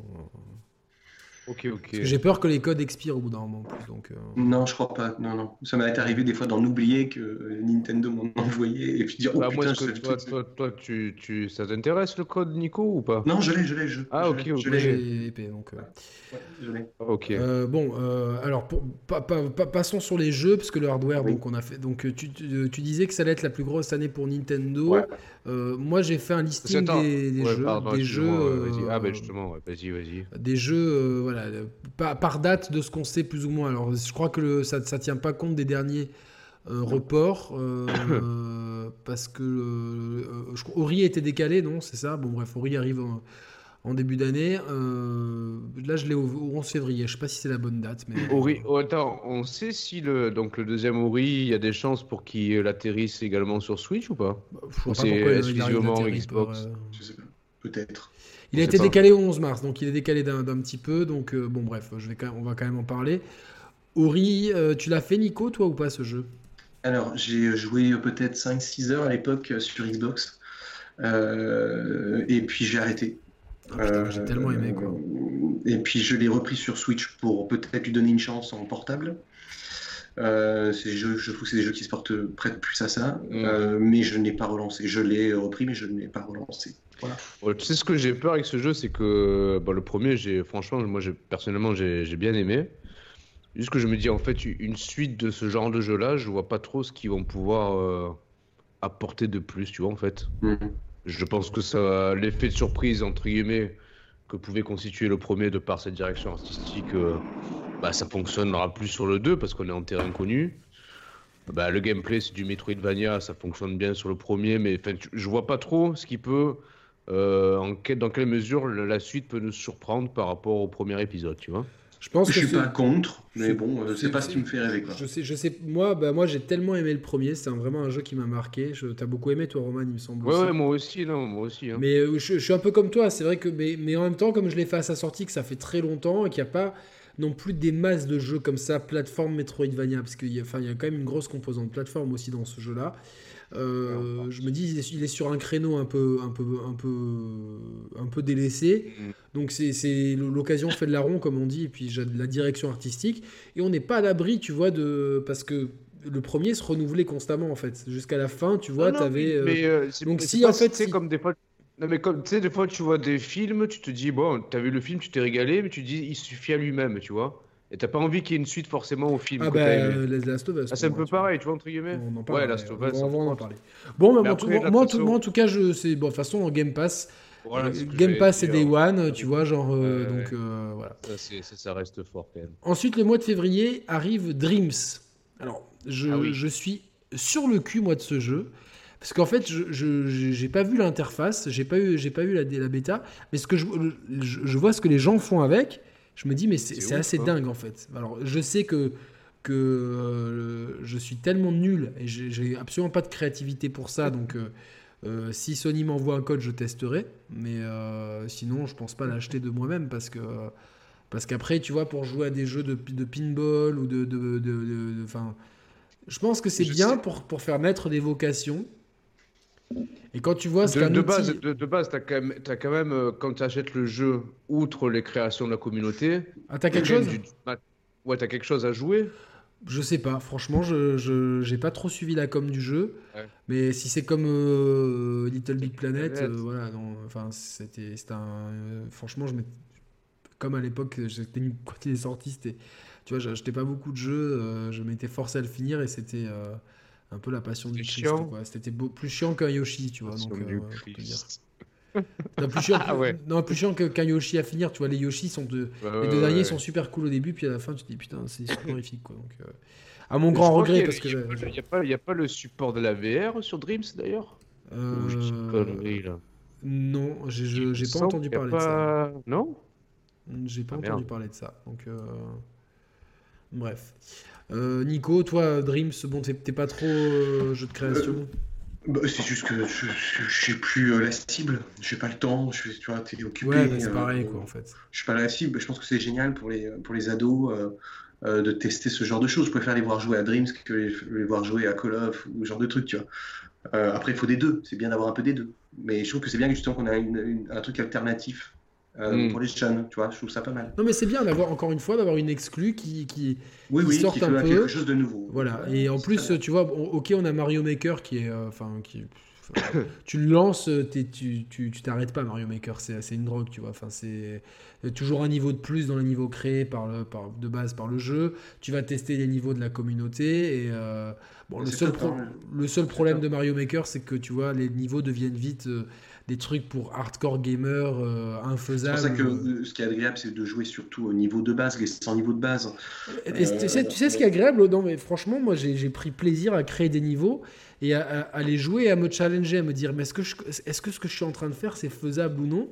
Ok, ok. j'ai peur que les codes expirent au bout d'un moment. Donc, euh. Non, je crois pas. Non, non. Ça m'est arrivé des fois d'en oublier que Nintendo m'en envoyé et puis dire oh bah, putain, je toi, toi, toi, tu, tu... ça t'intéresse le code Nico ou pas? Non, je l'ai, je l'ai. Je... Ah, ok, ok. Je l'ai donc. Euh. Ouais, je l'ai. Ok. Euh, bon, alors pour... passons sur les jeux parce que le hardware, donc on a fait. Donc tu, tu, disais que ça allait être la plus grosse année pour Nintendo. Moi, j'ai fait un listing des, des jeux, des jeux. ah ben justement, vas-y, vas-y. Des jeux par, date de ce qu'on sait plus ou moins. Alors, je crois que ça ne tient pas compte des derniers euh, reports, euh, parce que euh, Ori a été décalé, non C'est ça? Bon, bref, Ori arrive en, début d'année. là, je l'ai au, 11 février. Je sais pas si c'est la bonne date. Mais... Ori, oh, attends, on sait si le, donc, le deuxième Ori, il y a des chances pour qu'il atterrisse également sur Switch ou pas, bah, C'est exclusivement Xbox Je sais pas. Peut-être. Il a été décalé au 11 mars, donc il est décalé d'un petit peu. Donc euh, bon, bref, je vais on va quand même en parler. Ori, euh, tu l'as fait, Nico, toi ou pas ce jeu? Alors, j'ai joué peut-être 5-6 heures à l'époque euh, sur Xbox. et puis j'ai arrêté. Oh, j'ai tellement aimé quoi. Et puis je l'ai repris sur Switch pour peut-être lui donner une chance en portable. jeux, je trouve que c'est des jeux qui se portent près plus à ça, mm. mais je n'ai pas relancé. Je l'ai repris, mais je ne l'ai pas relancé tu sais ce que j'ai peur avec ce jeu, c'est que bah, le premier, j'ai franchement, moi personnellement, j'ai bien aimé. Juste que je me dis, en fait, une suite de ce genre de jeu-là, je vois pas trop ce qu'ils vont pouvoir euh, apporter de plus, tu vois, en fait. Mhm. Je pense que ça, l'effet de surprise, entre guillemets, que pouvait constituer le premier de par cette direction artistique, euh, bah, ça fonctionnera plus sur le 2 parce qu'on est en terrain connu. Bah, le gameplay, c'est du Metroidvania, ça fonctionne bien sur le premier, mais je vois pas trop ce qui peut. Euh, en dans quelle mesure la suite peut nous surprendre par rapport au premier épisode, tu vois je pense je suis pas contre, mais bon, euh, c'est pas ce qui me fait rêver. Quoi. Je sais, je sais. Moi, bah, moi, j'ai tellement aimé le premier. C'est vraiment un jeu qui m'a marqué. Je... T'as beaucoup aimé, toi, Roman, il me semble. Ouais, ouais moi aussi, non, moi aussi. Hein. Mais euh, je, suis un peu comme toi. C'est vrai que, mais, mais, en même temps, comme je l'ai fait à sa sortie, que ça fait très longtemps et qu'il n'y a pas non plus des masses de jeux comme ça, plateforme Metroidvania, parce qu'il y, a, il y a quand même une grosse composante plateforme aussi dans ce jeu-là. Euh, je me dis, il est, sur un créneau un peu, un peu, un peu, un peu délaissé. Mm. Donc c'est l'occasion fait de la ronde, comme on dit, et puis j'ai de la direction artistique. Et on n'est pas à l'abri, tu vois, de parce que le premier se renouvelait constamment en fait. Jusqu'à la fin, tu vois, tu avais. Euh, euh, donc si en fait, c'est comme des fois. Non mais comme tu sais, des fois tu vois des films, tu te dis bon, t'as vu le film, tu t'es régalé, mais tu te dis il suffit à lui-même, tu vois. Et t'as pas envie qu'il y ait une suite forcément au film. Ah bah, euh, Last of Us. Ah, c'est un peu pareil, tu vois, entre guillemets. On en parle, ouais, Last of Us. On va en parler. Bon, mais, moi, en tout cas, je, c'est, bon, de toute façon, en Game Pass. Voilà, euh, Game Pass c'est Day One, tu vois, genre. Euh, donc, voilà. Ça, ça, reste fort quand même. Ensuite, le mois de février arrive Dreams. Alors, je, ah je suis sur le cul, moi, de ce jeu. Parce qu'en fait, je n'ai pas vu l'interface, j'ai pas eu, j'ai pas eu la, la bêta, mais ce que je, je, vois ce que les gens font avec, je me dis, mais c'est assez dingue en fait. Alors, je sais que, que euh, je suis tellement nul et j'ai absolument pas de créativité pour ça. Donc, euh, euh, si Sony m'envoie un code, je testerai. Mais sinon, je pense pas l'acheter de moi-même parce que. Parce qu'après, tu vois, pour jouer à des jeux de, de pinball ou de. de, de, je pense que c'est bien pour, pour faire naître des vocations. Et quand tu vois ce de, de, base, de, de, base, tu as quand même, as quand même euh, quand tu achètes le jeu, outre les créations de la communauté. Ah, t'as quelque chose Ouais, t'as quelque chose à jouer Je sais pas, franchement, je j'ai pas trop suivi la com du jeu. Mais si c'est comme euh, Little Big Planet, euh, voilà, enfin, c'était un. franchement, je comme à l'époque, quand il est sorti, tu vois, j'achetais pas beaucoup de jeux, je m'étais forcé à le finir et c'était un peu la passion du Christ. C'était plus chiant qu'un Yoshi, tu vois. Donc, euh, plus chiant, ah Non, plus chiant qu'un Yoshi à finir. Tu vois, les Yoshi sont de... les deux derniers sont super cool au début, puis à la fin, tu te dis putain, c'est horrifique, quoi. Donc, euh, à mon grand regret, parce que il n'y a, pas, a pas le support de la VR sur Dreams d'ailleurs? Euh... Non, j'ai pas entendu parler de ça. Non? J'ai pas ah, entendu parler de ça. Donc, euh, bref. Euh, Nico, toi, Dreams, bon, t'es pas trop euh, jeu de création bah, C'est juste que je, je, sais plus euh, la cible, j'ai pas le temps, je suis, tu vois, t'es occupé. Ouais, c'est pareil, quoi, en fait. Je suis pas la cible, je pense que c'est génial pour les, pour les ados de tester ce genre de choses. Je préfère les voir jouer à Dreams que les, voir jouer à Call of ou ce genre de trucs, tu vois. après, il faut des deux, c'est bien d'avoir un peu des deux. Mais je trouve que c'est bien justement qu'on a un truc alternatif euh, hmm. pour les jeunes, tu vois, je trouve ça pas mal. Non, mais c'est bien d'avoir, encore une fois, d'avoir une exclue qui, qui, oui, oui, sorte qui un peu. quelque chose de nouveau. Voilà, et en plus, tu vois, ok, on a Mario Maker qui est. Euh, enfin, qui. tu le lances, tu t'arrêtes pas Mario Maker, c'est une drogue, tu vois. Enfin, c'est toujours un niveau de plus dans le niveau créé par le, par, de base par le jeu. Tu vas tester les niveaux de la communauté et euh, bon, le seul, le seul problème de Mario Maker, c'est que tu vois, les niveaux deviennent vite des trucs pour hardcore gamer euh, infaisables. C'est pour ça que euh, ce qui est agréable, c'est de jouer surtout au niveau de base, les 100 niveaux de base. tu, sais, tu sais ce qui est agréable Non, mais franchement, moi j'ai pris plaisir à créer des niveaux et à, à, les jouer, à me challenger, à me dire mais est-ce que, est -ce que ce que je suis en train de faire, c'est faisable ou non?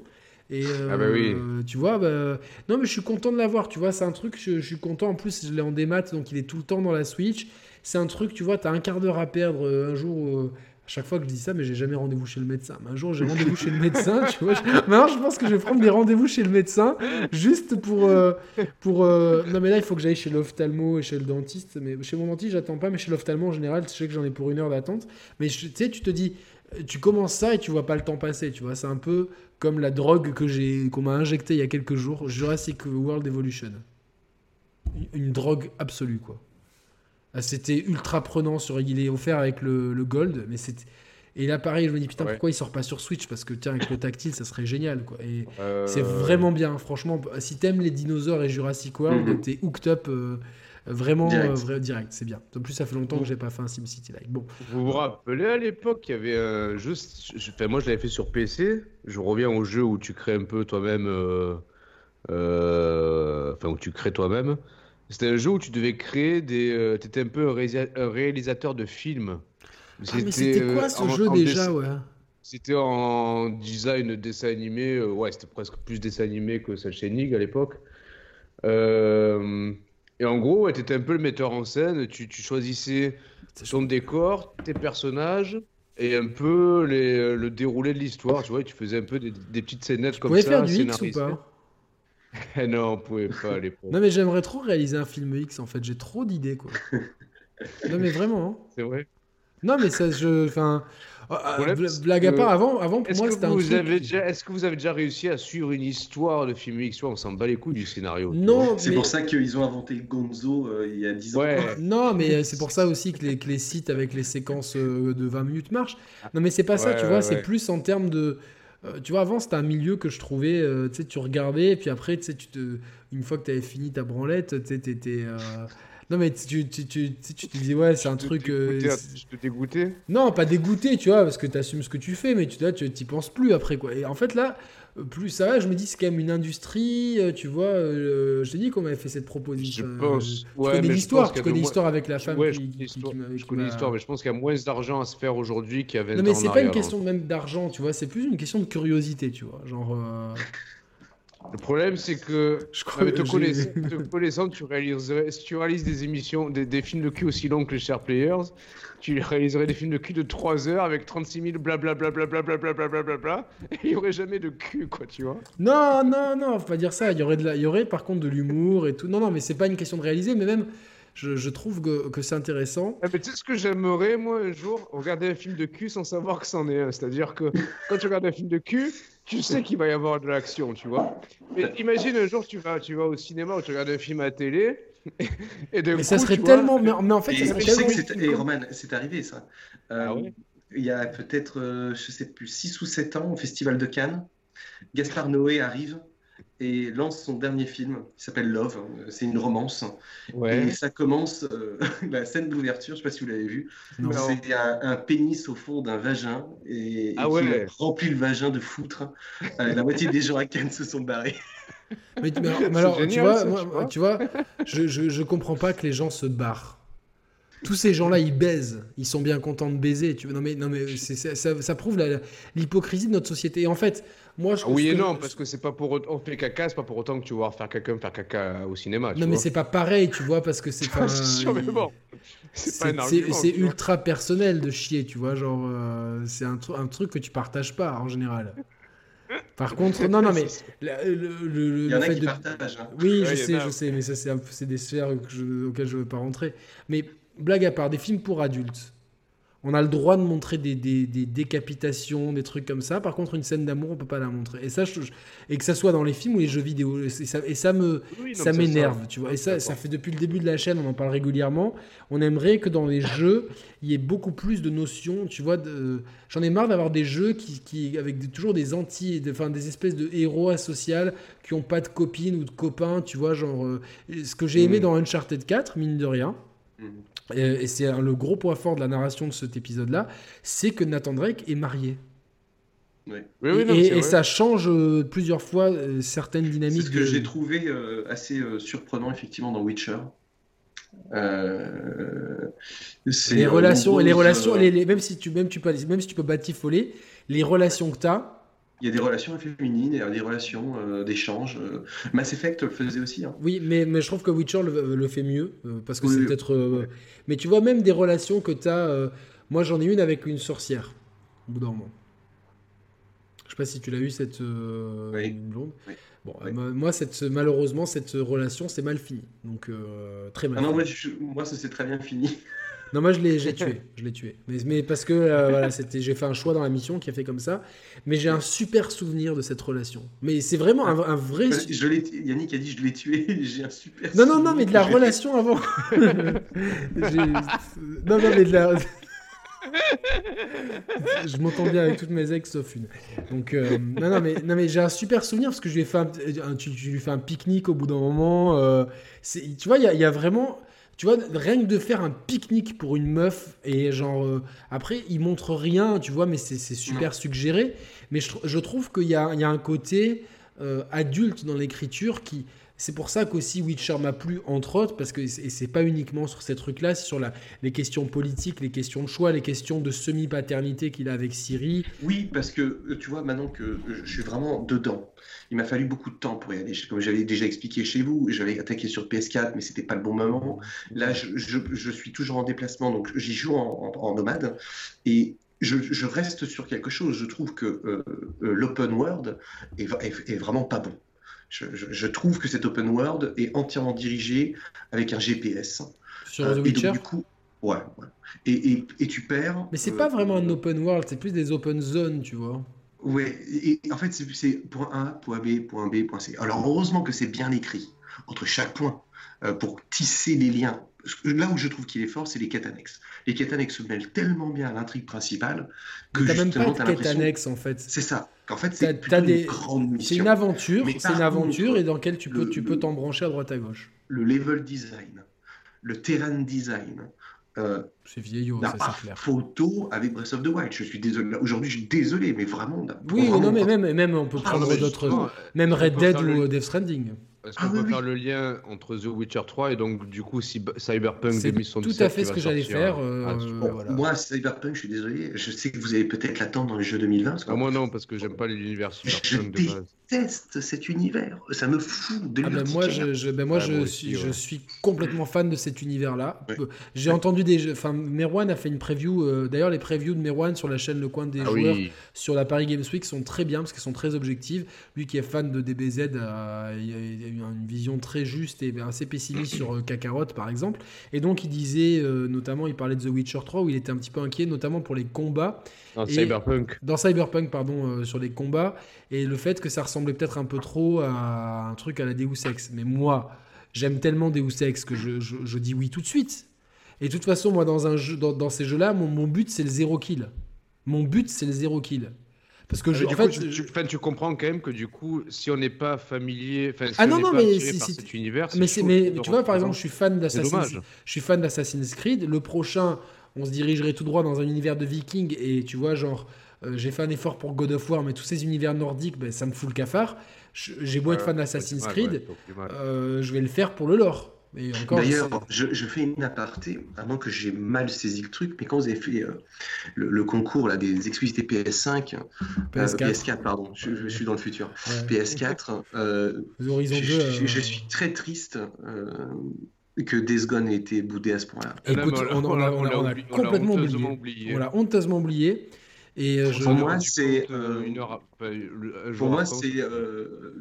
Et ah bah oui. Euh, tu vois, bah... non mais je suis content de l'avoir, tu vois, c'est un truc, je, je, suis content, en plus je l'ai en démat, donc il est tout le temps dans la Switch. C'est un truc, tu vois, tu as un quart d'heure à perdre un jour chaque fois que je dis ça, mais j'ai jamais rendez-vous chez le médecin. Un jour, j'ai rendez-vous chez le médecin, tu vois. Maintenant, je pense que je vais prendre des rendez-vous chez le médecin juste pour. Euh, pour euh, Non, mais là, il faut que j'aille chez l'ophtalmo et chez le dentiste. Mais chez mon dentiste, j'attends pas, mais chez l'ophtalmo, en général, je sais que j'en ai pour une heure d'attente. Mais tu sais, tu te dis, tu commences ça et tu vois pas le temps passer, tu vois. C'est un peu comme la drogue que j'ai qu'on m'a injectée il y a quelques jours, Jurassic World Evolution. Une drogue absolue, quoi. Ah, c'était ultra prenant sur il est offert avec le, gold mais c'était et là pareil je me dis putain pourquoi il sort pas sur Switch? Parce que tiens avec le tactile ça serait génial quoi. Et c'est vraiment bien franchement. Si t'aimes les dinosaures et Jurassic World mhm. t'es hooked up euh, vraiment direct, euh, direct. C'est bien. En plus ça fait longtemps que j'ai pas fait un SimCity like bon. Vous vous rappelez à l'époque il y avait un jeu moi je l'avais fait sur PC je reviens au jeu où tu crées un peu toi-même euh, enfin où tu crées toi-même C'était un jeu où tu devais créer des. tu étais un peu un, réalisateur de films. Ah, mais c'était quoi ce jeu déjà, ouais? C'était en design dessin animé. ouais, c'était presque plus dessin animé que celle chez Nig à l'époque. et en gros, tu étais un peu le metteur en scène. Tu, tu choisissais ton décor, tes personnages et un peu les, le déroulé de l'histoire. Tu vois, tu faisais un peu des, petites scénettes comme ça. Tu pouvais faire du X ou pas? Non, on pouvait pas à l'époque. Non, mais j'aimerais trop réaliser un film X en fait. J'ai trop d'idées quoi. non, mais vraiment. Hein. C'est vrai. Non, mais ça, je. Enfin. Euh, blague à part, avant, avant pour moi, c'était un truc... Est-ce que vous avez déjà réussi à suivre une histoire de film X? On s'en bat les couilles du scénario. Non, C'est pour ça qu'ils ont inventé Gonzo euh, il y a 10 ans. Non, mais c'est pour ça aussi que les, que les, sites avec les séquences euh, de 20 minutes marchent. Non, mais c'est pas ça, tu vois, c'est plus en termes de... tu vois, avant, c'était un milieu que je trouvais, tu sais, tu regardais, et puis après, tu sais, tu te... une fois que tu avais fini ta branlette, tu sais, t'étais... Non, mais tu, tu, tu, tu, te disais, ouais, c'est un truc. Euh, je te dégoûtais? Non, pas dégoûté, tu vois, parce que tu assumes ce que tu fais, mais tu t'y penses plus après, quoi. Et en fait, là, plus ça va, je me dis, c'est quand même une industrie, euh, tu vois. Euh, je t'ai dit qu'on m'avait fait cette proposition. Je pense. tu connais l'histoire, tu connais l'histoire avec la femme ouais, qui, Je connais l'histoire, mais je pense qu'il y a moins d'argent à se faire aujourd'hui qu'il y avait Non, mais c'est pas une question même d'argent, tu vois, c'est plus une question de curiosité, tu vois. Genre. Le problème, c'est que, je crois te, connaissant, tu réaliserais, si tu réalises des émissions, des, films de cul aussi longs que les Share Players, tu réaliserais des films de cul de 3 heures avec 36 000 blablabla, bla et il n'y aurait jamais de cul, quoi, tu vois. Non, non, non, faut pas dire ça. Il y aurait, de il y aurait par contre de l'humour et tout. Non, non, mais c'est pas une question de réaliser, mais même, je, trouve que, c'est intéressant. Ah, mais tu sais ce que j'aimerais, moi, un jour, regarder un film de cul sans savoir que c'en est un. C'est-à-dire que quand tu regardes un film de cul, tu sais qu'il va y avoir de l'action, tu vois. Mais imagine un jour, tu vas, tu vas au cinéma ou tu regardes un film à télé. Et de mais ça serait tellement. mais, en fait, ça serait tellement. Et Roman, c'est arrivé ça. Ah euh, il y a peut-être, euh, je sais plus, 6 ou 7 ans, au Festival de Cannes, Gaspard Noé arrive et lance son dernier film qui s'appelle Love. C'est une romance. Et ça commence, euh, la scène d'ouverture, je ne sais pas si vous l'avez vu, c'est un, pénis au fond d'un vagin et, ah remplit le vagin de foutre. Euh, la moitié des gens à Cannes se sont barrés. Mais, alors, tu vois, tu vois, je, je, je comprends pas que les gens se barrent tous ces gens-là, ils baisent. Ils sont bien contents de baiser. Tu Non, mais, non, mais ça, ça, prouve l'hypocrisie de notre société. Et en fait, moi, je. oui et non, parce que c'est pas pour autant. On fait caca, c'est pas pour autant que tu vas faire quelqu'un faire caca au cinéma. non, mais c'est pas pareil, tu vois, parce que c'est pas. C'est ultra personnel de chier, tu vois. Genre, euh, c'est un, un truc que tu partages pas en général. Par contre, non, non, mais le, Il y en a qui partagent. Hein. Oui, je sais, je sais, mais ça, c'est des sphères auxquelles je veux pas rentrer. Mais blague à part, des films pour adultes. On a le droit de montrer des, décapitations, des trucs comme ça. Par contre, une scène d'amour, on peut pas la montrer. Et ça, et que ça soit dans les films ou les jeux vidéo, et ça, et ça me, ça m'énerve, tu vois. Et ça, ça fait depuis le début de la chaîne, on en parle régulièrement. On aimerait que dans les jeux, il y ait beaucoup plus de notions, tu vois. De... J'en ai marre d'avoir des jeux qui, qui avec toujours des anti, enfin des espèces de héros asociaux qui ont pas de copines ou de copains, tu vois. Genre, euh, ce que j'ai aimé mm. dans Uncharted 4, mine de rien. Et c'est le gros point fort de la narration de cet épisode-là, c'est que Nathan Drake est marié. Oui. et, ça change euh, plusieurs fois euh, certaines dynamiques. C'est ce que j'ai trouvé euh, assez surprenant effectivement dans Witcher. les relations, les relations, les, même si tu même tu peux même si tu peux batifoler, les relations que tu as il y a des relations féminines, et des relations euh, d'échange. Euh. Mass Effect le faisait aussi. Hein. Oui, mais, mais je trouve que Witcher le, fait mieux, euh, parce que c'est peut-être... Mais tu vois, même des relations que tu as... moi, j'en ai une avec une sorcière, au bout d'un moment. Je sais pas si tu l'as eu, cette blonde. Bon, moi, cette, malheureusement, cette relation, c'est mal fini. Donc, très mal. Ah non, moi, moi, ça s'est très bien fini. Non, moi je l'ai tué, je l'ai tué. Mais, mais parce que euh, voilà, c'était, j'ai fait un choix dans la mission qui a fait comme ça. Mais j'ai un super souvenir de cette relation. Mais c'est vraiment un, vrai. Je Yannick a dit je l'ai tué, j'ai un super. Non non non, mais de la relation avant. non non mais de la. je m'entends bien avec toutes mes ex sauf une. Donc euh, non non mais non mais j'ai un super souvenir parce que je lui ai fait un, tu, lui fais un pique-nique au bout d'un moment. Euh, tu vois il y, y a vraiment tu vois, rien que de faire un pique-nique pour une meuf, et genre, euh, après, il montre rien, tu vois, mais c'est super suggéré. Mais je, je trouve qu'il y a, il y a un côté, adulte dans l'écriture qui c'est pour ça qu'aussi Witcher m'a plu, entre autres, parce que c'est pas uniquement sur ces trucs-là, c'est sur les questions politiques, les questions de choix, les questions de semi-paternité qu'il a avec Siri. Oui, parce que euh, tu vois, maintenant que je suis vraiment dedans, il m'a fallu beaucoup de temps pour y aller. Comme j'avais déjà expliqué chez vous, j'avais attaqué sur PS4, mais c'était pas le bon moment. Là, je, suis toujours en déplacement, donc j'y joue en, nomade. Et je, reste sur quelque chose. Je trouve que euh, euh, l'open world est, est, vraiment pas bon je, trouve que cet open world est entièrement dirigé avec un GPS. Sur euh, The Witcher du coup, ouais, ouais. Et, et, tu perds. Mais c'est pas euh, vraiment un open world, c'est plus des open zones, tu vois. Ouais, et, en fait, c'est point A, point B, point B, point C. Alors, heureusement que c'est bien écrit entre chaque point euh, pour tisser les liens. Là où je trouve qu'il est fort, c'est les quêtes annexes. Les quêtes annexes se mêlent tellement bien à l'intrigue principale que t'as même pas de quêtes annexes en fait. C'est ça. En fait, c'est des... C'est une aventure, c'est une aventure et dans laquelle tu peux tu peux t'embrancher à droite à gauche. Le level design, le terrain design, euh, c'est vieillot, ça c'est clair. Photo avec Breath of the Wild. Je suis désolé. Aujourd'hui, je suis désolé, mais vraiment. Oui, non, mais même, même on peut ah, prendre d'autres. Même Red Dead ou Death Stranding. Est-ce qu'on ah peut faire le lien entre The Witcher 3 et donc du coup Cyberpunk 2077 Tout à fait ce que j'allais faire. Euh, ah, moi, Cyberpunk, je suis désolé. Je sais que vous allez peut-être l'attendre dans les jeux 2020. Ah, moi non, parce que j'aime pas l'univers Cyberpunk de base déteste cet univers. Ça me fout de ah ben moi, je, je, ben moi ah, je, suis, je suis complètement fan de cet univers-là. J'ai entendu des. Enfin, Merwan a fait une preview. Euh, d'ailleurs, les previews de Merwan sur la chaîne Le Coin des ah joueurs sur la Paris Games Week sont très bien parce qu'elles sont très objectives. Lui qui est fan de DBZ a, eu une vision très juste et assez pessimiste sur euh, Kakarot, par exemple. Et donc, il disait, euh, notamment, il parlait de The Witcher 3 où il était un petit peu inquiet, notamment pour les combats. Dans Cyberpunk. Dans Cyberpunk, pardon, sur les combats. Et le fait que ça ressemble semblait peut-être un peu trop à un truc à la Deus Ex. Mais moi, j'aime tellement Deus Ex que je, je, dis oui tout de suite. Et de toute façon, moi, dans, un jeu, dans, ces jeux-là, mon, mon, but, c'est le zéro kill. Mon but, c'est le zéro kill. Parce que je, en fait, tu, tu, comprends quand même que du coup, si on n'est pas familier, si ah non, non, mais par cet univers, mais, mais tu vois, par exemple, je suis fan d'Assassin's, je suis fan d'Assassin's Creed. Le prochain, on se dirigerait tout droit dans un univers de Viking et tu vois, genre, euh, j'ai fait un effort pour God of War, mais tous ces univers nordiques, ben, ça me fout le cafard. J'ai beau être fan d'Assassin's Creed, euh, je vais le faire pour le lore. D'ailleurs, je, je, fais une aparté, avant que j'ai mal saisi le truc, mais quand vous avez fait euh, le, concours là, des exclusivités PS5, PS4, PS4 pardon, je, suis dans le futur, PS4, je, je, suis très triste que Days Gone ait été boudé à ce point-là. Écoute, on, on, a, complètement oublié. On l'a honteusement oublié. Et euh, pour moi, c'est euh, une heure. pour moi, c'est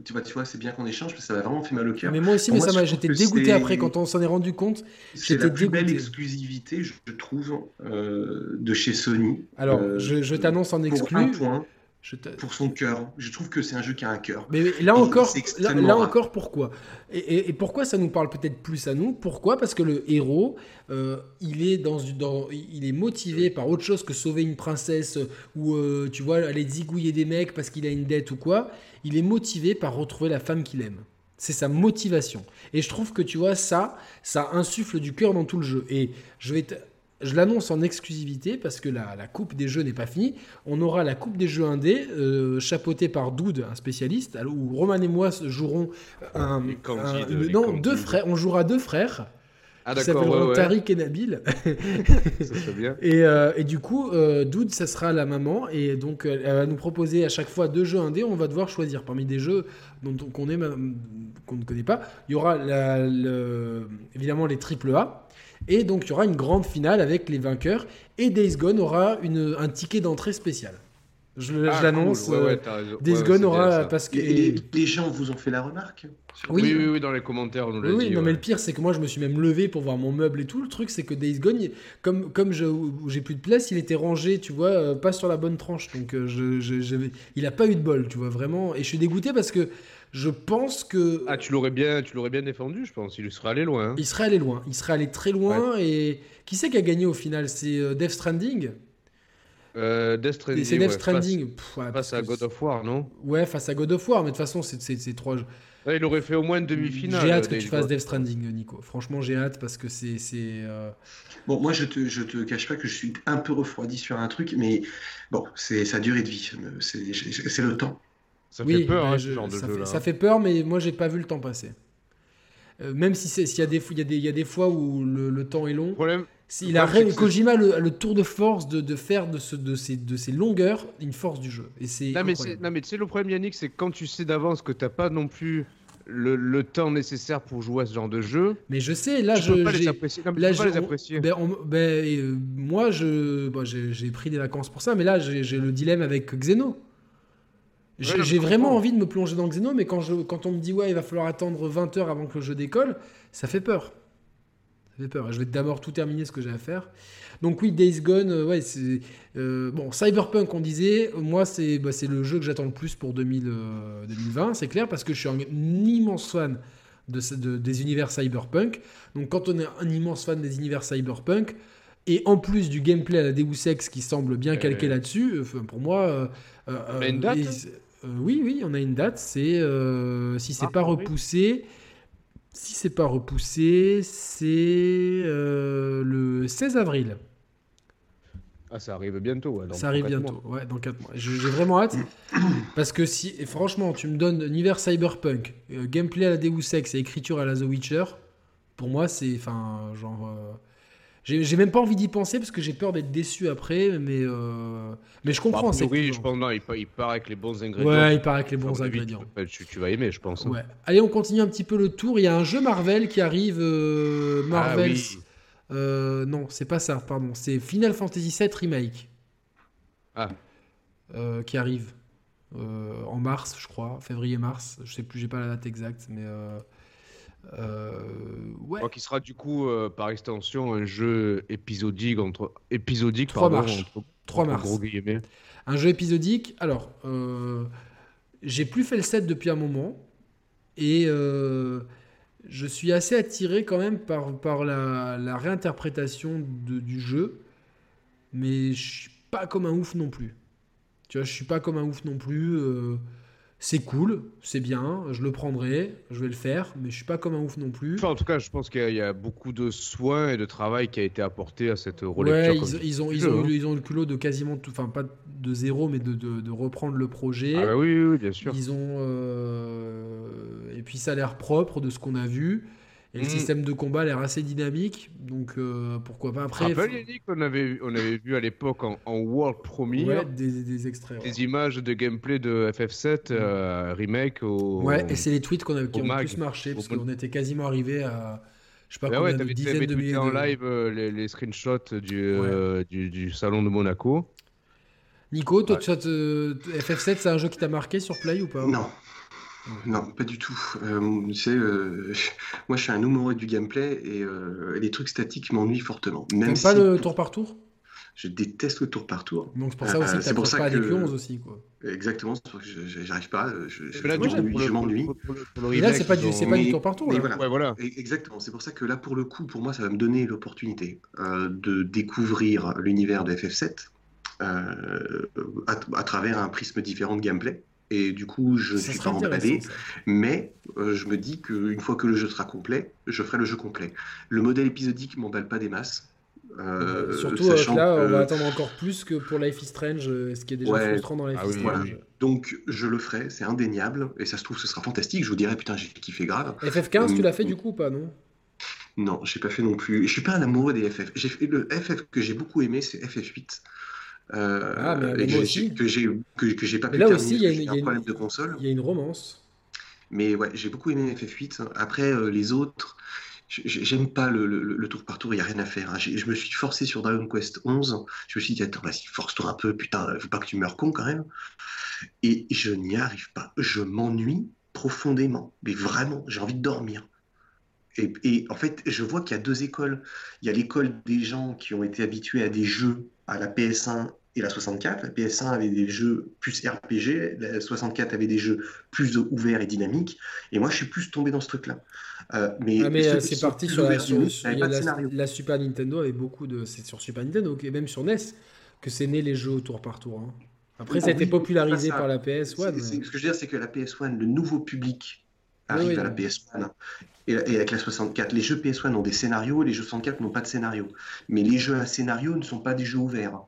tu vois, tu vois, c'est bien qu'on échange parce que ça m'a vraiment fait mal au cœur. Mais moi aussi, mais ça m'a. J'étais dégoûté après quand on s'en est rendu compte. C'est la plus belle exclusivité, je trouve, euh, de chez Sony. Alors, je, je t'annonce en exclu. Un point, pour son cœur. Je trouve que c'est un jeu qui a un cœur. Mais, là encore, là, encore, pourquoi? Et, pourquoi ça nous parle peut-être plus à nous? Pourquoi? Parce que le héros, euh, il est dans, dans, il est motivé par autre chose que sauver une princesse ou euh, tu vois aller zigouiller des mecs parce qu'il a une dette ou quoi. Il est motivé par retrouver la femme qu'il aime. C'est sa motivation. Et je trouve que tu vois ça, ça insuffle du cœur dans tout le jeu. Et je vais je l'annonce en exclusivité parce que la, coupe des jeux n'est pas finie. On aura la coupe des jeux indés, euh, chapeautée par Doud, un spécialiste, où Roman et moi jouerons un, non, deux frères. On jouera deux frères. Ah, qui s'appelleront Tariq et Nabil. ça bien. Et, euh, et, du coup, euh, Doud, ça sera la maman. Et donc, elle va nous proposer à chaque fois deux jeux indés. On va devoir choisir parmi des jeux dont, qu'on, qu'on ne connaît pas. Il y aura évidemment les triple A. Et donc il y aura une grande finale avec les vainqueurs. Et Days Gone aura une, un ticket d'entrée spécial. Je, ah, l'annonce. Euh, Days Gone aura. Parce que... Et les, gens vous ont fait la remarque oui. Oui, oui, dans les commentaires, on nous l'a oui, Non, mais le pire, c'est que moi, je me suis même levé pour voir mon meuble et tout. Le truc, c'est que Days Gone, comme, comme j'ai plus de place, il était rangé, tu vois, euh, pas sur la bonne tranche. Donc, euh, je, il a pas eu de bol, tu vois, vraiment. Et je suis dégoûté parce que je pense que. Ah, tu l'aurais bien, tu l'aurais bien défendu, je pense. Il serait allé loin. Hein. Il serait allé loin. Il serait allé très loin. Et qui c'est qui a gagné au final? C'est euh, Death Stranding? Euh, Death Stranding. C'est Death Stranding. Face, à God of War, non? Ouais, face à God of War. Mais de toute façon, c'est trois jeux. il aurait fait au moins une demi-finale. J'ai hâte que tu fasses Death Stranding, Nico. Franchement, j'ai hâte parce que c'est. Euh, bon, moi, je te, je te cache pas que je suis un peu refroidi sur un truc, mais bon, c'est sa durée de vie. C'est le temps. Ça fait peur, bah, hein, ce genre de ça jeu fait, ça fait peur, mais moi, j'ai pas vu le temps passer. Euh, même si s'il y, a des, y, a des, y a des fois où le, temps est long. Problème, il a Kojima le, le, tour de force de, de faire de, ce, de, ces, de ces longueurs une force du jeu. Et c'est non, mais tu sais, le problème, Yannick, c'est quand tu sais d'avance que t'as pas non plus le, le, temps nécessaire pour jouer à ce genre de jeu. Mais je sais, là, je. Peux pas les apprécier. là, je, les apprécier. Ben, ben, euh, moi, je, bon, j'ai pris des vacances pour ça, mais là, j'ai le dilemme avec Xeno. J'ai vraiment envie de me plonger dans Xeno, mais quand, je, quand on me dit, ouais, il va falloir attendre 20 heures avant que le jeu décolle, ça fait peur. Ça fait peur. Je vais d'abord tout terminer ce que j'ai à faire. Donc oui, Days Gone, euh, ouais, c'est euh, bon. Cyberpunk, on disait, moi c'est bah, le jeu que j'attends le plus pour 2000, 2020, euh, c'est clair, parce que je suis un, immense fan de, des univers Cyberpunk. Donc quand on est un immense fan des univers Cyberpunk, et en plus du gameplay à la Deus Ex qui semble bien calqué là-dessus, pour moi, date oui, oui, on a une date. C'est si c'est ah, pas repoussé. Si c'est pas repoussé, c'est le 16 avril. Ah, ça arrive bientôt. ça arrive bientôt, ouais, dans 4 mois. J'ai vraiment hâte. parce que si, franchement, tu me donnes univers cyberpunk, euh, gameplay à la Deus Ex et écriture à la The Witcher, pour moi, c'est. Enfin, genre. Euh, j'ai même pas envie d'y penser parce que j'ai peur d'être déçu après, mais, euh, mais je comprends. Bah, oui, je pense, non, il, il part avec les bons ingrédients. Ouais, il part avec les bons ingrédients. tu, tu, vas aimer, je pense. Hein. Ouais. Allez, on continue un petit peu le tour. Il y a un jeu Marvel qui arrive. Marvel. Ah, oui. Euh, non, c'est pas ça, pardon. C'est Final Fantasy VII Remake. Ah. Euh, qui arrive euh, en mars, je crois, février-mars. Je sais plus, j'ai pas la date exacte, mais. Ouais. qui sera du coup, par extension, un jeu épisodique entre. Épisodique, 3 mars. 3 mars. Un jeu épisodique. Alors, j'ai plus fait le 7 depuis un moment. Et je suis assez attiré quand même par, par la, réinterprétation du jeu, mais je suis pas comme un ouf non plus. Tu vois, je suis pas comme un ouf non plus. Euh, c'est cool, c'est bien, je le prendrai, je vais le faire, mais je suis pas comme un ouf non plus. en tout cas, je pense qu'il y, a beaucoup de soins et de travail qui a été apporté à cette relecture. Ouais, ils, ont, ils, ont, ils ont le culot de quasiment tout, enfin pas de zéro, mais de, de, reprendre le projet. Ah bah oui, oui, bien sûr. Ils ont euh, et puis ça a l'air propre de ce qu'on a vu. Et le mm. système de combat a l'air assez dynamique, donc euh, pourquoi pas après. Rappelle Yannick, on avait, on avait vu à l'époque en, World Premiere des, des, extraits, des images de gameplay de FF7 mm. euh, remake au. Ouais, et c'est les tweets qu'on a, qui ont le plus marché parce qu'on était quasiment arrivé à. Je sais pas bah combien de dizaines de milliers en live euh, les, les, screenshots du, du, du, salon de Monaco. Nico, toi, FF7, c'est un jeu qui t'a marqué sur Play ou pas? Non. Non, pas du tout. Euh, euh, moi je suis un amoureux du gameplay et euh, les trucs statiques m'ennuient fortement. Même pas le tour par tour? Je déteste le tour par tour. Donc c'est pour ça aussi que tu pas que... 11 aussi. Quoi. Exactement, c'est pour que j'arrive pas. Je, je m'ennuie. Et là, c'est pas, du, pas du tour par tour. Voilà. voilà. Exactement, c'est pour ça que là, pour le coup, pour moi, ça va me donner l'opportunité de découvrir l'univers de FF7 à, à, travers un prisme différent de gameplay et du coup je ne suis pas emballé. Mais euh, je me dis qu'une fois que le jeu sera complet, je ferai le jeu complet. Le modèle épisodique m'emballe pas des masses. Euh, Surtout euh, là, on va attendre encore plus que pour Life is Strange, ce qui est déjà frustrant dans Life ah is Strange. Donc je le ferai, c'est indéniable, et ça se trouve ce sera fantastique. Je vous dirai putain j'ai kiffé grave. FF15, tu l'as fait du coup ou pas non? Non, j'ai pas fait non plus. Je suis pas un amoureux des FF. Fait le FF que j'ai beaucoup aimé, c'est FF8. Euh, ah, mais, que j'ai que, j'ai pas pu là aussi, il y a, un problème de console. Il y a une romance. Mais ouais, j'ai beaucoup aimé FF8. Après, euh, les autres, j'aime pas le, le, tour par tour, il n'y a rien à faire. Hein. Je me suis forcé sur Dragon Quest 11. Je me suis dit, attends, vas-y, force-toi un peu, putain, faut pas que tu meurs con quand même. Et je n'y arrive pas. Je m'ennuie profondément. Mais vraiment, j'ai envie de dormir. Et, et, en fait, je vois qu'il y a deux écoles. Il y a l'école des gens qui ont été habitués à des jeux à la PS1 et la 64. La PS1 avait des jeux plus RPG, la 64 avait des jeux plus ouverts et dynamiques, et moi je suis plus tombé dans ce truc-là. Euh, mais, ah, euh, c'est parti sur la, la, Super Nintendo avait beaucoup de. C'est sur Super Nintendo, et même sur NES, que c'est né les jeux au tour par tour. Hein. Après, ça a été popularisé par la PS1. Ce que je veux dire, c'est que la PS1, le nouveau public arrive à la PS1 et, avec la 64. Les jeux PS1 ont des scénarios, les jeux 64 n'ont pas de scénario. Mais les jeux à scénario ne sont pas des jeux ouverts.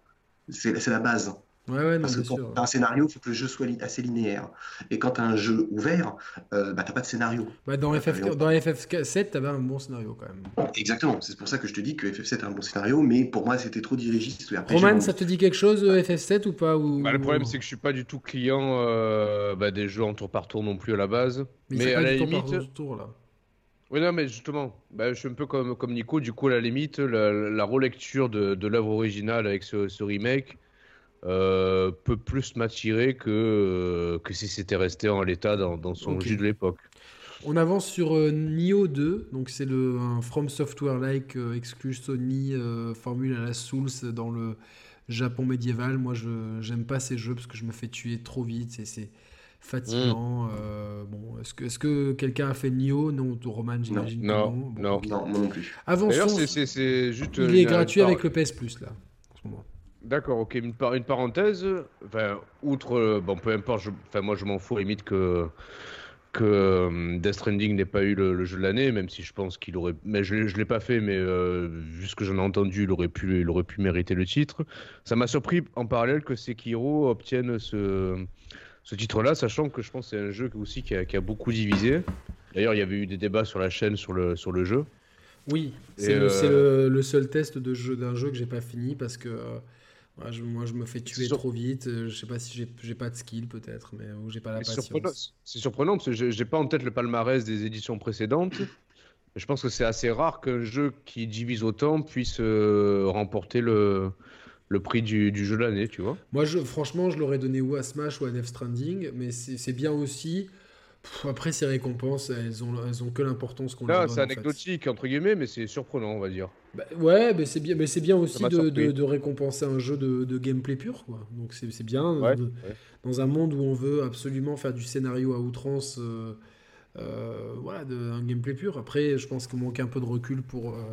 C'est la base. Ouais, Parce que quand un scénario, il faut que le jeu soit assez linéaire. Et quand tu as un jeu ouvert, euh, bah, tu n'as pas de scénario. Bah, dans, FF, dans FF7, tu avais un bon scénario quand même. Exactement, c'est pour ça que je te dis que FF7 a un bon scénario, mais pour moi, c'était trop dirigiste. Roman, ça te dit quelque chose, FF7 ou pas ou... Bah, le problème, c'est que je suis pas du tout client euh, bah, des jeux en tour par tour non plus à la base. Mais, à la limite. Tour, là. Oui, non, mais justement, bah, je suis un peu comme, comme Nico. Du coup, à la limite, la, relecture de, de l'œuvre originale avec ce, ce remake euh, peut plus m'attirer que, euh, que si c'était resté en l'état dans, dans, son jus de l'époque. On avance sur euh, Nioh 2, donc c'est le un From Software-like exclu Sony, formule à la Souls dans le Japon médiéval. Moi, je j'aime pas ces jeux parce que je me fais tuer trop vite c'est fatigant. Hmm. bon, est-ce que, est que quelqu'un a fait Nioh? Non, Roman, j'imagine. Non, non, non, non, non, plus. Avançons. c'est, juste. Il est gratuit avec le PS Plus là, en ce moment. D'accord, ok. Une, une parenthèse, enfin, outre, euh, bon, peu importe, enfin, moi je m'en fous, limite que que euh, Death Stranding n'ait pas eu le, jeu de l'année, même si je pense qu'il aurait, mais je, je l'ai pas fait, mais euh, vu ce que j'en ai entendu, il aurait pu, il aurait pu mériter le titre. Ça m'a surpris en parallèle que Sekiro obtienne ce, ce titre-là, sachant que je pense que c'est un jeu aussi qui a, qui a beaucoup divisé. D'ailleurs, il y avait eu des débats sur la chaîne sur le, sur le jeu. Oui, c'est le, le, seul test de jeu d'un jeu que j'ai pas fini parce que moi, je me fais tuer trop vite. Euh, je sais pas si j'ai pas de skill, peut-être, mais ou j'ai pas la patience. C'est surprenant parce que j'ai pas en tête le palmarès des éditions précédentes. Je pense que c'est assez rare qu'un jeu qui divise autant puisse euh, remporter le, le prix du, du jeu de l'année, tu vois. Moi, je, franchement, je l'aurais donné ou à Smash ou à Death Stranding, mais c'est bien aussi après, ces récompenses, elles ont, elles ont que l'importance qu'on leur donne. C'est anecdotique, entre guillemets, mais c'est surprenant, on va dire. Bah, ouais, mais c'est bien, mais bien aussi de, de, récompenser un jeu de, de gameplay pur. Quoi. Donc c'est bien. Dans un monde où on veut absolument faire du scénario à outrance, euh, euh, voilà, de, un gameplay pur. Après, je pense qu'on manque un peu de recul pour. Euh,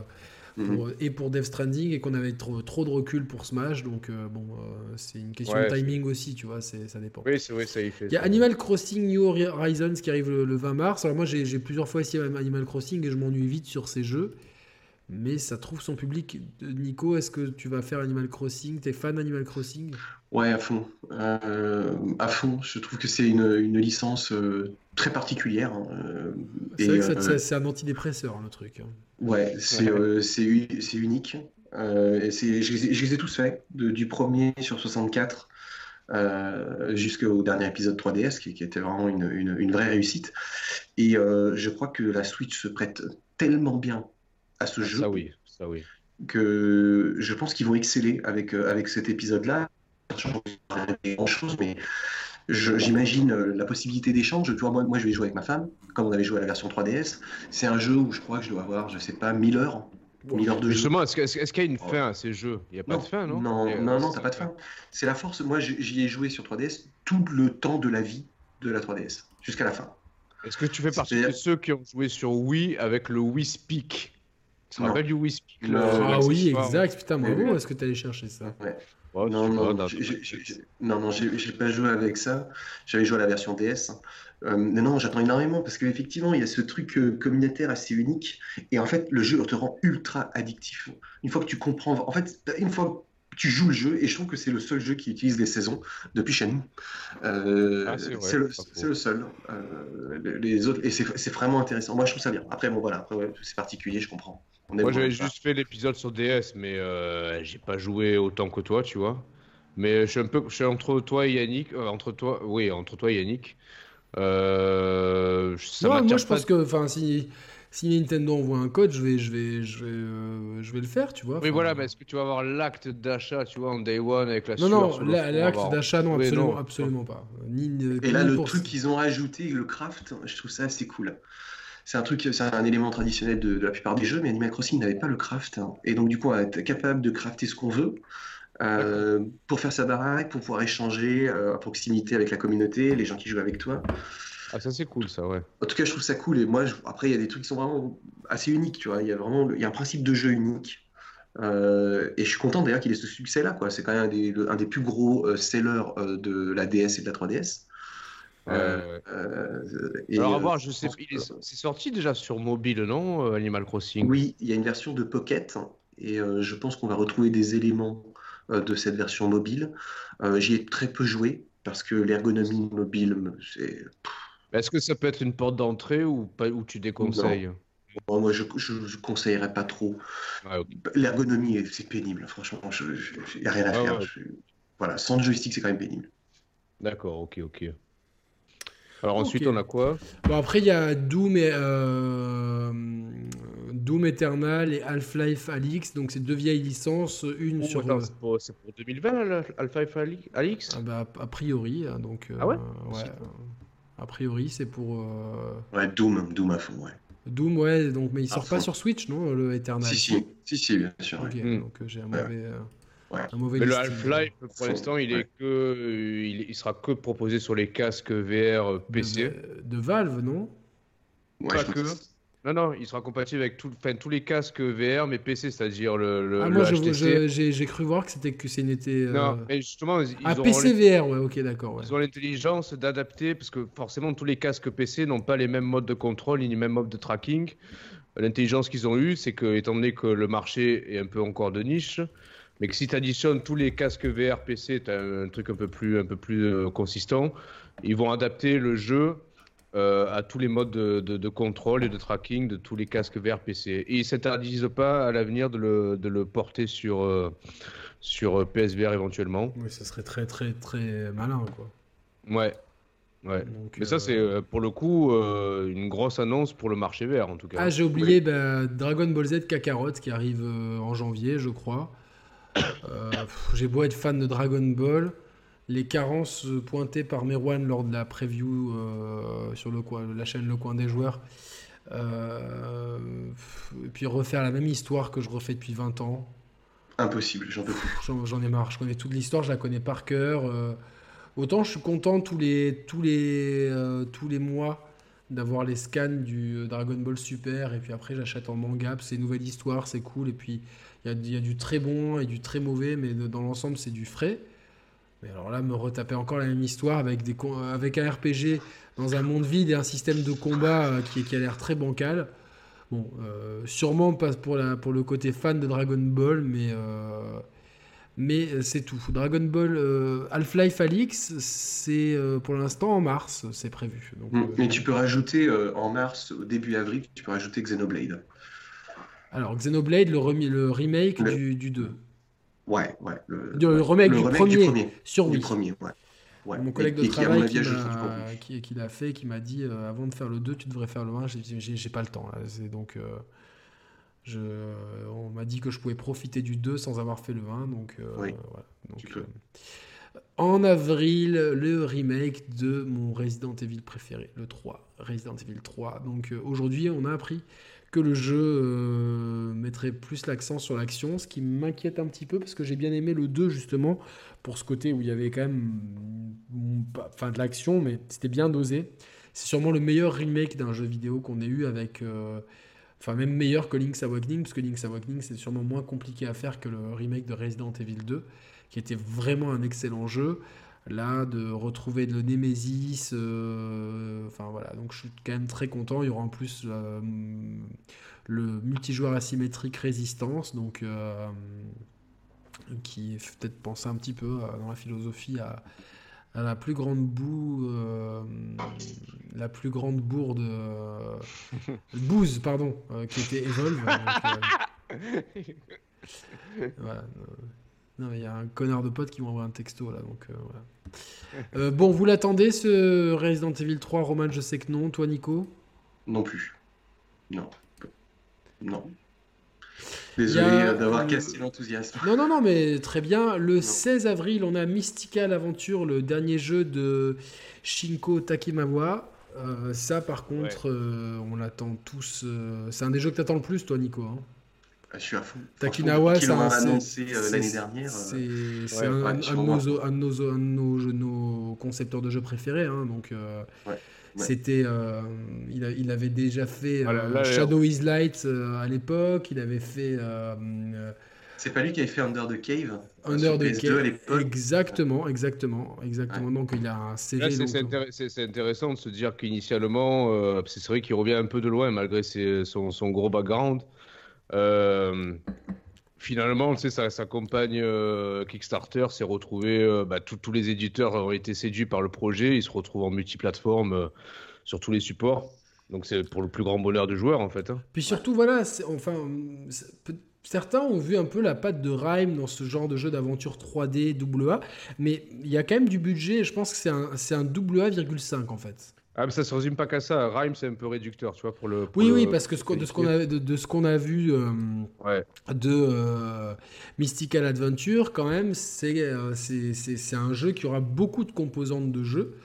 Mhm. et pour Death Stranding et qu'on avait trop, trop de recul pour Smash. Donc, euh, bon, euh, c'est une question de timing aussi, tu vois, ça dépend. Oui, c'est vrai, ça y fait. Il y a Animal Crossing New Horizons qui arrive le, 20 mars. Alors, moi, j'ai plusieurs fois essayé Animal Crossing et je m'ennuie vite sur ces jeux. Mais ça trouve son public. Nico, est-ce que tu vas faire Animal Crossing? T'es fan d'Animal Crossing? Ouais, à fond. Euh, à fond. Je trouve que c'est une, une, licence très particulière. Hein, c'est vrai que c'est un antidépresseur, le truc. Hein. Ouais, c'est euh, c'est unique. Euh, et je, je, les ai tous faits, du premier sur 64 euh, jusqu'au dernier épisode 3DS, qui, était vraiment une, une, vraie réussite. Et euh, je crois que la Switch se prête tellement bien à ce ah, jeu. Ça oui, ça oui. Que je pense qu'ils vont exceller avec, avec cet épisode-là. Grand chose, mais j'imagine euh, la possibilité d'échange. Tu vois, moi, moi, je vais jouer avec ma femme, comme on avait joué à la version 3DS. C'est un jeu où je crois que je dois avoir, je sais pas, 1000 heures. 1000 heures de Justement, est-ce qu'il y a une fin à ces jeux? Il n'y a pas de fin, non? Non, non, non, t'as pas de fin. C'est la force. Moi, j'y ai joué sur 3DS tout le temps de la vie de la 3DS, jusqu'à la fin. Est-ce que tu fais partie de ceux qui ont joué sur Wii avec le Wii Speak? Ça rappelle du Wii Speak Ah oui, exact. Putain, bravo, est-ce que tu allé chercher ça ouais non, non, non, non, j'ai pas joué avec ça. J'avais joué à la version DS. Euh, mais non, j'attends énormément parce qu'effectivement, il y a ce truc euh, communautaire assez unique. Et en fait, le jeu te rend ultra addictif. Une fois que tu comprends, en fait, une fois que tu joues le jeu, et je trouve que c'est le seul jeu qui utilise les saisons depuis chez nous. Euh, ah, c'est le, le, seul. les autres, et c'est vraiment intéressant. Moi, je trouve ça bien. Après, bon, voilà, c'est particulier, je comprends. Moi, j'avais juste fait l'épisode sur DS, mais euh, j'ai pas joué autant que toi, tu vois. Mais je suis un peu, je suis entre toi et Yannick, euh, entre toi, oui, entre toi et Yannick. Euh, ça moi, je pense que, enfin, si, si Nintendo envoie un code, je vais, je vais, je vais, euh, je vais le faire, tu vois. Oui, voilà, mais est-ce que tu vas avoir l'acte d'achat, tu vois, en day one avec la Non, non, l'acte d'achat, non, absolument, absolument pas. Ni, et là, le truc qu'ils ont ajouté, le craft, je trouve ça assez cool c'est un truc, c'est un élément traditionnel de, la plupart des jeux, mais Animal Crossing n'avait pas le craft. Hein. Et donc, du coup, on va être capable de crafter ce qu'on veut euh, pour faire sa baraque, pour pouvoir échanger euh, à proximité avec la communauté, les gens qui jouent avec toi. Ah, ça c'est cool, ça, ouais. En tout cas, je trouve ça cool. Et moi, après, il y a des trucs qui sont vraiment assez uniques, tu vois. Il y a vraiment il y a un principe de jeu unique. Euh, et je suis content d'ailleurs qu'il ait ce succès-là, quoi. C'est quand même un des, un des plus gros sellers de la DS et de la 3DS. Euh, Alors, à voir, je sais, c'est sorti déjà sur mobile, non euh, Animal Crossing? Oui, il y a une version de Pocket et euh, je pense qu'on va retrouver des éléments de cette version mobile. J'y ai très peu joué parce que l'ergonomie mobile, c'est. Est-ce que ça peut être une porte d'entrée ou, pas, ou tu déconseilles? Moi, je ne conseillerais pas trop. L'ergonomie, c'est pénible, franchement. Il n'y a rien à faire. Voilà, sans joystick, c'est quand même pénible. D'accord, ok, ok. Alors ensuite, on a quoi? Bon, après, il y a Doom, et, euh, Doom Eternal et Half-Life Alix. Donc, c'est deux vieilles licences. Une oh, sur. c'est pour, 2020, Half-Life Alix ah bah, A priori. Hein, donc, ah ouais, ouais A priori, c'est pour. Euh, ouais, Doom, Doom à fond, ouais. Doom, ouais, donc, mais il sort pas sur Switch, non, le Eternal Si, si, si, si bien sûr. Ok, donc euh, j'ai un mauvais. Ouais. Mais le Half-Life, pour l'instant, il est que, il, sera que proposé sur les casques VR PC. De, Valve, non? Pas que. Non, non, il sera compatible avec tout, enfin, tous les casques VR, mais PC, c'est-à-dire le, le, ah, moi, j'ai cru voir que c'était que c'est n'était. Euh... Non, mais justement, ils ah, PC VR, ouais, ok, d'accord. Ouais. Ils ont l'intelligence d'adapter, parce que forcément, tous les casques PC n'ont pas les mêmes modes de contrôle ni les mêmes modes de tracking. L'intelligence qu'ils ont eue, c'est que, étant donné que le marché est un peu encore de niche, mais que si tu additionnes tous les casques VR PC, tu as un truc un peu plus, un peu plus euh, consistant. Ils vont adapter le jeu euh, à tous les modes de, contrôle et de tracking de tous les casques VR PC. Et ils ne s'interdisent pas à l'avenir de le, de le, porter sur, euh, sur PSVR éventuellement. Oui, ça serait très très très malin quoi. Ouais. Ouais. Mais ça, c'est pour le coup une grosse annonce pour le marché VR en tout cas. Ah, j'ai oublié bah, Dragon Ball Z Kakarot qui arrive en janvier, je crois. Euh, j'ai beau être fan de Dragon Ball, les carences pointées par Merwan lors de la preview euh, sur le coin, la chaîne Le Coin des Joueurs, euh, et puis refaire la même histoire que je refais depuis 20 ans. Impossible, j'en peux J'en ai marre, je connais toute l'histoire, je la connais par cœur. autant je suis content tous les, tous les, tous les mois d'avoir les scans du Dragon Ball Super, et puis après j'achète en manga, c'est une nouvelle histoire, c'est cool, et puis il y, a, du très bon et du très mauvais, mais dans l'ensemble, c'est du frais. Mais alors là, me retaper encore la même histoire avec, des, avec un RPG dans un monde vide et un système de combat euh, qui, qui a l'air très bancal. Bon, euh, sûrement pas pour, la, pour le côté fan de Dragon Ball, mais, euh, mais c'est tout. Dragon Ball Half-Life Alix, c'est pour l'instant en mars, c'est prévu. Donc, mm. mais tu peux rajouter en mars, au début avril, tu peux rajouter Xenoblade. Alors, Xenoblade, le, le remake Du, du, 2. Ouais, ouais. Le, remake, du, premier, sur Wii. Du premier, ouais. Mon collègue de travail qui, qui, l'a fait, qui m'a dit euh, avant de faire le 2, tu devrais faire le 1. J'ai dit j'ai pas le temps. Là. Donc, euh, je, on m'a dit que je pouvais profiter du 2 sans avoir fait le 1. Donc, euh, voilà. donc en avril, le remake de mon Resident Evil préféré, le 3, Resident Evil 3. Donc aujourd'hui, on a appris que le jeu euh, mettrait plus l'accent sur l'action, ce qui m'inquiète un petit peu parce que j'ai bien aimé le 2 justement pour ce côté où il y avait quand même mm, enfin de l'action mais c'était bien dosé. C'est sûrement le meilleur remake d'un jeu vidéo qu'on ait eu avec euh, enfin même meilleur que Link's Awakening parce que Link's Awakening c'est sûrement moins compliqué à faire que le remake de Resident Evil 2 qui était vraiment un excellent jeu là, de retrouver le Nemesis. Euh, enfin voilà, donc je suis quand même très content. Il y aura en plus euh, le multijoueur asymétrique résistance, donc euh, qui fait peut-être penser un petit peu dans la philosophie à, la plus grande boue, la plus grande bourde, bouse, pardon, qui était Evolve. voilà, non, il y a un connard de pote qui m'envoie un texto là, donc voilà. Euh, bon, vous l'attendez ce Resident Evil 3, Roman Je sais que non. Toi, Nico? Non plus. Non. Non. Désolé d'avoir cassé l'enthousiasme. Non, non, non, mais très bien. Le 16 avril, on a Mystical Adventure, le dernier jeu de Shinko Takimawa. Euh, ça, par contre, euh, on l'attend tous. c'est un des jeux que t'attends le plus, toi, Nico. Hein. Je suis à fond. Takinawa, c'est annoncé euh, l'année dernière. Euh, c'est un, de nos, concepteurs de jeux préférés. Hein, donc, euh, c'était, il, il, avait déjà fait Shadow is Light à l'époque. Il avait fait. c'est pas lui qui avait fait Under the Cave Under the Cave. Exactement, exactement, exactement. Donc il a un CV. C'est intéressant de se dire qu'initialement, c'est vrai qu'il revient un peu de loin malgré son, son, gros background. Euh, finalement, tu sais, sa, sa compagne Kickstarter s'est retrouvée, bah, tous les éditeurs ont été séduits par le projet, ils se retrouvent en multiplateforme sur tous les supports. Donc c'est pour le plus grand bonheur du joueur en fait. Hein. Puis surtout voilà, enfin certains ont vu un peu la patte de Rime dans ce genre de jeu d'aventure 3D AA, mais il y a quand même du budget. Je pense que c'est un un AA,5 en fait. Ah, mais ça se résume pas qu'à ça. Rime, c'est un peu réducteur, tu vois, pour le. oui, oui, parce que de ce qu'on a, de, ce qu'on a vu euh, de euh, Mystical Adventure, quand même, euh, c'est c'est un jeu qui aura beaucoup de composantes de jeu.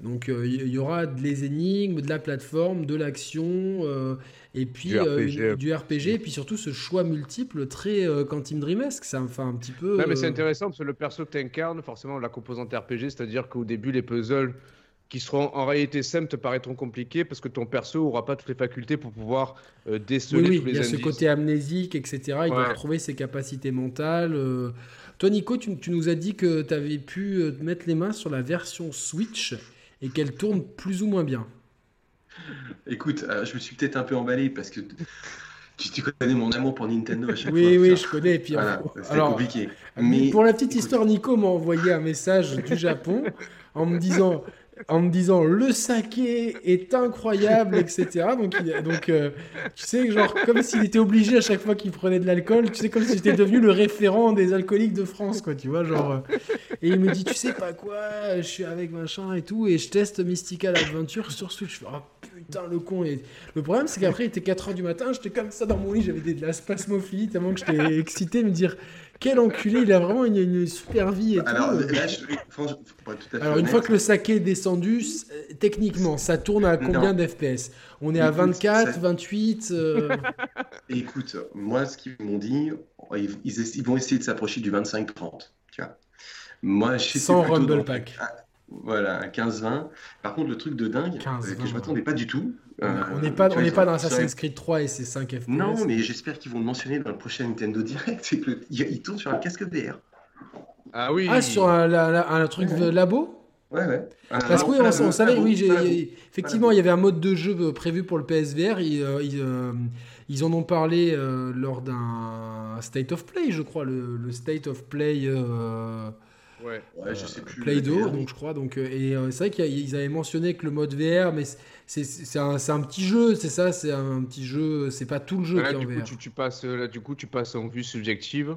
Donc il y, aura des énigmes, de la plateforme, de l'action, et puis du RPG, et puis surtout ce choix multiple très Quantum Dreamesque. Ça enfin un petit peu. Non, mais c'est intéressant parce que le perso que tu incarnes, forcément, la composante RPG, c'est-à-dire qu'au début, les puzzles qui seront en réalité simples te paraîtront compliqués parce que ton perso aura pas toutes les facultés pour pouvoir euh, déceler oui, tous les il y a ce côté amnésique, etc. Il doit retrouver ses capacités mentales. Euh. Toi, Nico, tu, nous as dit que tu avais pu euh, mettre les mains sur la version Switch et qu'elle tourne plus ou moins bien. Écoute, je me suis peut-être un peu emballé parce que tu, connais mon amour pour Nintendo à chaque oui, fois. Oui, je connais. puis, c'est compliqué. Mais... Pour la petite histoire, Nico m'a envoyé un message du Japon en me disant en me disant le saké est incroyable, etc. Donc, donc euh, tu sais, genre, comme s'il était obligé à chaque fois qu'il prenait de l'alcool, tu sais, comme si j'étais devenu le référent des alcooliques de France, quoi, tu vois, genre. Euh. et il me dit, tu sais pas quoi, je suis avec machin et tout, et je teste Mystical Adventure sur Switch. Je fais, oh putain, le con. Et le problème, c'est qu'après, il était 4h du matin, j'étais comme ça dans mon lit, j'avais de la spasmophilie, tellement que j'étais excité me dire quel enculé, il a vraiment une, super vie. Et Alors, tout. Là, je, Alors une fois que le saké est descendu, techniquement, ça tourne à combien d'FPS On est à 24, 28 euh Écoute, moi, ce qu'ils m'ont dit, ils, vont essayer de s'approcher du 25-30. Tu vois. Moi, je Sans Rumble Pack. Voilà, 15-20. Par contre, le truc de dingue, 15, que je m'attendais pas du tout. Euh, on n'est pas, on n'est pas dans Assassin's Creed 3 et ses 5 FPS. Non, mais j'espère qu'ils vont le mentionner dans le prochain Nintendo Direct. C'est qu'il tourne sur un casque VR. Ah oui. Ah, sur un, un, truc de labo Ouais, ouais. Parce que oui, on, savait, oui, effectivement, il y avait un mode de jeu prévu pour le PSVR. Ils, euh, euh, ils, en ont parlé lors d'un State of Play, je crois, le, le State of Play. Ouais, ouais je sais plus. Play-Doh, donc je crois. Donc, euh, et euh, c'est vrai qu'ils avaient mentionné que le mode VR, mais c'est un, un, petit jeu, c'est ça, c'est un petit jeu, c'est pas tout le jeu là, qui du en coup, Tu, tu, passes, là, du coup, tu passes en vue subjective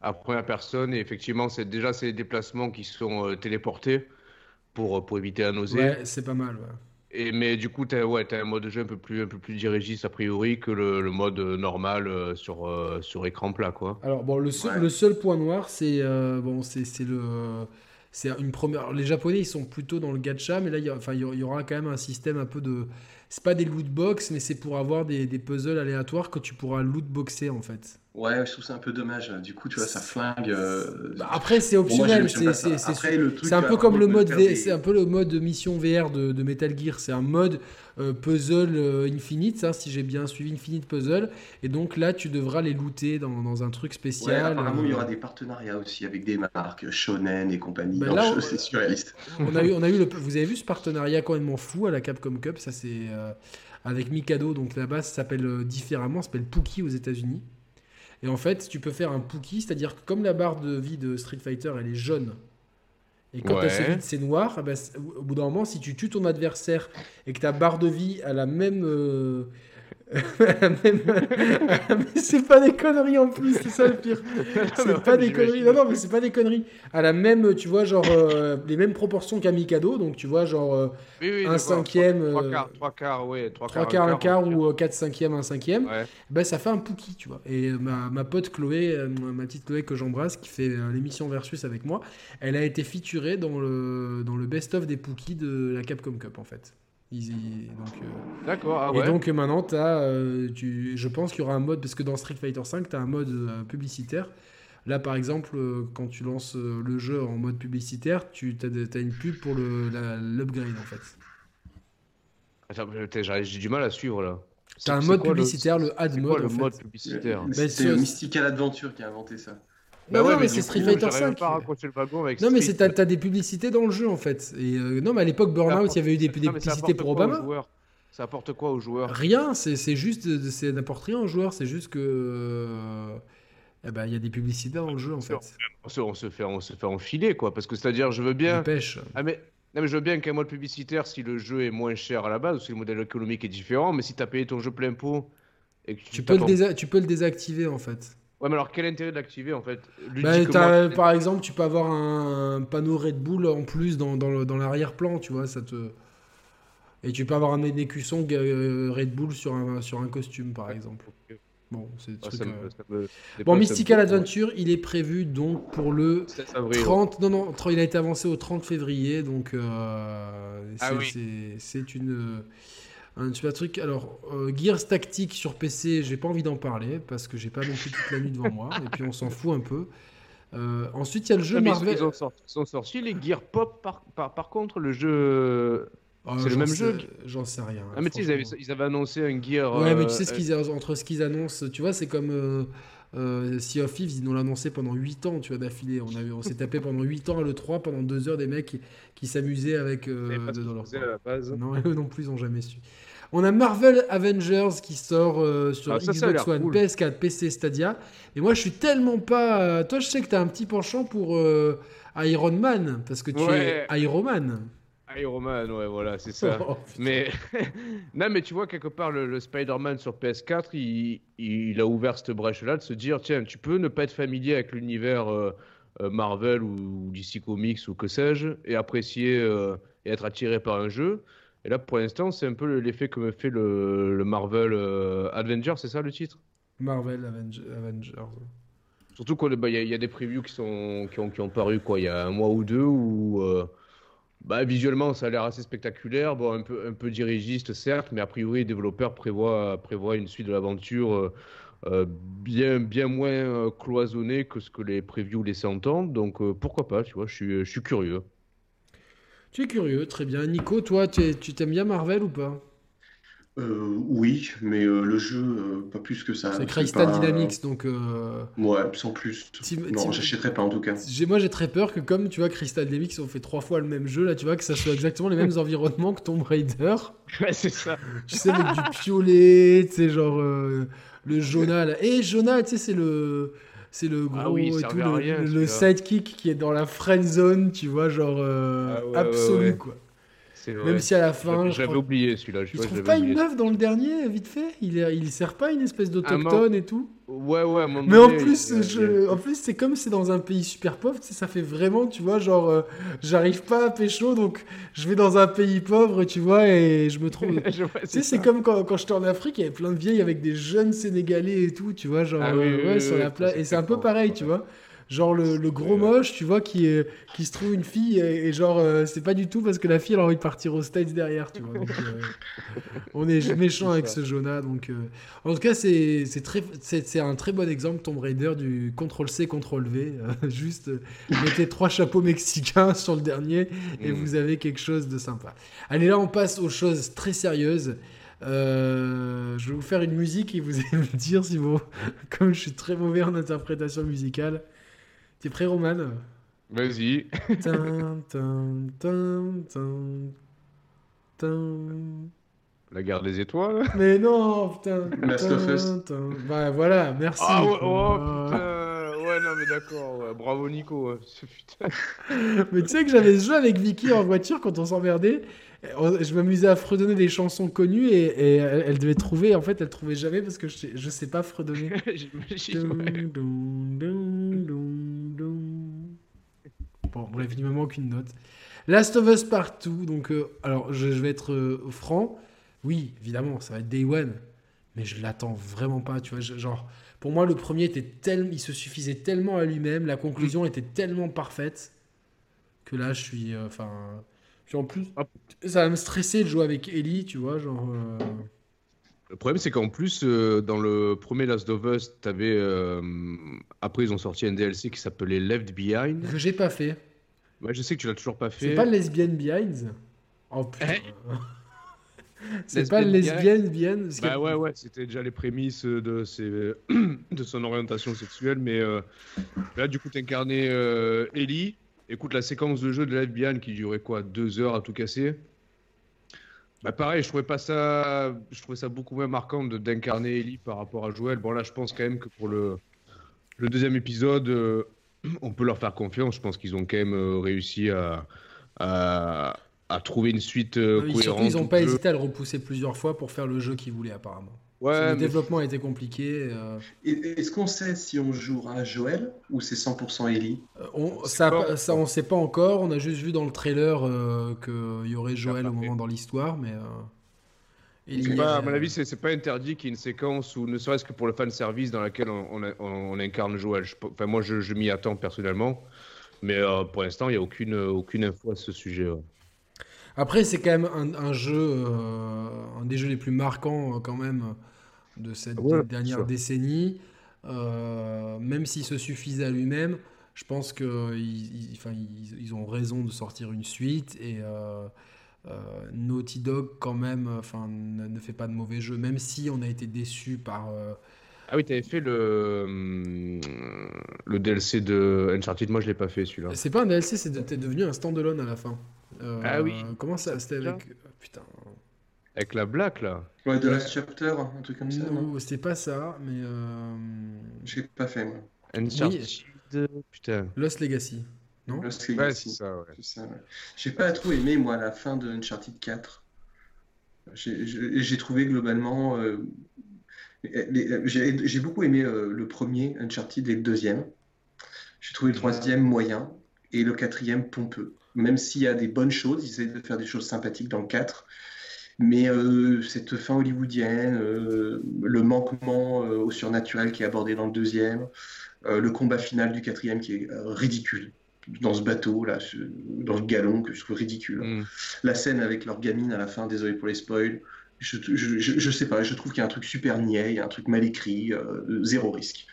à première personne, et effectivement, c'est déjà ces déplacements qui sont euh, téléportés pour, pour éviter la nausée. Ouais, c'est pas mal, ouais. Et, mais du coup, tu as, ouais, as un mode de jeu un peu plus, un peu plus dirigiste a priori que le, le mode normal euh, sur, euh, sur écran plat. Quoi. Alors, bon, le seul, le seul point noir, c'est euh, bon, c'est le. C'est une première. Les Japonais, ils sont plutôt dans le gacha, mais là, il y, enfin, il y aura quand même un système un peu de. C'est pas des loot box, mais c'est pour avoir des, des, puzzles aléatoires que tu pourras loot boxer en fait. Ouais, je trouve ça un peu dommage. Du coup, tu vois, ça flingue. Euh, bah, après, c'est optionnel. c'est un peu comme le mode, c'est un peu le mode mission VR de, de Metal Gear. C'est un mode euh, puzzle euh, infinite, ça, si j'ai bien suivi Infinite Puzzle. Et donc là, tu devras les looter dans, dans un truc spécial. apparemment, il y aura des partenariats aussi avec des marques Shonen et compagnie. Ben c'est surréaliste. On a eu, on a eu le, vous avez vu ce partenariat quand même fou à la Capcom Cup? Ça, c'est avec Mikado. Donc là-bas, ça s'appelle différemment, ça s'appelle Pookie aux États-Unis. Et en fait, tu peux faire un Pookie, c'est-à-dire que comme la barre de vie de Street Fighter, elle est jaune, et quand vide, c'est noir, eh ben, au bout d'un moment, si tu tues ton adversaire et que ta barre de vie a la même, euh, c'est pas des conneries en plus, c'est ça le pire. C'est pas des conneries. Non, non, mais c'est pas des conneries. À la même, tu vois, genre, euh, les mêmes proportions qu'à Mikado. Donc, tu vois, genre, euh, un cinquième. Trois, euh, quarts, trois quarts, ouais. Trois, quarts, un quart, ou quatre cinquièmes, un cinquième. Ben, ça fait un Pookie, tu vois. Et ma, ma pote Chloé, ma petite Chloé que j'embrasse, qui fait l'émission Versus avec moi, elle a été featurée dans le, dans le best-of des Pookies de la Capcom Cup, en fait. Euh, D'accord. Ah et donc maintenant, as, euh, tu, je pense qu'il y aura un mode, parce que dans Street Fighter V, tu as un mode euh, publicitaire. Là, par exemple, quand tu lances le jeu en mode publicitaire, tu as, une pub pour l'upgrade en fait. j'ai du mal à suivre là. Tu as un mode publicitaire, le, ad mode. le mode publicitaire? C'est Mystical Adventure qui a inventé ça. Bah ouais, mais, c'est Street Fighter 5. non, mais c'est t'as des publicités dans le jeu en fait. Et euh, non, mais à l'époque Burnout, il y avait eu des, publicités pour Obama. Ça apporte quoi aux joueurs? Rien, c'est juste, c'est n'importe rien aux joueurs. C'est juste que Eh ben, il y a des publicités dans le jeu en fait. On se, on se, fait, on se fait enfiler quoi, parce que c'est-à-dire, je veux bien. Pêche. Ah mais non, mais je veux bien qu'un mode publicitaire si le jeu est moins cher à la base ou si le modèle économique est différent, mais si tu as payé ton jeu plein pot et que tu, peux le tu peux le désactiver en fait. Ouais, mais alors quel intérêt de l'activer en fait? Bah, Par exemple, tu peux avoir un, panneau Red Bull en plus dans, dans, dans l'arrière-plan, tu vois, ça te. Et tu peux avoir un écusson euh, Red Bull sur un, sur un costume, par exemple. Bon, c'est euh, Bon, Mystical Adventure, il est prévu donc pour le 30. Non, non, il a été avancé au 30 février, donc euh, ah c'est une un super truc. Alors, Gears Tactique sur PC, j'ai pas envie d'en parler parce que j'ai pas non plus toute la nuit devant moi, et puis on s'en fout un peu. ensuite, il y a le jeu Marvel. Ils ont, sorti, ils ont sorti les Gears Pop, par, par, par contre, le jeu Oh, c'est le même jeu J'en sais rien. Ah, mais tu sais, ils avaient, annoncé un Gear. Ouais, mais tu sais, ce euh, qu'ils, entre ce qu'ils annoncent, tu vois, c'est comme euh, euh, Sea of Thieves, ils nous l'ont annoncé pendant 8 ans, tu vois, d'affilée. On, avait, on s'est tapé pendant 8 ans à l'E3, pendant 2 heures, des mecs qui, s'amusaient avec. Euh, dans leur... à la base. Non, eux non plus, ils n'ont jamais su. On a Marvel Avengers qui sort sur ah, Xbox One, PS4, PC, Stadia. Et moi, je suis tellement pas. Toi, je sais que tu as un petit penchant pour Iron Man, parce que tu es Iron Man. Iron Man, ouais, voilà, c'est ça. Oh, mais non, mais tu vois quelque part le, Spider-Man sur PS4, il, il, a ouvert cette brèche-là de se dire tiens, tu peux ne pas être familier avec l'univers euh, euh, Marvel ou, DC Comics ou que sais-je, et apprécier euh, et être attiré par un jeu. Et là, pour l'instant, c'est un peu l'effet que me fait le, Marvel Avengers, c'est ça le titre? Marvel Avengers. Surtout qu'il bah, y, y, a des previews qui, sont, qui, ont, qui ont paru quoi, il y a un mois ou deux où bah, visuellement, ça a l'air assez spectaculaire, bon, un peu, un peu dirigiste, certes, mais a priori, les développeurs prévoient, prévoient une suite de l'aventure euh, euh, bien, bien moins euh, cloisonnée que ce que les previews laissaient entendre. Donc, pourquoi pas, tu vois, je suis, je suis curieux. Tu es curieux, très bien. Nico, toi, tu t'aimes bien Marvel ou pas? Euh, oui, mais euh, le jeu, euh, pas plus que ça. C'est Crystal Dynamics, donc. Ouais, sans plus. non, j'achèterais pas en tout cas. Moi, j'ai très peur que, comme tu vois, Crystal Dynamics ont fait trois fois le même jeu, là, tu vois, que ça soit exactement les mêmes environnements que Tomb Raider. Ouais, c'est ça. Tu sais, avec du piolet, tu sais, genre le Jonah, là. Et Jonah, tu sais, c'est le. C'est le ah gros et tout, le, sidekick qui est dans la friend zone, tu vois, genre ah absolu, quoi. Même si à la fin. J'avais oublié celui-là. Il trouve pas une meuf dans le dernier, vite fait? Il, il sert pas une espèce d'autochtone et tout? Ouais, ouais, Mais en plus, en plus c'est comme c'est dans un pays super pauvre, ça fait vraiment, tu vois, genre, euh, j'arrive pas à pécho, donc je vais dans un pays pauvre, tu vois, et je me trouve. tu sais, c'est comme quand, quand j'étais en Afrique, il y avait plein de vieilles avec des jeunes Sénégalais et tout, tu vois, genre, ah euh, ouais, sur la plage. Et c'est un peu pareil, tu vois. Genre le, le gros moche, tu vois, qui, est, qui se trouve une fille et, genre euh, c'est pas du tout parce que la fille elle a envie de partir aux States derrière, tu vois. Euh, on est méchant avec ce Jonah. Donc, euh, en tout cas, c'est c'est un très bon exemple Tomb Raider du CTRL-C, CTRL-V. juste mettez trois chapeaux mexicains sur le dernier et mm. vous avez quelque chose de sympa. Allez, là on passe aux choses très sérieuses. je vais vous faire une musique et vous allez me dire si vous, comme je suis très mauvais en interprétation musicale, T'es prêt, Roman? Vas-y. La guerre des étoiles? Mais non, putain. Last of Us. Bah voilà, merci. Ah ouais, oh, putain. Ouais, non, mais d'accord. Bravo, Nico. mais tu sais que j'avais ce jeu avec Vicky en voiture quand on s'emmerdait. Je m'amusais à fredonner des chansons connues et, elle, devait trouver. En fait, elle trouvait jamais parce que je, je sais pas fredonner. Bon, bref, il me manque une note. Last of Us Partout. Donc, euh, alors, je, vais être euh, franc. Oui, évidemment, ça va être Day One. Mais je l'attends vraiment pas. Tu vois, genre, pour moi, le premier était tellement. Il se suffisait tellement à lui-même. La conclusion mm. était tellement parfaite. Que là, je suis. Euh, enfin. puis en plus, ça va me stresser de jouer avec Ellie, tu vois, genre. Le problème, c'est qu'en plus, euh, dans le premier Last of Us, avais, euh, après, ils ont sorti un DLC qui s'appelait Left Behind. Que j'ai pas fait. Ouais, je sais que tu l'as toujours pas fait. C'est pas Lesbian Behind En plus. c'est pas Lesbian Behind Bah ouais, ouais, c'était déjà les prémices de, de son orientation sexuelle, mais euh, là, du coup, t'incarnais Ellie. Écoute, la séquence de jeu de Left Behind qui durait quoi Deux heures à tout casser bah pareil, je trouvais pas ça, je trouvais ça beaucoup moins marquant d'incarner Ellie par rapport à Joël. Bon là, je pense quand même que pour le le deuxième épisode, euh, on peut leur faire confiance. Je pense qu'ils ont quand même euh, réussi à, à, trouver une suite euh, cohérente. ils n'ont pas hésité à le repousser plusieurs fois pour faire le jeu qu'ils voulaient apparemment. Ouais, le développement a été compliqué. Est-ce qu'on sait si on jouera Joël ou c'est 100% Ellie on, ça, ça, on sait pas encore. On a juste vu dans le trailer qu'il y aurait Joël au moment dans l'histoire, mais à mon avis, c'est pas interdit qu'il y ait une séquence ou ne serait-ce que pour le fan service dans laquelle on, incarne Joël. enfin, moi, je, m'y attends personnellement, mais euh, pour l'instant, il n'y a aucune, aucune info à ce sujet. Après, c'est quand même un, jeu, euh, un des jeux les plus marquants euh, quand même de cette dernière décennie. même s'il se suffisait à lui-même, je pense qu'ils ils, ont raison de sortir une suite et euh, Naughty Dog quand même enfin ne, fait pas de mauvais jeux même si on a été déçu par euh, ah oui, tu avais fait le, hum, le DLC de Uncharted. Moi, je l'ai pas fait celui-là. C'est pas un DLC, c'est devenu un standalone à la fin. Euh, ah oui. Comment ça C'était avec. Putain. Avec la black là Ouais, de Last Chapter, un truc comme ça. Non, c'était pas ça, mais. J'ai pas fait, moi. Uncharted. Putain. Lost Legacy. Non ouais, c'est ça, ouais. J'ai pas trop aimé, moi, la fin de Uncharted 4. J'ai trouvé globalement. Euh, j'ai beaucoup aimé euh, le premier Uncharted et le deuxième. J'ai trouvé le troisième moyen et le quatrième pompeux. Même s'il y a des bonnes choses, ils essaient de faire des choses sympathiques dans le 4. Mais euh, cette fin hollywoodienne, le manquement au surnaturel qui est abordé dans le deuxième, le combat final du quatrième qui est ridicule dans ce bateau, là, dans ce galon, que je trouve ridicule. Mm. La scène avec leur gamine à la fin, désolé pour les spoils, je, je, sais pas, je trouve qu'il y a un truc super niais, il y a un truc mal écrit, euh, zéro risque.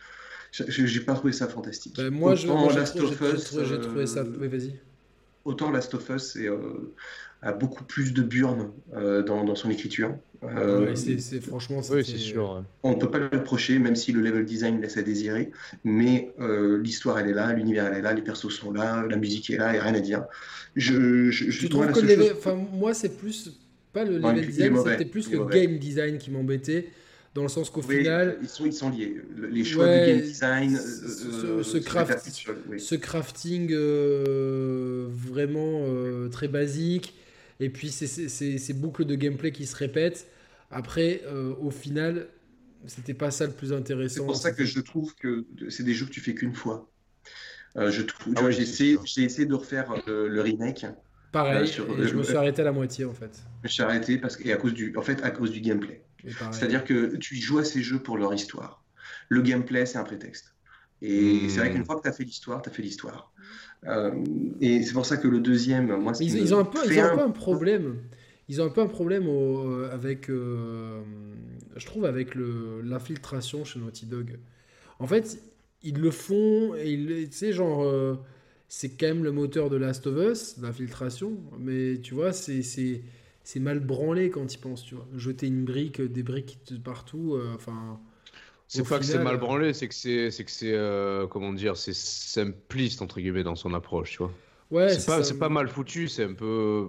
J'ai pas trouvé ça fantastique. Ben, moi, autant Last of Us, j'ai trouvé ça. Oui, vas-y. Autant Last of Us est, euh, a beaucoup plus de burn euh, dans, dans, son écriture. Euh, c'est franchement, oui, c'est sûr. On ne peut pas le reprocher, même si le level design laisse à désirer. Mais euh, l'histoire, elle est là, l'univers, elle est là, les persos sont là, la musique est là, il n'y a rien à dire. Je, je, trouve que le enfin, moi, c'est plus pas le level design, c'était plus le game design qui m'embêtait. Dans le sens qu'au final. Ils sont, ils sont liés. Les choix de game design. ce, ce, ce crafting vraiment très basique. Et puis, c'est ces boucles de gameplay qui se répètent. Après, euh, au final, c'était pas ça le plus intéressant. C'est pour ça que je trouve que c'est des jeux que tu fais qu'une fois. Euh, je trouve, ah j'ai essayé, essayé, de refaire euh, le, remake. Pareil, je me suis arrêté à la moitié en fait. Je me suis arrêté parce que, à cause du, en fait, à cause du gameplay. C'est-à-dire que tu joues à ces jeux pour leur histoire. Le gameplay, c'est un prétexte. Et c'est vrai qu'une fois que tu as fait l'histoire, tu as fait l'histoire. et c'est pour ça que le deuxième, moi, ils, ils, ont un peu, ils ont un peu un problème ils ont un peu un problème euh, avec, euh, je trouve, avec l'infiltration chez Naughty Dog. En fait, ils le font, et tu sais, genre, euh, c'est quand même le moteur de Last of Us, l'infiltration, mais tu vois, c'est mal branlé quand ils pensent, tu vois. Jeter une brique, des briques partout, enfin. c'est pas que c'est mal branlé, c'est que c'est, c'est que c'est, comment dire, c'est simpliste entre guillemets dans son approche, tu vois. Ouais, c'est pas, pas mal foutu, c'est un peu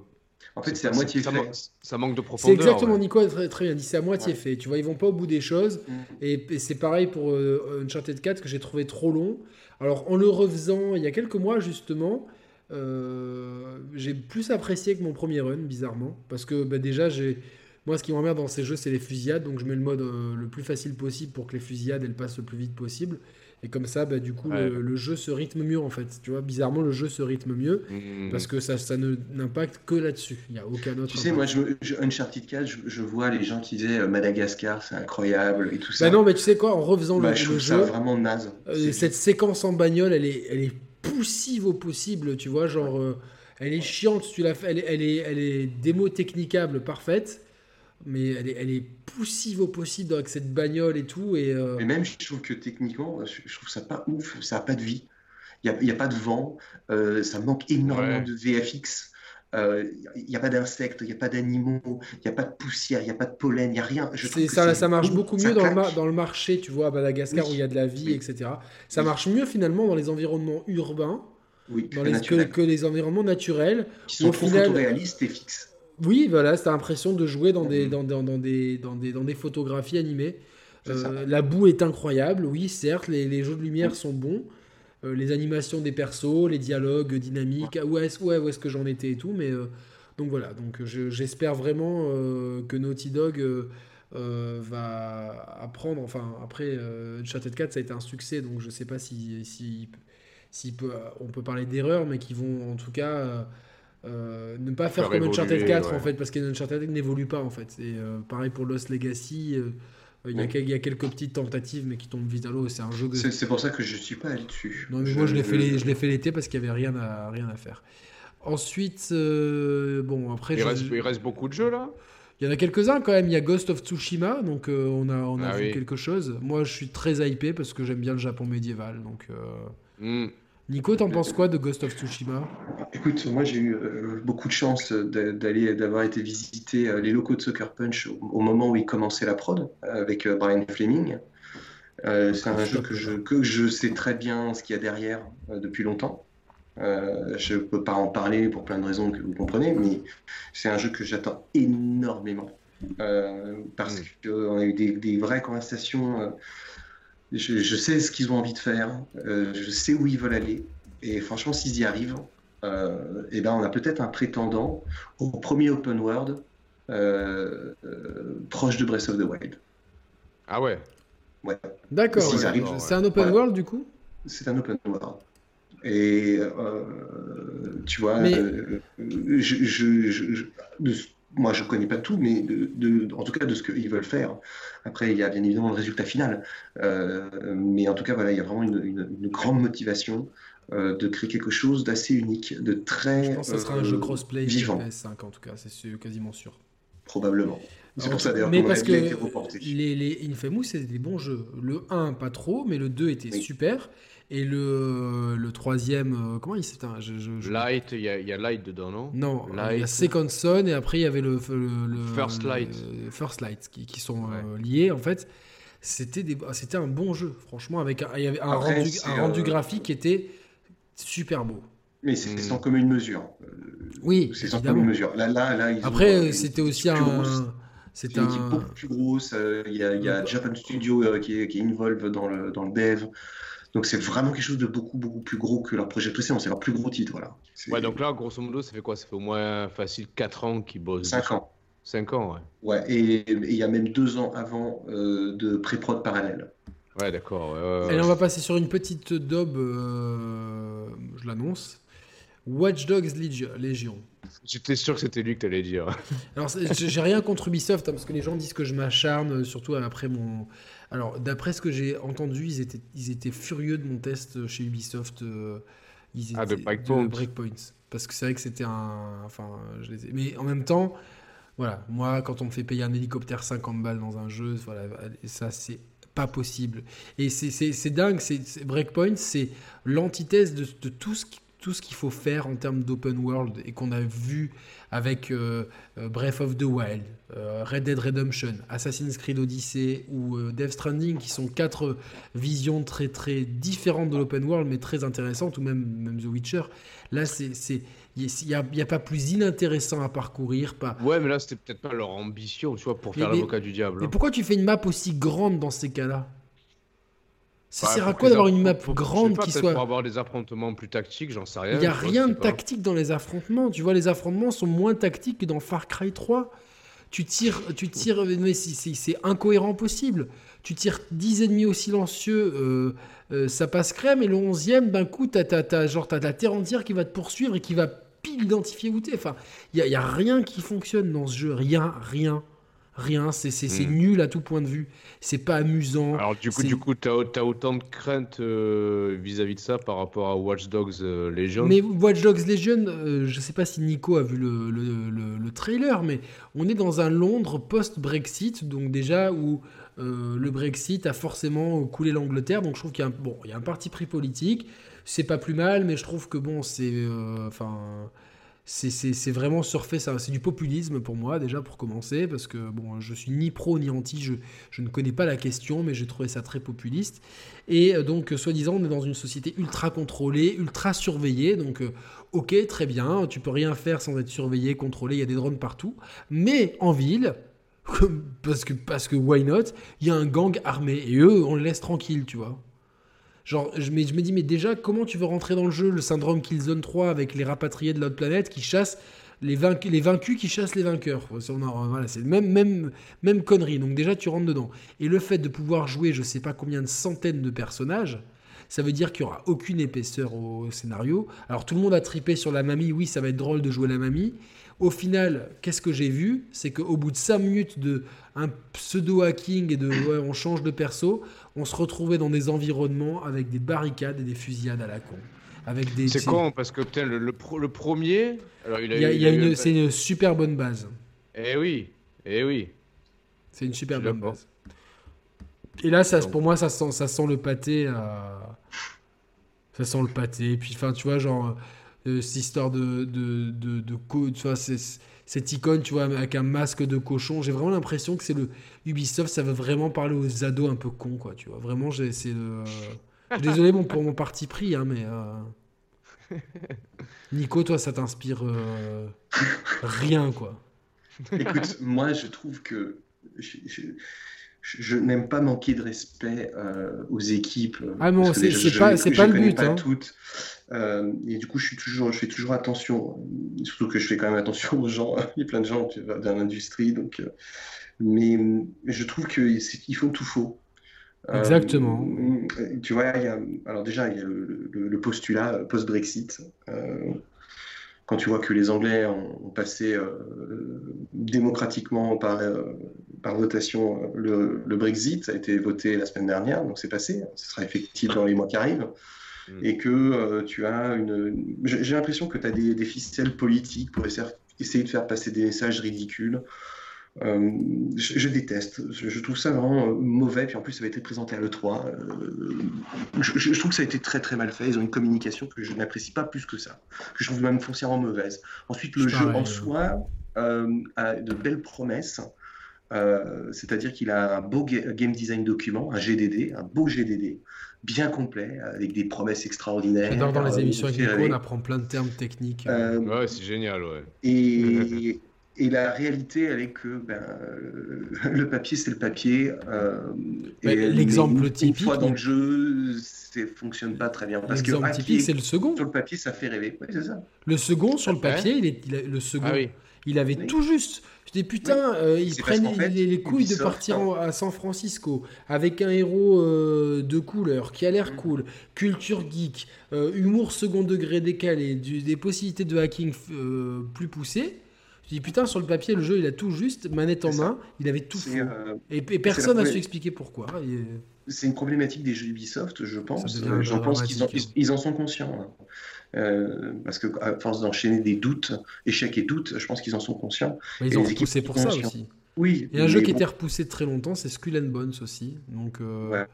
en fait, c'est à moitié fait. Ça, manque de profondeur. C'est exactement, Nico a très, très bien dit, c'est à moitié fait. Tu vois, ils vont pas au bout des choses. Mm. Et, c'est pareil pour euh, Uncharted 4 que j'ai trouvé trop long. Alors, en le refaisant il y a quelques mois, justement, euh, j'ai plus apprécié que mon premier run, bizarrement. Parce que bah, déjà, j'ai. Moi, ce qui m'emmerde dans ces jeux, c'est les fusillades. Donc, je mets le mode euh, le plus facile possible pour que les fusillades, elles passent le plus vite possible. Et comme ça, bah, du coup, le, jeu se rythme mieux en fait. Tu vois, bizarrement, le jeu se rythme mieux mmh. parce que ça, ça ne n'impacte que là-dessus. Il n'y a aucun autre. Tu sais, moi, je, Uncharted 4, je, vois les gens qui disaient euh, Madagascar, c'est incroyable et tout ça. Bah non, mais tu sais quoi, en refaisant le, bah, je trouve jeu, ça vraiment naze. Euh, cette séquence en bagnole, elle est, elle est poussive au possible. Tu vois, genre, euh, elle est chiante. Tu la elle, elle est, elle est démo technicable parfaite mais elle est, elle est poussive au possible avec cette bagnole et tout. Et, euh, Mais même, je trouve que techniquement, je trouve ça pas ouf, ça n'a pas de vie. Il n'y a, a, pas de vent, euh, ça manque énormément de VFX. Il euh, n'y a pas d'insectes, il n'y a pas d'animaux, il n'y a pas de poussière, il n'y a pas de pollen, il n'y a rien. Je ça, ça marche beaucoup mieux dans le, dans le, marché, tu vois, à Madagascar où il y a de la vie, etc. Ça marche mieux finalement dans les environnements urbains dans les, que, les environnements naturels. Qui sont trop photoréalistes et fixes. Oui, voilà, c'est l'impression de jouer dans des, dans, dans, des, dans, des, dans des photographies animées. la boue est incroyable, oui, certes, les, jeux de lumière sont bons, les animations des persos, les dialogues dynamiques, où est-ce ouais, où est que j'en étais et tout, mais donc voilà, donc j'espère vraiment que Naughty Dog va apprendre, enfin après Uncharted 4 ça a été un succès, donc je sais pas si, si, si peut, on peut parler d'erreur, mais qui vont en tout cas euh, ne pas faire, comme Uncharted 4 en fait, parce qu'Uncharted n'évolue pas en fait. Et euh, pareil pour Lost Legacy, euh, il, y a, quelques petites tentatives mais qui tombent vite à l'eau. C'est un jeu. C'est pour ça que je suis pas allé dessus. Non, mais moi je l'ai fait, je l'ai fait l'été parce qu'il y avait rien à rien à faire. Ensuite, bon après. Il, reste, il reste beaucoup de jeux là? Il y en a quelques-uns quand même. Il y a Ghost of Tsushima, donc on a, on a ah vu quelque chose. Moi, je suis très hypé parce que j'aime bien le Japon médiéval, donc. Hmm. Nico, t'en penses quoi de Ghost of Tsushima? Écoute, moi j'ai eu euh, beaucoup de chance d'aller, d'avoir été visiter euh, les locaux de Sucker Punch au, moment où ils commençaient la prod avec euh, Brian Fleming. c'est un jeu que je, que je sais très bien ce qu'il y a derrière depuis longtemps. je ne peux pas en parler pour plein de raisons que vous comprenez, mais c'est un jeu que j'attends énormément. parce mm. qu'on a eu des, des vraies conversations je, sais ce qu'ils ont envie de faire, euh, je sais où ils veulent aller, et franchement, s'ils y arrivent, euh, eh ben, on a peut-être un prétendant au premier open world euh, proche de Breath of the Wild. Ah ouais Ouais. D'accord. C'est un open world du coup? C'est un open world. Et tu vois, je, moi je connais pas tout, mais de, en tout cas de ce qu'ils veulent faire. Après, il y a bien évidemment le résultat final, euh, mais en tout cas, voilà, il y a vraiment une, grande motivation euh, de créer quelque chose d'assez unique, de très. Je pense que ça sera un jeu euh, crossplay vivant. PS5 en tout cas, c'est quasiment sûr. Probablement. C'est pour ça d'ailleurs mais parce que les, les Infamous, c'est des bons jeux. Le 1, pas trop, mais le 2 était super. Et le, le troisième, euh, comment il s'appelle Light, il y, a, y, a Light dedans, non? Non, il y a Second Son et après il y avait le, le, First Light. First Light qui, qui sont euh, liés en fait. C'était c'était un bon jeu, franchement, avec un, il y avait un, rendu, un rendu euh, graphique qui était super beau. Mais c'est sans commune mesure. Oui, c'est sans commune mesure. Là, là, là, après, c'était aussi un. C'est un... équipe beaucoup plus grosse. Il y a, y a Japan Studio qui est, qui est involve dans le, dans le dev. Donc c'est vraiment quelque chose de beaucoup beaucoup plus gros que leur projet précédent. C'est leur plus gros titre, voilà. Ouais, donc là, grosso modo, ça fait quoi? Ça fait au moins facile 4 ans qu'ils bossent. 5 ans. 5 ans, ouais. Ouais, et il y a même 2 ans avant euh, de pré-prod parallèle. Ouais, d'accord. et là, on va passer sur une petite daube, euh, je l'annonce. Watch Dogs Légion. J'étais sûr que c'était lui que tu allais dire. Alors, j'ai rien contre Ubisoft, hein, parce que les gens disent que je m'acharne, surtout après mon, alors, d'après ce que j'ai entendu, ils étaient, ils étaient furieux de mon test chez Ubisoft. Euh, ils ah, de Breakpoint. Parce que c'est vrai que c'était un. Enfin, je les ai... Mais en même temps, voilà, moi, quand on me fait payer un hélicoptère 50 balles dans un jeu, voilà, ça, c'est pas possible. Et c'est dingue, c'est Breakpoint, c'est l'antithèse de, de, tout ce qui tout ce qu'il faut faire en termes d'open world et qu'on a vu avec euh, euh, Breath of the Wild, euh, Red Dead Redemption, Assassin's Creed Odyssey ou Death Stranding, qui sont quatre visions très très différentes de l'open world mais très intéressantes, ou même, même The Witcher. Là, c'est il n'y a, pas plus inintéressant à parcourir. Pas... Ouais, mais là, c'était peut-être pas leur ambition, tu vois, pour faire l'avocat du diable. Mais hein. pourquoi tu fais une map aussi grande dans ces cas-là? Ça sert à quoi d'avoir une map grande qui soit. Pour avoir des affrontements plus tactiques, j'en sais rien. Il n'y a rien de tactique dans les affrontements. Tu vois, les affrontements sont moins tactiques que dans Far Cry 3. Tu tires, tu tires, mais c'est incohérent possible. Tu tires 10 ennemis au silencieux, euh, euh, ça passe crème, et le 11e, d'un coup, tu as, genre, as la terre entière qui va te poursuivre et qui va pile identifier où t'es. Enfin, il n'y a, a rien qui fonctionne dans ce jeu. Rien, rien rien, c'est hmm. nul à tout point de vue, c'est pas amusant. Alors du coup, du coup, t'as as autant de craintes euh, vis-à-vis de ça par rapport à Watch Dogs euh, Legion? Mais Watch Dogs Legion, euh, je sais pas si Nico a vu le, le, le, trailer, mais on est dans un Londres post-Brexit, donc déjà où le Brexit a forcément coulé l'Angleterre, donc je trouve qu'il y a un, bon, il y a un parti pris politique. C'est pas plus mal, mais je trouve que bon, c'est enfin c'est vraiment surfer, c'est du populisme pour moi déjà pour commencer, parce que bon, je suis ni pro ni anti, je, ne connais pas la question, mais j'ai trouvé ça très populiste. Et euh, donc, soi-disant, on est dans une société ultra contrôlée, ultra surveillée, donc euh, ok, très bien, tu peux rien faire sans être surveillé, contrôlé, il y a des drones partout, mais en ville, parce que parce que why not Il y a un gang armé et eux, on les laisse tranquilles, tu vois. Genre, je me, je me dis, mais déjà, comment tu veux rentrer dans le jeu le syndrome Killzone 3 avec les rapatriés de l'autre planète qui chassent les, les vaincus qui chassent les vainqueurs? Voilà, c'est même, même, même connerie. Donc déjà, tu rentres dedans. Et le fait de pouvoir jouer, je sais pas combien de centaines de personnages, ça veut dire qu'il n'y aura aucune épaisseur au scénario. Alors tout le monde a tripé sur la mamie, oui, ça va être drôle de jouer la mamie. Au final, qu'est-ce que j'ai vu? C'est qu'au bout de 5 minutes de un pseudo-hacking et de on change de perso, on se retrouvait dans des environnements avec des barricades et des fusillades à la con. Avec des, c'est con parce que putain, le, le, premier. il y a, une, c'est une super bonne base. Eh oui, eh oui. C'est une super bonne base. Et là, ça, pour moi, ça sent, ça sent le pâté. Ça sent le pâté. Et puis, enfin, tu vois, genre, cette histoire de, de, de, de tu vois, cette icône, tu vois, avec un masque de cochon. J'ai vraiment l'impression que c'est le Ubisoft, ça veut vraiment parler aux ados un peu cons, quoi, tu vois. Vraiment, j'ai, c'est le. Désolé bon, pour mon parti pris, hein, mais. Euh, Nico, toi, ça t'inspire euh, rien, quoi. Écoute, moi, je trouve que. N'aime pas manquer de respect aux équipes. Ah non, c'est pas, pas le but. Pas hein. toutes. Euh, et du coup, je, suis toujours, je fais toujours attention, surtout que je fais quand même attention aux gens. Il y a plein de gens dans l'industrie, donc. Euh, mais je trouve qu'ils font tout faux. Euh, Exactement. tu vois, il y a, alors déjà, il y a le, postulat post-Brexit. Quand tu vois que les Anglais ont, passé démocratiquement par, par votation le, le, Brexit, ça a été voté la semaine dernière, donc c'est passé, ce sera effectif dans les mois qui arrivent. Mm. et que euh, tu as une. J'ai l'impression que tu as des, des, ficelles politiques pour essayer de faire passer des messages ridicules. Euh, je, déteste. Je, trouve ça vraiment euh, mauvais. Puis en plus, ça va être présenté à l'E3. je, trouve que ça a été très très mal fait. Ils ont une communication que je n'apprécie pas plus que ça. Que je trouve même foncièrement mauvaise. Ensuite, le jeu en soi a de belles promesses. C'est-à-dire qu'il a un beau game design document, un GDD, un beau GDD bien complet, avec des promesses extraordinaires. J'adore dans les euh, émissions avec Nico, on apprend plein de termes techniques. Euh, ouais, c'est génial, ouais. Et, et, la réalité, elle est que ben, euh, le papier, c'est le papier. L'exemple typique. Une fois dans le jeu, ça fonctionne pas très bien. L'exemple typique, c'est le second. Sur le papier, ça fait rêver. Ouais, ça. Le second, sur le papier, il est, le second, ah il avait tout juste je dis putain, euh, ils prennent les, couilles de partir à San Francisco avec un héros euh, de couleur qui a l'air mm. cool, culture geek, euh, humour second degré décalé, des possibilités de hacking plus poussées. Je dis putain, sur le papier, le jeu il a tout juste, manette en main, il avait tout fou. Et, personne n'a su expliquer pourquoi. C'est une problématique des jeux Ubisoft, je pense. Je pense qu'ils en sont conscients. Hein. Euh, parce que à force d'enchaîner des doutes, échecs et doutes, je pense qu'ils en sont conscients. ils ont repoussé pour ça aussi. Oui. Et un jeu qui était repoussé très longtemps, c'est Skull and Bones aussi. Donc, euh,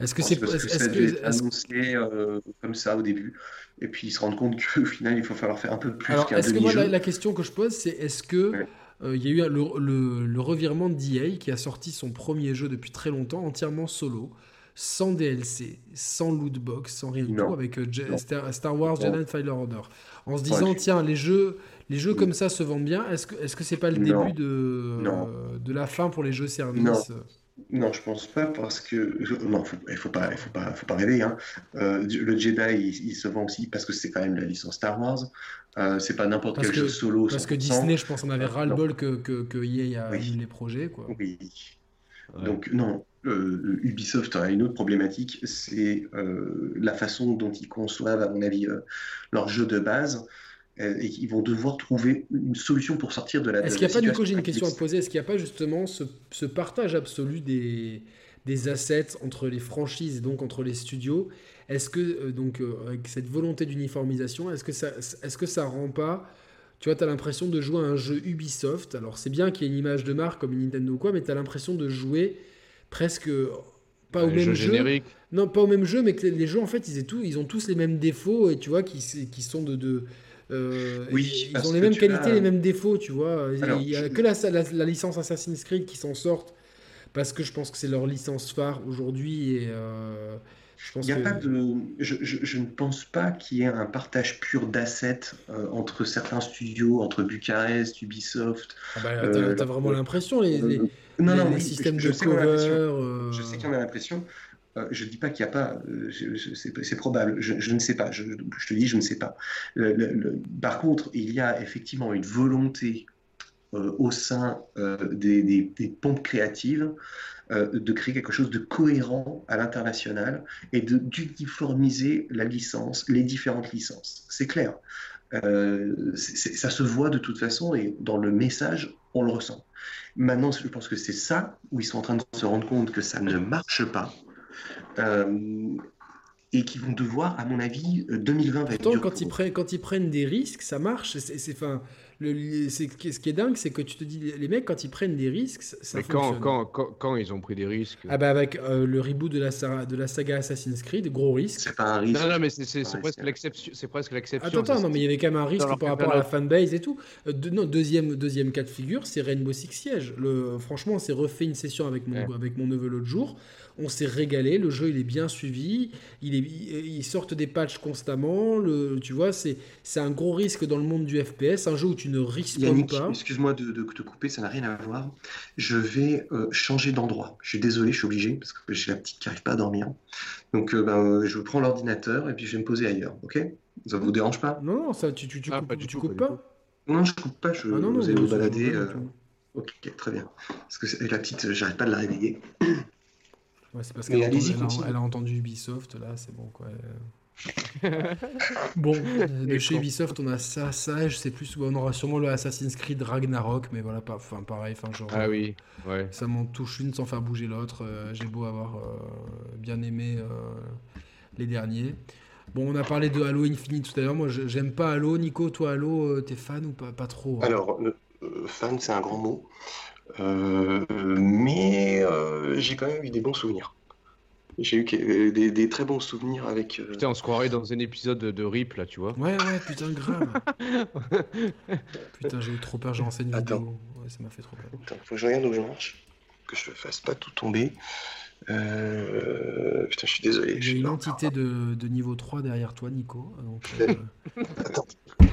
est-ce que c'est parce que ça a dû être annoncé euh, comme ça au début, et puis ils se rendent compte qu'au final, il faut falloir faire un peu plus. Alors, est-ce que moi la, question que je pose, c'est est-ce que il y a eu le, le, le revirement d'EA qui a sorti son premier jeu depuis très longtemps entièrement solo sans DLC, sans lootbox, sans rien du tout, avec euh, Star, Wars Jedi Fallen Order. En se disant, tiens, les jeux, les jeux comme ça se vendent bien, est-ce que est-ce que c'est pas le début de, de la fin pour les jeux services non. je pense pas parce que non, il faut pas, il faut pas, faut pas rêver. Hein. Euh, le Jedi, il, se vend aussi parce que c'est quand même la licence Star Wars. Euh, c'est pas n'importe quel jeu solo. Parce que Disney, je pense, en avait ras le bol que que, que EA a oui. les projets, quoi. Oui. Donc non, euh, Ubisoft a une autre problématique, c'est euh, la façon dont ils conçoivent, à mon avis, euh, leur jeu de base. Et ils vont devoir trouver une solution pour sortir de la. Est-ce qu'il n'y a pas, du coup, j'ai une question à poser, est-ce qu'il n'y a pas justement ce, partage absolu des, des assets entre les franchises et donc entre les studios? Est-ce que, donc, avec cette volonté d'uniformisation, est-ce que, ça, est-ce que ça rend pas tu vois, tu as l'impression de jouer à un jeu Ubisoft? Alors, c'est bien qu'il y ait une image de marque comme Nintendo ou quoi, mais tu as l'impression de jouer presque pas au même jeu. Non, pas au même jeu, mais que les, jeux en fait, ils, tout, ils ont tous les mêmes défauts et tu vois qui, qui sont de, de euh, oui, ils ont les mêmes qualités, les mêmes défauts, tu vois. il n'y a que la, la, licence Assassin's Creed qui s'en sortent parce que je pense que c'est leur licence phare aujourd'hui et, euh, Je, a pas de, je, ne pense pas qu'il y ait un partage pur d'assets euh, entre certains studios, entre Bucarest, Ubisoft. Ah bah, t'as, vraiment l'impression, les, les, non, non, systèmes de cover. Je sais qu'il y en a l'impression. Je ne dis pas qu'il n'y a pas, c'est, probable, je, ne sais pas, je, te dis, je ne sais pas. par contre, il y a effectivement une volonté euh, au sein euh, des, pompes créatives euh, de créer quelque chose de cohérent à l'international et d'uniformiser la licence, les différentes licences. C'est clair. ça se voit de toute façon et dans le message, on le ressent. Maintenant, je pense que c'est ça où ils sont en train de se rendre compte que ça ne marche pas. Et qui vont devoir, à mon avis, 2020 va être dur quand, ils prennent, quand ils prennent des risques, ça marche. C'est, fin, ce qui est dingue, c'est que tu te dis, les mecs, quand ils prennent des risques, ça Mais quand, quand, quand, ils ont pris des risques Ah bah avec euh, le reboot de la, de la saga Assassin's Creed, gros risque. C'est pas un risque. Non, non, mais c'est presque l'exception. C'est presque l'exception. Attends, attends, non, mais il y avait quand même un risque par rapport à la fanbase et tout. Euh, non, deuxième, deuxième cas de figure, c'est Rainbow Six Siege. Le, franchement, on s'est refait une session avec mon, avec mon neveu l'autre jour. On s'est régalé, le jeu il est bien suivi, il est, ils sortent des patchs constamment, le, tu vois, c'est un gros risque dans le monde du FPS, un jeu où tu ne risques pas. Excuse-moi de, te couper, ça n'a rien à voir. Je vais euh, changer d'endroit. Je suis désolé, je suis obligé parce que j'ai la petite qui n'arrive pas à dormir. Donc euh, ben, je prends l'ordinateur et puis je vais me poser ailleurs, ok? Ça vous dérange pas? Non, non, ça, tu, tu, tu, ah, coupes, tu coupes pas, Non, je coupe pas, je ah, non, vous balader. Euh, ok, très bien. Parce que la petite, j'arrive pas de la réveiller. Ouais, c'est parce qu'elle a, elle a, entendu Ubisoft, là, c'est bon, quoi. bon, de chez Ubisoft, on a ça, ça, je sais plus, on aura sûrement le Assassin's Creed Ragnarok, mais voilà, pas, enfin, pareil, enfin, genre. Ah oui, ouais. Ça m'en touche une sans faire bouger l'autre. Euh, j'ai beau avoir euh, bien aimé euh, les derniers. Bon, on a parlé de Halo Infinite tout à l'heure. Moi, j'aime pas Halo. Nico, toi, Halo, t'es fan ou pas, pas trop hein? Alors, fan, c'est un grand mot. Euh, mais euh, j'ai quand même eu des bons souvenirs. J'ai eu euh, des, très bons souvenirs avec. Putain, on se croirait dans un épisode de, RIP là, tu vois. Ouais, ouais, putain, grave. putain, j'ai eu trop peur, j'ai renseigné vidéo. Ouais, ça m'a fait trop peur. Attends, faut que je regarde où je marche. Que je ne fasse pas tout tomber. Putain, je suis désolé. J'ai une entité de, de, niveau 3 derrière toi, Nico. Donc, Attends.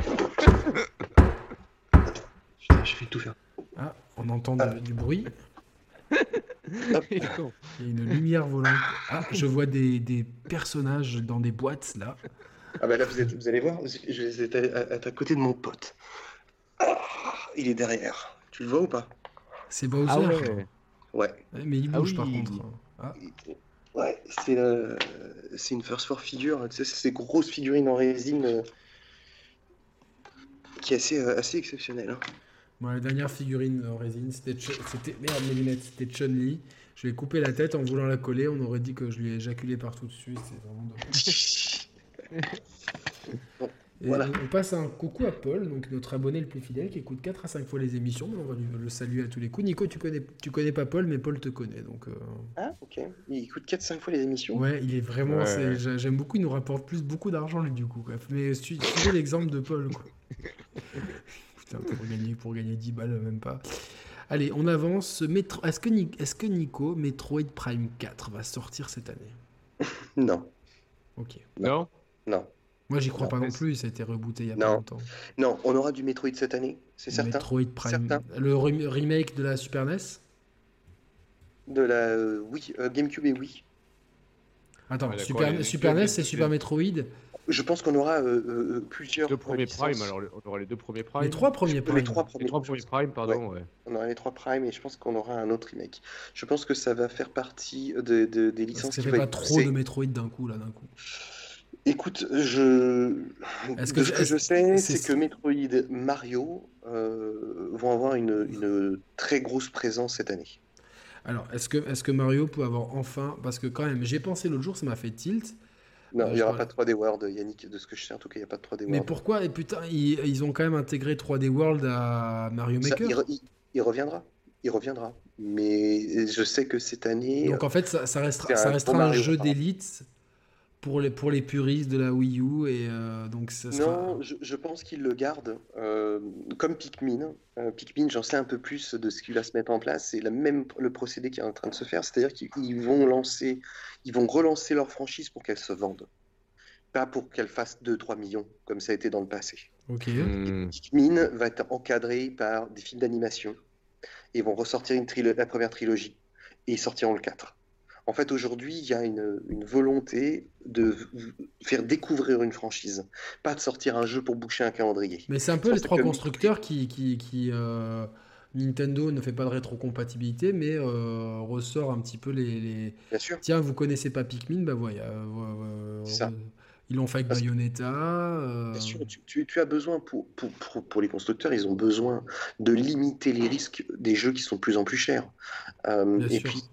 Putain, je vais tout faire. Ah, on entend du bruit. Il y a une lumière volante. Ah, je vois des, personnages dans des boîtes là. Ah bah là, vous, allez voir, je vais à, à, côté de mon pote. Ah, il est derrière. Tu le vois ou pas? C'est Bowser. Ah ouais. ouais. Mais il bouge ah par contre. Ah. Ouais, c'est c'est une first four figure. Tu sais, c'est ces grosses figurines en résine euh, qui est assez, euh, assez exceptionnelle. Hein la dernière figurine en résine, c'était. Merde, mes lunettes, c'était Chun-Li. Je lui ai coupé la tête en voulant la coller. On aurait dit que je lui ai éjaculé partout dessus. C'est vraiment voilà. On passe un coucou à Paul, donc notre abonné le plus fidèle, qui écoute 4 à 5 fois les émissions. On va le saluer à tous les coups. Nico, tu connais, tu connais pas Paul, mais Paul te connaît. Donc, euh. Ah, ok. Il écoute 4-5 fois les émissions. Ouais, il est vraiment. J'aime beaucoup, il nous rapporte plus beaucoup d'argent, lui, du coup. Mais suivez l'exemple de Paul. Quoi. pour gagner, pour gagner 10 balles, même pas. Allez, on avance. Est-ce que, est que Nico, Metroid Prime 4 va sortir cette année? Non. Ok. Non? Non. Moi, j'y crois pas non plus, ça a été rebooté il y a pas longtemps. Non, on aura du Metroid cette année, c'est certain. Metroid Prime. Le remake de la Super NES De la. Euh, oui, euh, GameCube et oui. Attends, Super, Super NES, c'est Super Metroid? Je pense qu'on aura euh, euh, plusieurs. Deux premiers Prime, alors on aura les deux premiers Prime. Les trois premiers Prime. Les trois premiers, les trois premiers Prime, pardon. Ouais. On aura les trois Prime et je pense qu'on aura un autre remake. Je pense que ça va faire partie de, de des licences. Parce que ça fait pas trop de Metroid d'un coup, là, d'un coup. Écoute, je. ce que, ce que je sais, c'est que Metroid, Mario euh, vont avoir une, une très grosse présence cette année. Alors, est-ce que, est que Mario peut avoir enfin. Parce que, quand même, j'ai pensé l'autre jour, ça m'a fait tilt. Non, il n'y aura pas de 3D World, Yannick, de ce que je sais, en tout cas, il n'y a pas de 3D World. Mais pourquoi Et putain, ils, ont quand même intégré 3D World à Mario Maker il, reviendra. Il reviendra. Mais je sais que cette année. Donc en fait, ça, restera, ça restera un jeu d'élite pour les, pour les puristes de la Wii U et euh, donc ça Non, je, pense qu'ils le gardent euh, comme Pikmin. Euh, Pikmin, j'en sais un peu plus de ce qu'il va se mettre en place. C'est même le procédé qui est en train de se faire, c'est-à-dire qu'ils vont lancer, ils vont relancer leur franchise pour qu'elle se vende, pas pour qu'elle fasse 2-3 millions comme ça a été dans le passé. Ok. Hmm. Pikmin va être encadré par des films d'animation. Ils vont ressortir une la première trilogie et ils sortiront le 4. En fait, aujourd'hui, il y a une, volonté de faire découvrir une franchise, pas de sortir un jeu pour boucher un calendrier. Mais c'est un peu les trois constructeurs qui, qui, euh, Nintendo ne fait pas de rétrocompatibilité, mais euh, ressort un petit peu les, Bien sûr. Tiens, vous connaissez pas Pikmin, bah voilà. Euh, ça. Ils l'ont fait avec Bayonetta. Euh. Bien sûr, tu, as besoin, pour, pour, pour, les constructeurs, ils ont besoin de limiter les risques des jeux qui sont de plus en plus chers. Euh, et puis,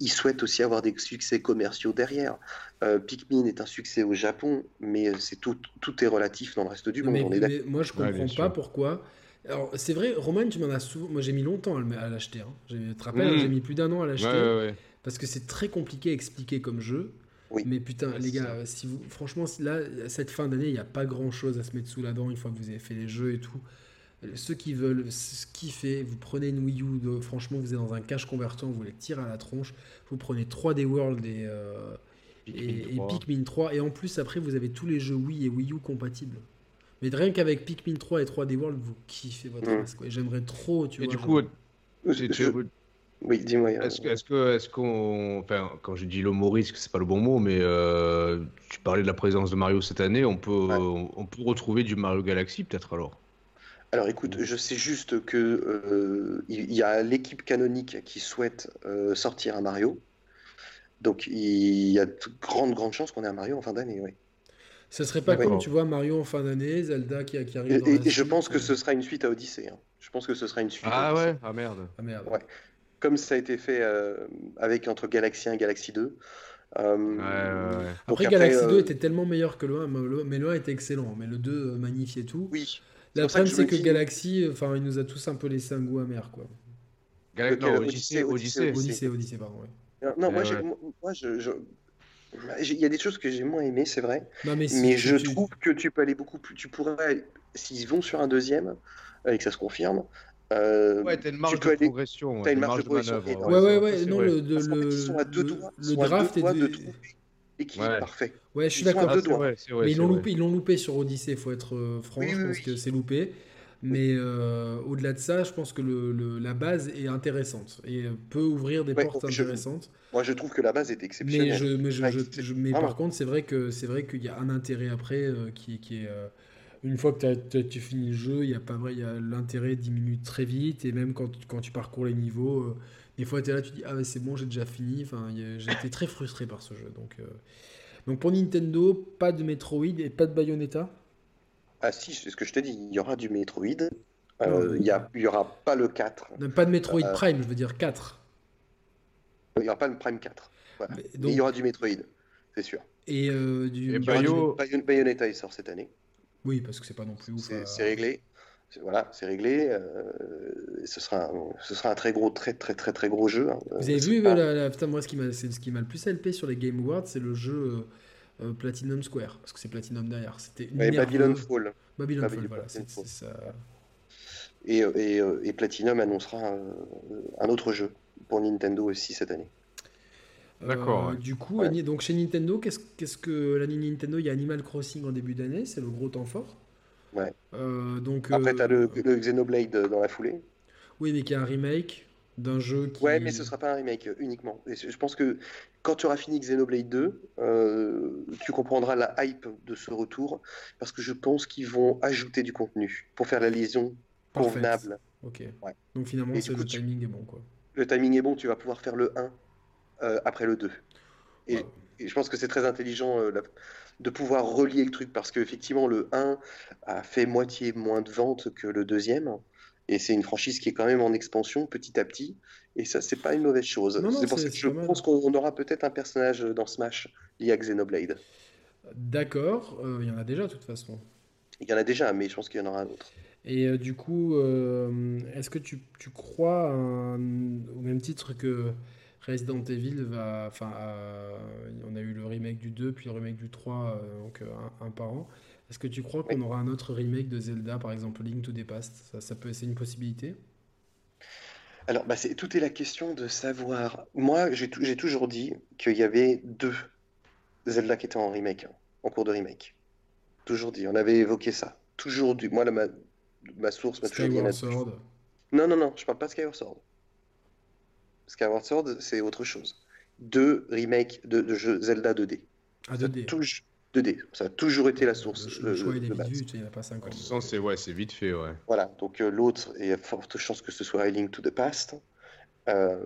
ils, souhaitent aussi avoir des succès commerciaux derrière. Euh, Pikmin est un succès au Japon, mais c'est tout, tout est relatif dans le reste du monde. Mais, moi, je comprends pas pourquoi. Alors, c'est vrai, Roman, tu m'en as souvent. Moi, j'ai mis longtemps à l'acheter. Hein. Tu te rappelles, mmh. j'ai mis plus d'un an à l'acheter. parce que c'est très compliqué à expliquer comme jeu. Mais putain, les gars, si vous, franchement, là, cette fin d'année, il n'y a pas grand chose à se mettre sous la dent une fois que vous avez fait les jeux et tout. Ceux qui veulent kiffer, vous prenez une Wii U, franchement, vous êtes dans un cache convertant, vous les tirez à la tronche. Vous prenez 3D World et, euh, Pikmin 3. et En plus, après, vous avez tous les jeux Wii et Wii U compatibles. Mais rien qu'avec Pikmin 3 et 3D World, vous kiffez votre mmh. race. J'aimerais trop, tu et vois. Du coup, oui, dis-moi. Est-ce que, est-ce qu'on, enfin, quand je dis l'humorisme, c'est pas le bon mot, mais euh, tu parlais de la présence de Mario cette année, on peut, on, peut retrouver du Mario Galaxy peut-être alors? Alors écoute, je sais juste que euh, il y a l'équipe canonique qui souhaite euh, sortir un Mario, donc il y a de grandes grandes chances qu'on ait un Mario en fin d'année, oui. Ça serait pas comme tu vois Mario en fin d'année, Zelda qui, qui arrive. Et, je pense que ce sera une suite à Odyssey. Hein. Je pense que ce sera une suite. Ah ouais, ah merde. Ah merde. Ouais comme ça a été fait euh, avec entre Galaxy 1 et Galaxy 2. Euh, après, Galaxy 2 euh, était tellement meilleur que le 1, mais le 1 était excellent, mais le 2 magnifiait tout. Oui. La problème, c'est que, Galaxy, enfin, il nous a tous un peu laissé un goût amer, quoi. Galaxy, non, Odyssey, Odyssey, Odyssey, Odyssey, pardon. Non, moi, moi je, il y a des choses que j'ai moins aimées, c'est vrai. mais, je trouve que tu peux aller beaucoup plus. Tu pourrais, s'ils vont sur un deuxième, et que ça se confirme, euh, ouais, t'as une marge de progression. T'as une marge de progression. Ouais, ouais, ouais. Non, le, le, le draft est de l'équilibre ouais. parfait. Ouais, je suis d'accord. Mais ils l'ont loupé, ils l'ont loupé sur Odyssey, il faut être euh, franc, je pense que c'est loupé. Mais euh, au-delà de ça, je pense que le, la base est intéressante et peut ouvrir des portes intéressantes. Moi, je trouve que la base est exceptionnelle. Mais, je, mais, je, mais par contre, c'est vrai que c'est vrai qu'il y a un intérêt après qui, qui est une fois que tu finis le jeu, il y a pas vrai, l'intérêt diminue très vite et même quand, quand tu parcours les niveaux, euh, des fois tu es là, tu dis ah c'est bon, j'ai déjà fini. Enfin, j'ai été très frustré par ce jeu. Donc, euh, donc pour Nintendo, pas de Metroid et pas de Bayonetta? Ah si, c'est ce que je t'ai dit. Il y aura du Metroid. Euh, il n'y aura pas le 4. pas de Metroid Prime, je veux dire 4. Il n'y aura pas le Prime 4. Mais il y aura du Metroid, c'est sûr. Et, du, Bayonetta, il sort cette année. Oui, parce que c'est pas non plus ouf. C'est réglé. Voilà, c'est réglé. Euh, ce, sera un, ce sera un très gros, très très très très gros jeu. Hein. Vous avez vu, la, putain, moi, ce qui m'a le plus LP sur les Game Awards, c'est le jeu euh, Platinum Square, parce que c'est Platinum derrière. C'était Babylon Fall. Babylon, Fall, voilà, ça. Et, et, et, Platinum annoncera un, un, autre jeu pour Nintendo aussi cette année. D'accord. Euh, du coup, donc chez Nintendo, qu'est-ce que l'année Nintendo Il y a Animal Crossing en début d'année, c'est le gros temps fort. Ouais. Euh, donc, Après, tu as le, Xenoblade dans la foulée. Oui, mais qui est un remake d'un jeu qui. Ouais, mais ce sera pas un remake uniquement. je pense que quand tu auras fini Xenoblade 2, euh, tu comprendras la hype de ce retour, parce que je pense qu'ils vont ajouter du contenu pour faire la liaison convenable. Ok. Donc finalement, le timing est bon, quoi. Le timing est bon, tu vas pouvoir faire le 1 euh, après le 2. Et, je pense que c'est très intelligent euh, de pouvoir relier le truc parce qu'effectivement, le 1 a fait moitié moins de ventes que le deuxième. Et c'est une franchise qui est quand même en expansion petit à petit. Et ça, c'est pas une mauvaise chose. C'est pour ça que je pense qu'on aura peut-être un personnage dans Smash lié à Xenoblade. D'accord, euh, il y en a déjà de toute façon. Il y en a déjà, mais je pense qu'il y en aura un autre. Et du coup, est-ce que tu, tu crois, au même titre que Resident Evil va. Enfin, on a eu le remake du 2, puis le remake du 3, donc un, par an. Est-ce que tu crois qu'on aura un autre remake de Zelda, par exemple Link to the Past? Ça, ça peut, C'est une possibilité? Alors, bah, c'est, tout est la question de savoir. Moi, j'ai, toujours dit qu'il y avait deux Zelda qui étaient en remake, hein, en cours de remake. Toujours dit, on avait évoqué ça. Toujours du. Moi, ma, ma source m'a toujours dit. Sword. Non, non, non, je parle pas de Skyward Sword. Skyward Sword, c'est autre chose. Deux remakes de, jeux Zelda 2D. Ah, 2D. 2D. Ça a toujours été la source. Le, choix, il est vite vu, il n'y a pas 5 ans. C'est ouais, vite fait, ouais. Voilà, donc euh, l'autre, il y a forte chance que ce soit A Link to the Past. Euh,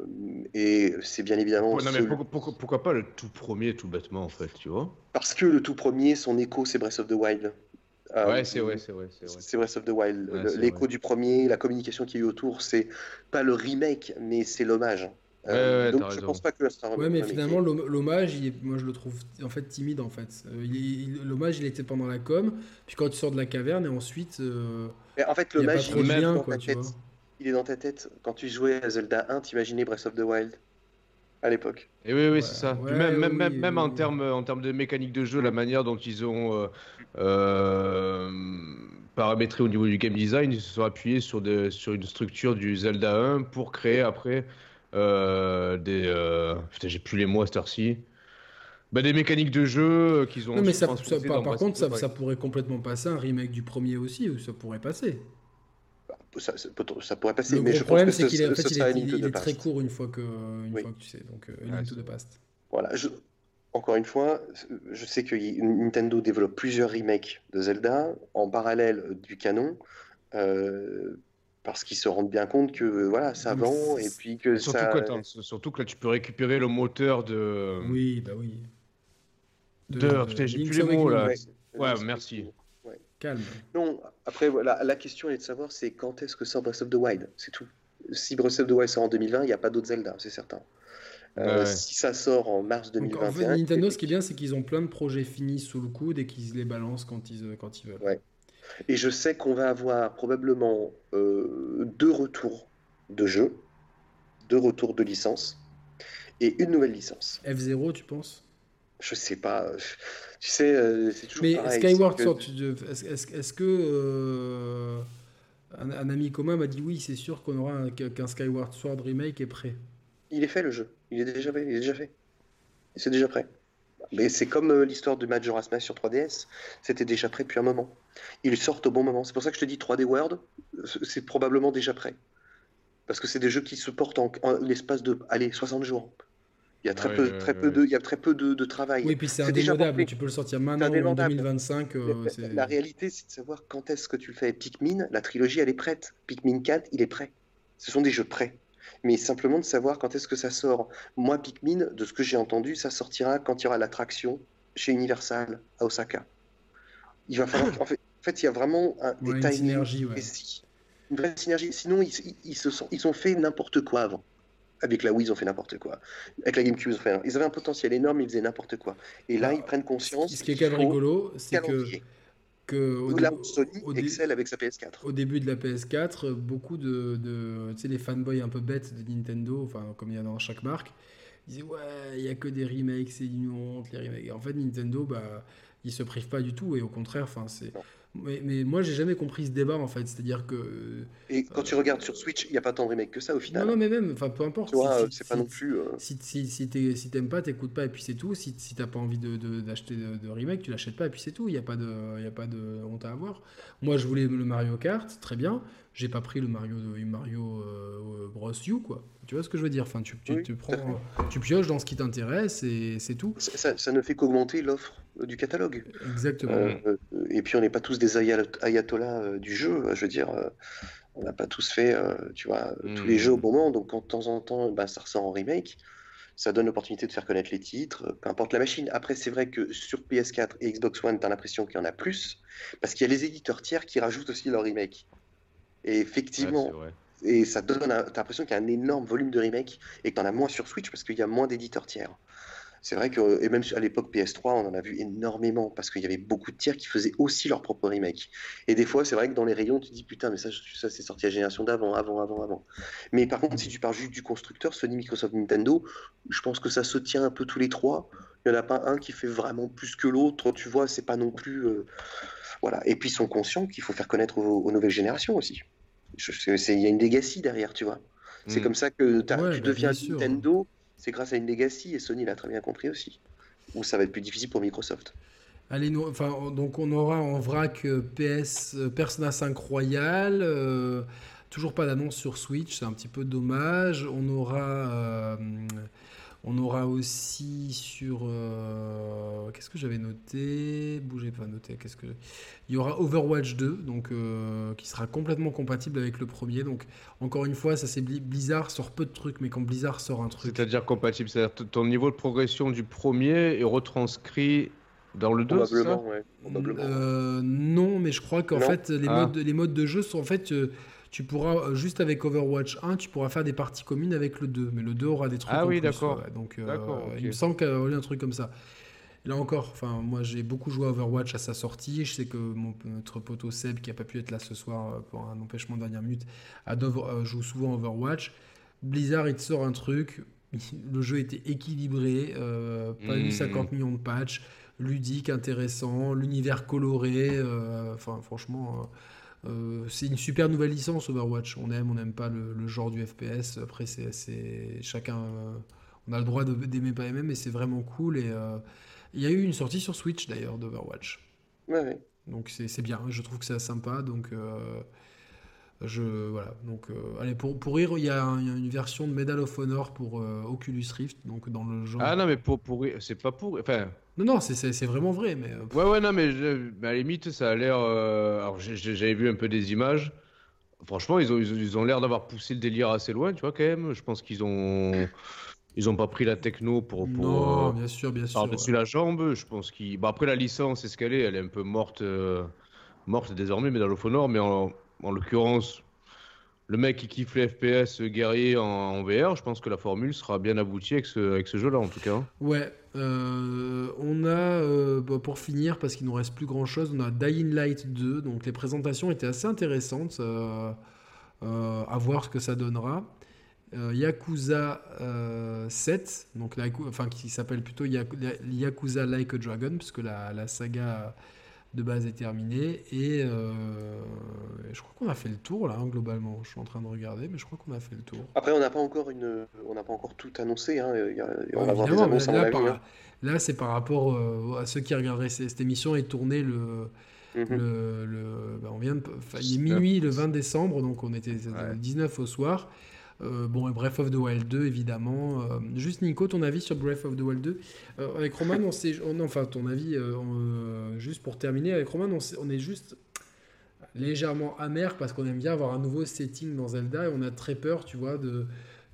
et c'est bien évidemment. non, mais pourquoi, pourquoi, pas le tout premier, tout bêtement, en fait, tu vois? Parce que le tout premier, son écho, c'est Breath of the Wild. Euh, ouais, c'est vrai, c'est vrai. C'est Breath of the Wild. L'écho du premier, la communication qui est autour, c'est pas le remake, mais c'est l'hommage. Euh, donc je pense pas que sera Ouais, mais finalement l'hommage, moi je le trouve en fait timide en fait. Euh, l'hommage il était pendant la com, puis quand tu sors de la caverne et ensuite. Euh, en fait l'hommage il, est dans ta tête. Il est dans ta tête. Quand tu jouais à Zelda 1, t'imaginais Breath of the Wild à l'époque. Et oui, oui, c'est ça. même, même, même en termes en termes de mécanique de jeu, la manière dont ils ont paramétré au niveau du game design, ils se sont appuyés sur, une structure du Zelda 1 pour créer après euh, des. Euh, putain, j'ai plus les mots à cette ci Bah, des mécaniques de jeu qu'ils ont. Non, mais ça, par, contre, ça, ça, pourrait complètement passer un remake du premier aussi, ou ça pourrait passer. Ça, ça, pourrait passer, le mais je problème, c'est qu'il est, en fait, il est, très court une fois que, une fois que tu sais. Donc, Link to the Past. Voilà, je, encore une fois, je sais que Nintendo développe plusieurs remakes de Zelda en parallèle du canon. Euh, parce qu'ils se rendent bien compte que voilà, ça vend et puis que surtout ça. Que, surtout que là, tu peux récupérer le moteur de. Oui, bah oui. De. putain, j'ai plus les mots là. Ouais, merci. Calme. Non, après, voilà, la question est de savoir c'est quand est-ce que sort Breath of the Wild, c'est tout. Si Breath of the Wild sort en 2020, il n'y a pas d'autres Zelda, c'est certain. Euh, si ça sort en mars 2021. en fait, Nintendo, ce qui est bien, c'est qu'ils ont plein de projets finis sous le coude et qu'ils les balancent quand ils, quand ils veulent. Ouais. Et je sais qu'on va avoir probablement euh, deux retours de jeu, deux retours de licence et une nouvelle licence. F0, tu penses? Je sais pas. Tu sais, euh, c'est toujours Mais Skyward Sword, est-ce que euh, un, ami commun m'a dit oui, c'est sûr qu'on aura qu'un Skyward Sword remake est prêt. Il est fait le jeu. Il est déjà fait. Il est déjà fait. C'est déjà prêt. Mais c'est comme euh, l'histoire de Majora's Mask sur 3DS, c'était déjà prêt depuis un moment. Ils sortent au bon moment. C'est pour ça que je te dis 3D World, c'est probablement déjà prêt. Parce que c'est des jeux qui se portent en, l'espace de allez, 60 jours. Il y a très peu, très peu de, il y a très peu de, travail. Oui, puis c'est indémodable. Tu peux le sortir maintenant en 2025. Euh, la, réalité, c'est de savoir quand est-ce que tu le fais. Pikmin, la trilogie, elle est prête. Pikmin 4, il est prêt. Ce sont des jeux prêts mais simplement de savoir quand est-ce que ça sort. Moi, Pikmin, de ce que j'ai entendu, ça sortira quand il y aura l'attraction chez Universal à Osaka. Il va falloir. en, fait, en fait, il y a vraiment un, des une synergie, Une vraie synergie. Sinon, ils, ils, se sont, ils ont fait n'importe quoi avant. Avec la Wii, ils ont fait n'importe quoi. Avec la GameCube, ils ont fait. Ils avaient un potentiel énorme, ils faisaient n'importe quoi. Et là, ils prennent conscience. Ce qui est quand même rigolo, c'est que au, avec sa PS4. Au début de la PS4, beaucoup de, de tu sais, les fanboys un peu bêtes de Nintendo, enfin comme il y en a dans chaque marque, ils disaient ouais, il y a que des remakes, c'est une honte les remakes. Et en fait, Nintendo, bah, ils se privent pas du tout et au contraire, enfin c'est mais, mais, moi, j'ai jamais compris ce débat en fait. C'est-à-dire que. Et quand tu regardes sur Switch, il n'y a pas tant de remakes que ça au final. Non, non, mais même, enfin, peu importe. Tu vois, c'est pas non plus. Euh, si, si, si t'aimes pas, t'écoutes pas, et puis c'est tout. Si, si t'as pas envie d'acheter de, de, de, remake, tu l'achètes pas, et puis c'est tout. Il n'y a, pas de, y a pas de honte à avoir. Moi, je voulais le Mario Kart, très bien. J'ai pas pris le Mario, Mario euh, Bros. U, quoi. Tu vois ce que je veux dire? Enfin, tu, tu, prends, tu pioches dans ce qui t'intéresse et c'est tout. Ça, ça, ne fait qu'augmenter l'offre du catalogue. Exactement. Euh, et puis on n'est pas tous des ayatollahs euh, du jeu. Je veux dire, euh, on n'a pas tous fait, tu vois, tous les jeux au bon moment. Donc quand de temps en temps, bah, ça ressort en remake. Ça donne l'opportunité de faire connaître les titres, peu importe la machine. Après, c'est vrai que sur PS4 et Xbox One, tu as l'impression qu'il y en a plus, parce qu'il y a les éditeurs tiers qui rajoutent aussi leur remake. Et effectivement, et ça donne, t'as l'impression qu'il y a un énorme volume de remake et que t'en as moins sur Switch parce qu'il y a moins d'éditeurs tiers. C'est vrai que, et même à l'époque PS3, on en a vu énormément parce qu'il y avait beaucoup de tiers qui faisaient aussi leur propre remake. Et des fois, c'est vrai que dans les rayons, tu te dis putain, mais ça, ça c'est sorti à la génération d'avant, avant, avant, avant. Mais par contre, si tu pars juste du constructeur, Sony, Microsoft, Nintendo, je pense que ça se tient un peu tous les trois. Il n'y en a pas un qui fait vraiment plus que l'autre, tu vois, c'est pas non plus. Euh, voilà. Et puis ils sont conscients qu'il faut faire connaître aux, nouvelles générations aussi. Il y a une legacy derrière, tu vois. C'est mm. comme ça que tu bah, deviens Nintendo c'est grâce à une legacy et Sony l'a très bien compris aussi. Ou ça va être plus difficile pour Microsoft. Allez, nous, enfin, donc on aura en vrac euh, PS euh, Persona 5 Royal. Euh, toujours pas d'annonce sur Switch, c'est un petit peu dommage. On aura on aura aussi sur. Euh, qu'est-ce que j'avais noté? Bougez pas, noté. Qu'est-ce que. Il y aura Overwatch 2, donc, euh, qui sera complètement compatible avec le premier. Donc, encore une fois, ça c'est Blizzard sort peu de trucs, mais quand Blizzard sort un truc. C'est-à-dire compatible, c'est-à-dire ton niveau de progression du premier est retranscrit dans le 2 Probablement, ouais. Euh, non, mais je crois qu'en fait, les, ah. modes, les modes de jeu sont en fait tu pourras, euh, juste avec Overwatch 1, tu pourras faire des parties communes avec le 2. Mais le 2 aura des trucs. Ah oui, d'accord. donc, euh, il me semble qu'il y a un truc comme ça. Là encore, enfin, moi j'ai beaucoup joué à Overwatch à sa sortie. Je sais que mon, notre poteau Seb, qui n'a pas pu être là ce soir euh, pour un empêchement de dernière minute, joue souvent Overwatch. Blizzard, il te sort un truc. Le jeu était équilibré, pas eu 50 mmh. millions de patchs, ludique, intéressant, l'univers coloré. Enfin, franchement euh, c'est une super nouvelle licence Overwatch. On aime, on n'aime pas le, genre du FPS. Après, c'est chacun. Euh, on a le droit d'aimer pas aimer, mais c'est vraiment cool. Et euh, il y a eu une sortie sur Switch d'ailleurs d'Overwatch. Ouais, Donc c'est bien. Je trouve que c'est sympa. Donc je voilà. Donc allez pour pour rire, il y, a une version de Medal of Honor pour Oculus Rift. Donc dans le genre. Ah non, mais pour pour c'est pas pour. Enfin non, non, c'est vraiment vrai. Mais... Euh, ouais, ouais, non, mais, à la limite, ça a l'air. Euh, alors, j'avais vu un peu des images. Franchement, ils ont ils ont l'air d'avoir poussé le délire assez loin, tu vois, quand même. Je pense qu'ils ont. Ils ont pas pris la techno pour. pour non, euh, bien sûr, bien sûr. Par-dessus la jambe, je pense qu'ils. Bon, après, la licence, c'est ce qu'elle est. Elle est un peu morte, morte désormais, mais dans le mais en, en l'occurrence, le mec qui kiffe les FPS guerrier en, VR, je pense que la formule sera bien aboutie avec ce, avec ce jeu-là, en tout cas. Ouais. Euh, on a, euh, bah, pour finir, parce qu'il nous reste plus grand-chose, on a Dying Light 2. Donc les présentations étaient assez intéressantes. Euh, à voir ce que ça donnera. Yakuza 7, donc enfin, qui s'appelle plutôt Yakuza Like a Dragon, puisque la saga de base est terminé. Et euh, je crois qu'on a fait le tour là, hein, globalement. Je suis en train de regarder, mais je crois qu'on a fait le tour. Après, on n'a pas encore une, on n'a pas encore tout annoncé. Hein. Il y a, on va des annonces là, hein. là, c'est par rapport euh, à ceux qui regarderaient cette, émission est tournée le. Mhm. le, bah, on vient de, il est minuit le 20 décembre, donc on était le 19 au soir. Euh, bon, et Breath of the Wild 2, évidemment. Euh, juste, Nico, ton avis sur Breath of the Wild 2 euh, Avec Roman, on sait. enfin, ton avis, juste pour terminer, avec Roman, on, est juste légèrement amer parce qu'on aime bien avoir un nouveau setting dans Zelda et on a très peur, tu vois, de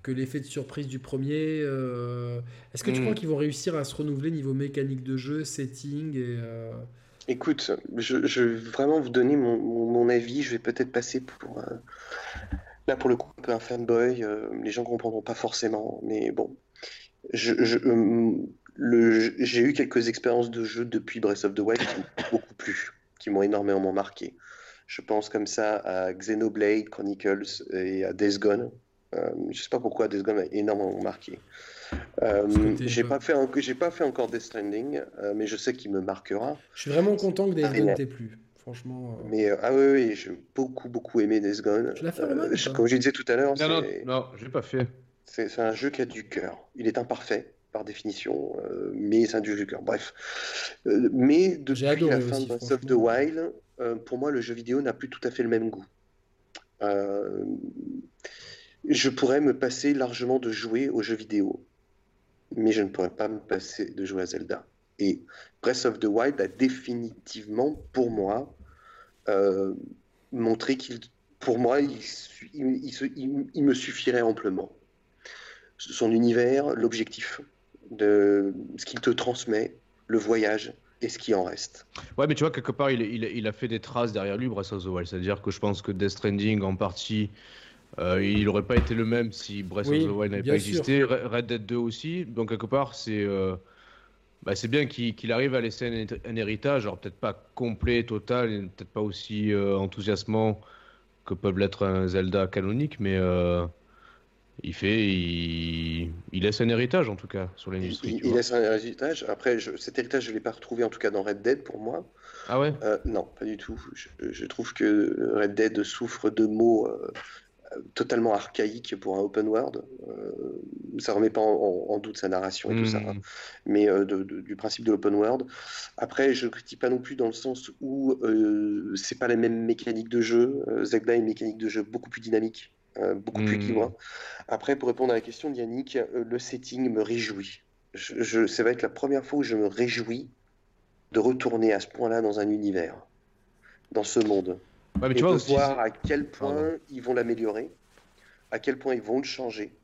que l'effet de surprise du premier. Est-ce que tu crois hmm. qu'ils vont réussir à se renouveler niveau mécanique de jeu, setting et Écoute, je, vais vraiment vous donner mon, mon avis. Je vais peut-être passer pour Là, pour le coup, un peu un fanboy, euh, les gens comprendront pas forcément, mais bon. Euh, j'ai eu quelques expériences de jeu depuis Breath of the Wild qui m'ont beaucoup plu, qui m'ont énormément marqué. Je pense comme ça à Xenoblade Chronicles et à Days Gone. Euh, je sais pas pourquoi Days Gone m'a énormément marqué. Euh, j'ai pas fait j'ai pas fait encore Death Stranding, mais je sais qu'il me marquera. Je suis vraiment content que Days Gone t'ait plu. Franchement. Euh, Mais euh, ah oui, oui j'ai beaucoup, beaucoup aimé Days Gone. Tu l'as fait euh, Comme je disais tout à l'heure. Non, non, non, j'ai pas fait. C'est un jeu qui a du cœur. Il est imparfait par définition, mais c'est un jeu du cœur. Bref. mais depuis la fin de Breath of the Wild, pour moi, le jeu vidéo n'a plus tout à fait le même goût. je pourrais me passer largement de jouer aux jeux vidéo, mais je ne pourrais pas me passer de jouer à Zelda. Et Breath of the Wild a définitivement, pour moi, euh, montré qu'il, pour moi, il, il, me suffirait amplement. Son univers, l'objectif, de ce qu'il te transmet, le voyage et ce qui en reste. Ouais, mais tu vois, quelque part, il, il a fait des traces derrière lui, Breath of the Wild. C'est-à-dire que je pense que Death Stranding, en partie, euh, il n'aurait pas été le même si Breath of the Wild n'avait pas existé. Red Dead 2 aussi. Donc, quelque part, c'est. Euh, bah, c'est bien qu'il arrive à laisser un, héritage, alors peut-être pas complet, total, peut-être pas aussi euh, enthousiasmant que peut l'être un Zelda canonique, mais euh, il fait, il, laisse un héritage en tout cas sur l'industrie. Il, laisse un héritage. Après, cet héritage, je l'ai pas retrouvé en tout cas dans Red Dead pour moi. Ah ouais? Euh, Non, pas du tout. Je, trouve que Red Dead souffre de mots totalement archaïque pour un open world. Euh, ça remet pas en, doute sa narration et tout ça, hein. hmm. mais euh, du principe de l'open world. Après, je critique pas non plus dans le sens où euh, c'est pas la même mécanique de jeu. Zelda a une mécanique de jeu beaucoup plus dynamique, beaucoup plus hmm. libre. Après, pour répondre à la question de Yannick, le setting me réjouit. Je, je, ça va être la première fois où je me réjouis de retourner à ce point-là dans un univers, dans ce monde et tu voir à quel point ils vont l'améliorer, à quel point ils vont le changer,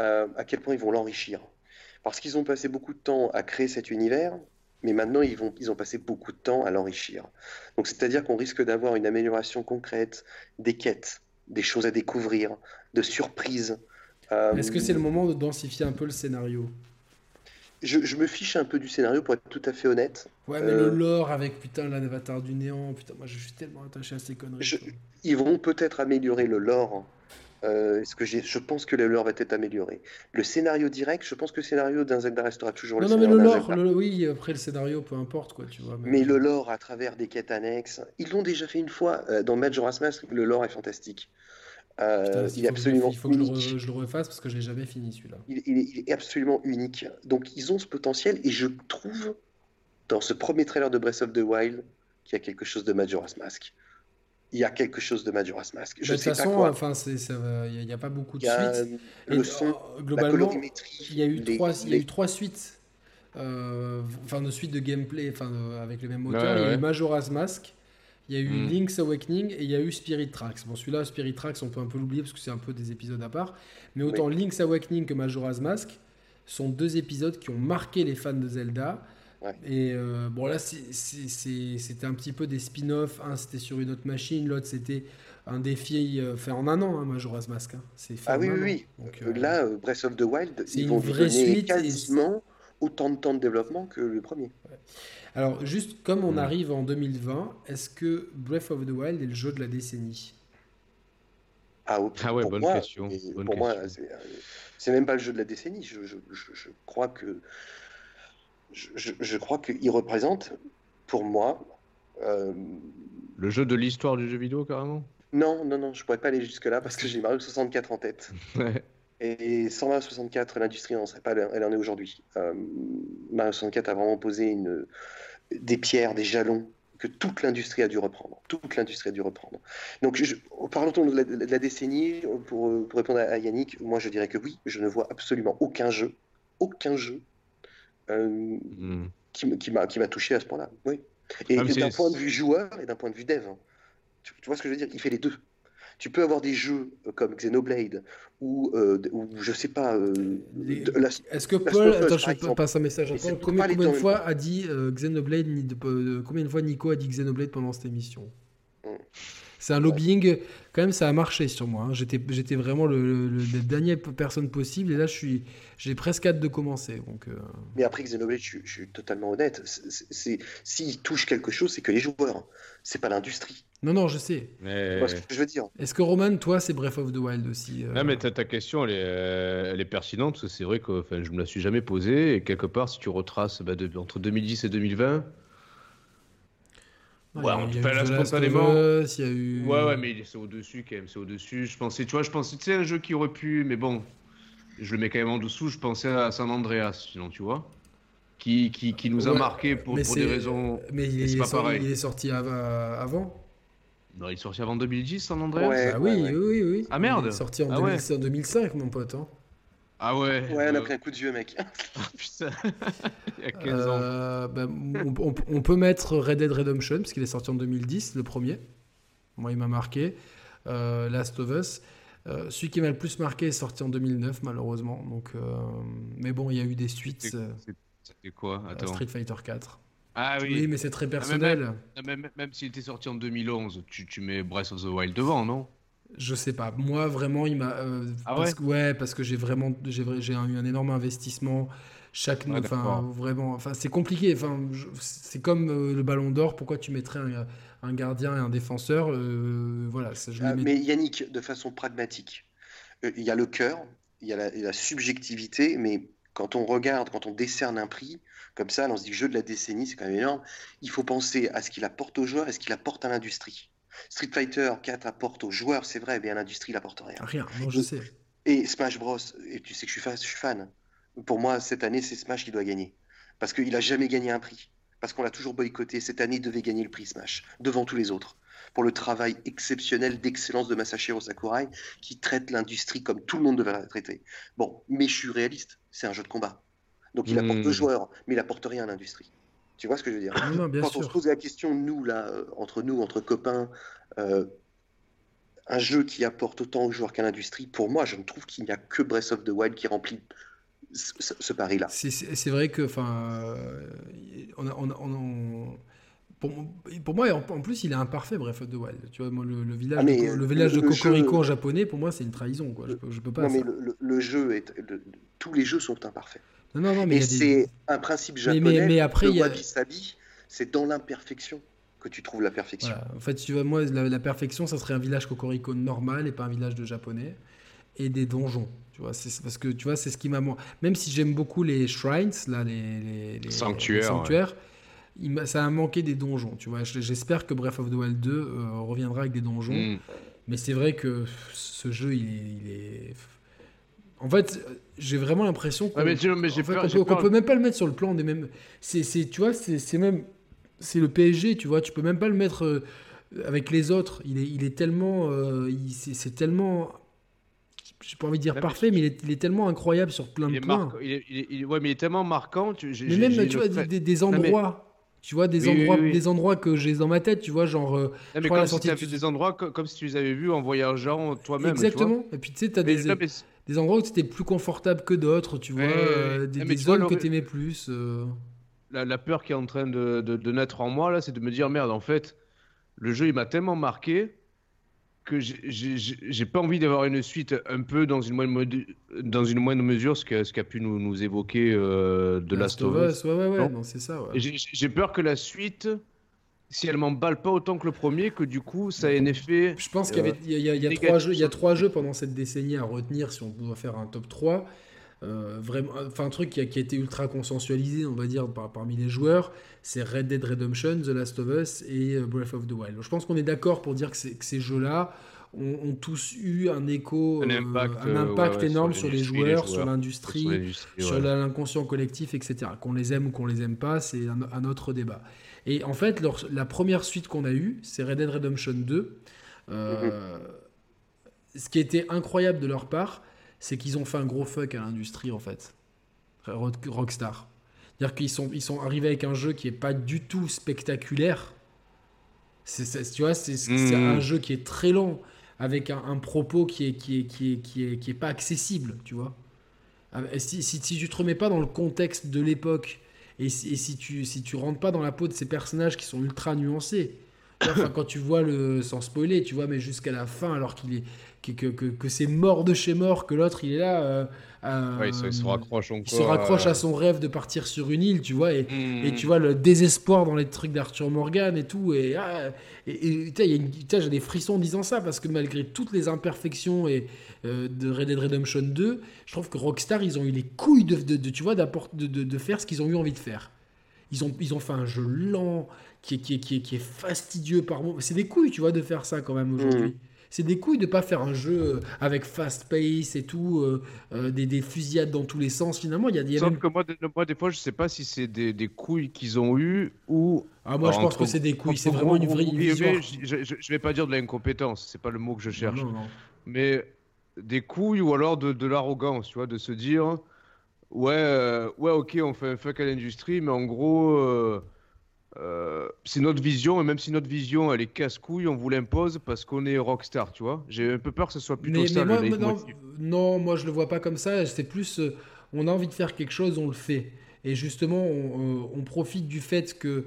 euh, à quel point ils vont l'enrichir. Parce qu'ils ont passé beaucoup de temps à créer cet univers, mais maintenant ils, vont, ils ont passé beaucoup de temps à l'enrichir. Donc c'est-à-dire qu'on risque d'avoir une amélioration concrète des quêtes, des choses à découvrir, de surprises. Euh, Est-ce que c'est le moment de densifier un peu le scénario? Je, me fiche un peu du scénario pour être tout à fait honnête. Ouais, mais le euh, lore avec putain l'avatar du néant, putain, moi je suis tellement attaché à ces conneries. ils vont peut-être améliorer le lore. Euh, ce que je pense que le lore va être amélioré. Le scénario direct, je pense que le scénario d'un Zelda restera toujours non, le non, mais le lore, oui, après le scénario, peu importe quoi, tu vois. Mais, le lore à travers des quêtes annexes, ils l'ont déjà fait une fois euh, dans Majora's Mask. Le lore est fantastique. Euh, il est absolument. Il faut que je le, refasse parce que je l'ai jamais fini celui-là. Il, est absolument unique. Donc ils ont ce potentiel et je trouve dans ce premier trailer de Breath of the Wild qu'il y a quelque chose de Majora's Mask. Il y a quelque chose de Majora's Mask. Je de toute façon, enfin, il n'y a, pas beaucoup de suites. Le son, globalement, il y a eu trois, il y a eu trois suites. Euh, enfin, de suites de gameplay, enfin, avec le même moteur. il y a eu Majora's Mask. Il y a eu hmm. Link's Awakening et il y a eu Spirit Tracks. Bon, celui-là, Spirit Tracks, on peut un peu l'oublier parce que c'est un peu des épisodes à part. Mais autant Link's Awakening que Majora's Mask sont deux épisodes qui ont marqué les fans de Zelda. Et euh, bon, là, c'était un petit peu des spin-offs. Un, c'était sur une autre machine. L'autre, c'était un défi euh, fait en un an, hein, Majora's Mask. Hein. ah oui, oui, oui. Euh, là, Breath of the Wild, ils vont vraie suite quasiment autant de temps de développement que le premier. Alors, juste comme on arrive en 2020, est-ce que Breath of the Wild est le jeu de la décennie? Ah, ah, ouais, bonne question. pour moi, c'est même pas le jeu de la décennie. Je, crois que je, crois qu'il représente, pour moi, euh, le jeu de l'histoire du jeu vidéo carrément? Non, non, non, je pourrais pas aller jusque là parce que j'ai Mario 64 en tête. Et sans Mario 64, l'industrie n'en serait pas elle en est aujourd'hui. Euh, Mario 64 a vraiment posé une, des pierres, des jalons que toute l'industrie a dû reprendre. Toute l'industrie a dû reprendre. Donc, je, parlons de la, de la décennie, pour, pour, répondre à Yannick, moi je dirais que oui, je ne vois absolument aucun jeu, aucun jeu euh, hmm. qui, qui m'a touché à ce point-là. Oui. Et, d'un point de vue joueur et d'un point de vue dev. Hein. tu, vois ce que je veux dire? Il fait les deux tu peux avoir des jeux euh, comme Xenoblade ou, euh, ou je sais pas. Euh, Est-ce que Paul, attends, je passe un message à Paul. Combien, de fois a dit Xenoblade Combien de fois Nico a dit Xenoblade pendant cette émission? Hmm. C'est un lobbying, quand même, ça a marché sur moi. Hein. J'étais, j'étais vraiment le, la dernière personne possible, et là, je suis, j'ai presque hâte de commencer. Donc, Mais après Xenoblade, je, je suis totalement honnête. C'est, s'il touche quelque chose, c'est que les joueurs, c'est pas l'industrie. Non, non, je sais. Mais... ce que je veux dire? Est-ce que Roman, toi, c'est Breath of the Wild aussi euh? Non, mais ta, ta question, elle est, euh, elle est, pertinente, parce que c'est vrai que je me la suis jamais posée, et quelque part, si tu retraces bah, entre 2010 et 2020... Ouais, on peut là spontanément. Il y a eu... Ouais, ouais, mais c'est au-dessus quand même, c'est au-dessus. Je pensais, tu vois, je pensais, tu sais, un jeu qui aurait pu, mais bon, je le mets quand même en dessous, je pensais à San Andreas, sinon, tu vois qui, qui, qui nous a marqué pour, pour des raisons. Mais il, est, sorti, il est sorti avant non, il est sorti avant 2010, San Andreas ouais, ah, oui, oui, oui, Ah merde Il est sorti en, ah 2005, mon pote. Hein. Ah ouais Ouais, on a pris un coup de vieux, mec. Ah, putain Il y a 15 ans. Euh, bah, on, peut mettre Red Dead Redemption, parce qu'il est sorti en 2010, le premier. Moi, il m'a marqué. Euh, Last of Us. Euh, celui qui m'a le plus marqué est sorti en 2009, malheureusement. Donc, mais bon, il y a eu des suites. C'était quoi? Attends. Street Fighter 4. Ah oui. mais c'est très personnel. même, s'il était sorti en 2011, tu, tu, mets Breath of the Wild devant, non? Je sais pas. Moi, vraiment, il m'a. Euh, ah parce ouais que, Ouais, parce que j'ai vraiment j'ai eu un énorme investissement. chaque, enfin vraiment, enfin c'est compliqué. Enfin, c'est comme le Ballon d'Or. Pourquoi tu mettrais un, gardien et un défenseur Voilà. Ah, mais Yannick, de façon pragmatique, il y a le cœur, il y, a la subjectivité, mais quand on regarde, quand on décerne un prix, comme ça, on se dit jeu de la décennie, c'est quand même énorme. Il faut penser à ce qu'il apporte aux joueurs et ce qu'il apporte à l'industrie. Street Fighter 4 apporte aux joueurs, c'est vrai, mais à l'industrie, il apporte rien. Rien, non, je sais. Et Smash Bros, et tu sais que je suis, fan, Pour moi, cette année, c'est Smash qui doit gagner. Parce qu'il n'a jamais gagné un prix. Parce qu'on l'a toujours boycotté. Cette année, il devait gagner le prix Smash, devant tous les autres. Pour le travail exceptionnel d'excellence de Masahiro Sakurai, qui traite l'industrie comme tout le monde devrait la traiter. Bon, mais je suis réaliste, c'est un jeu de combat. Donc il apporte deux hmm. joueurs, mais il apporte rien à l'industrie. Tu vois ce que je veux dire Quand on se pose la question, nous, là, euh, entre nous, entre copains, euh, un jeu qui apporte autant aux joueurs qu'à l'industrie, pour moi, je ne trouve qu'il n'y a que Breath of the Wild qui remplit ce, pari-là. C'est vrai que, enfin, euh, on, pour, moi, en, plus, il est imparfait, Breath of the Wild. Tu vois, le, village, ah, de, le village de Cocorico en japonais, pour moi, c'est une trahison. Quoi. Je, peux pas. Non, mais le, jeu est, tous les jeux sont imparfaits. Non, non, non, mais c'est un principe japonais. Mais, après, il y a... c'est dans l'imperfection que tu trouves la perfection. En fait, tu vois, moi, la, perfection, ça serait un village Cocorico normal et pas un village de japonais. Et des donjons. Tu vois, c'est parce que tu vois, c'est ce qui m'a. Même si j'aime beaucoup les shrines, là, les, les, sanctuaires, il ça a manqué des donjons. Tu vois, j'espère que Breath of the Wild 2 euh, reviendra avec des donjons. Mm. Mais c'est vrai que ce jeu, il est en fait, j'ai vraiment l'impression qu'on peut, même pas le mettre sur le plan des mêmes. C'est, tu vois, c'est même, c'est le PSG, tu vois, tu peux même pas le mettre euh, avec les autres. Il est, il est tellement, euh, c'est tellement, j'ai pas envie de dire parfait, mais il est, il est, tellement incroyable sur plein de points. il ouais, mais il est tellement marquant. Tu, mais même, tu vois, des, endroits. Tu vois, des, endroits, des endroits que j'ai dans ma tête, tu vois, genre. Euh, mais comme si tu des endroits comme, si tu les avais vus en voyageant toi-même. Exactement. Et puis tu sais, tu as des des endroits où tu étais plus confortable que d'autres, tu vois, euh, des, zones que tu aimais plus. Euh. La, peur qui est en train de, de, naître en moi, là, c'est de me dire merde, en fait, le jeu, il m'a tellement marqué que j'ai pas envie d'avoir une suite un peu dans une moindre, dans une moindre mesure, ce qu'a ce pu nous, nous évoquer euh, de Last, of Us. Ouais, ouais, ouais, non, c'est ça. J'ai peur que la suite si elle m'emballe pas autant que le premier, que du coup, ça ait un effet. Je pense qu'il y, y, y, a trois jeux, il y a trois jeux pendant cette décennie à retenir si on doit faire un top 3. Euh, vraiment, enfin, un truc qui a, qui a, été ultra consensualisé, on va dire, par, parmi les joueurs, c'est Red Dead Redemption, The Last of Us et euh, Breath of the Wild. je pense qu'on est d'accord pour dire que, que ces jeux-là ont, tous eu un écho, un euh, impact, énorme sur, les joueurs, sur l'industrie, sur l'inconscient collectif, etc. Qu'on les aime ou qu'on les aime pas, c'est un, un, autre débat. Et en fait, la première suite qu'on a eue, c'est Red Dead Redemption 2. Euh, ce qui était incroyable de leur part, c'est qu'ils ont fait un gros fuck à l'industrie, en fait. Rockstar. C'est-à-dire qu'ils sont, ils sont arrivés avec un jeu qui est pas du tout spectaculaire. C'est, tu vois, c'est, hmm. un jeu qui est très long, avec un, propos qui est, qui, est, qui, est, qui, est, qui est pas accessible, tu vois. Ah, si, si, si tu te remets pas dans le contexte de l'époque et, si, tu, si tu rentres pas dans la peau de ces personnages qui sont ultra nuancés, quand tu vois le, sans spoiler, tu vois, mais jusqu'à la fin, alors qu'il est, que, que, que, c'est mort de chez mort, que l'autre il est là. Euh, euh, il, se, raccroche il se raccroche à son rêve de partir sur une île, tu vois, et, hmm. et tu vois le désespoir dans les trucs d'Arthur Morgan et tout. Et, ah, et, j'ai des frissons en disant ça parce que malgré toutes les imperfections et, euh, de Red Dead Redemption 2, je trouve que Rockstar ils ont eu les couilles de, de, tu vois, de, de, faire ce qu'ils ont eu envie de faire. Ils ont, ils ont fait un jeu lent, qui est, qui est, qui est, qui est fastidieux par moment. C'est des couilles, tu vois, de faire ça quand même aujourd'hui. Hmm c'est des couilles de pas faire un jeu euh, avec fast pace et tout, euh, euh, des, des, fusillades dans tous les sens. Finalement, il y a, y a que moi, moi, des fois, je sais pas si c'est des, des, couilles qu'ils ont eu ou. Ah, moi, je pense que c'est des couilles. C'est vraiment une vraie vision. Je, je, vais pas dire de l'incompétence, c'est pas le mot que je cherche. Mais des couilles ou alors de, de l'arrogance, tu vois, de se dire ouais, ouais, ok, on fait un fuck à l'industrie, mais en gros. Euh, c'est notre vision, et même si notre vision elle est casse-couille, on vous l'impose parce qu'on est rockstar, tu vois. J'ai un peu peur que ce soit plutôt ça. moi, non, moi je le vois pas comme ça. C'est plus, euh, on a envie de faire quelque chose, on le fait. Et justement, on, euh, profite du fait que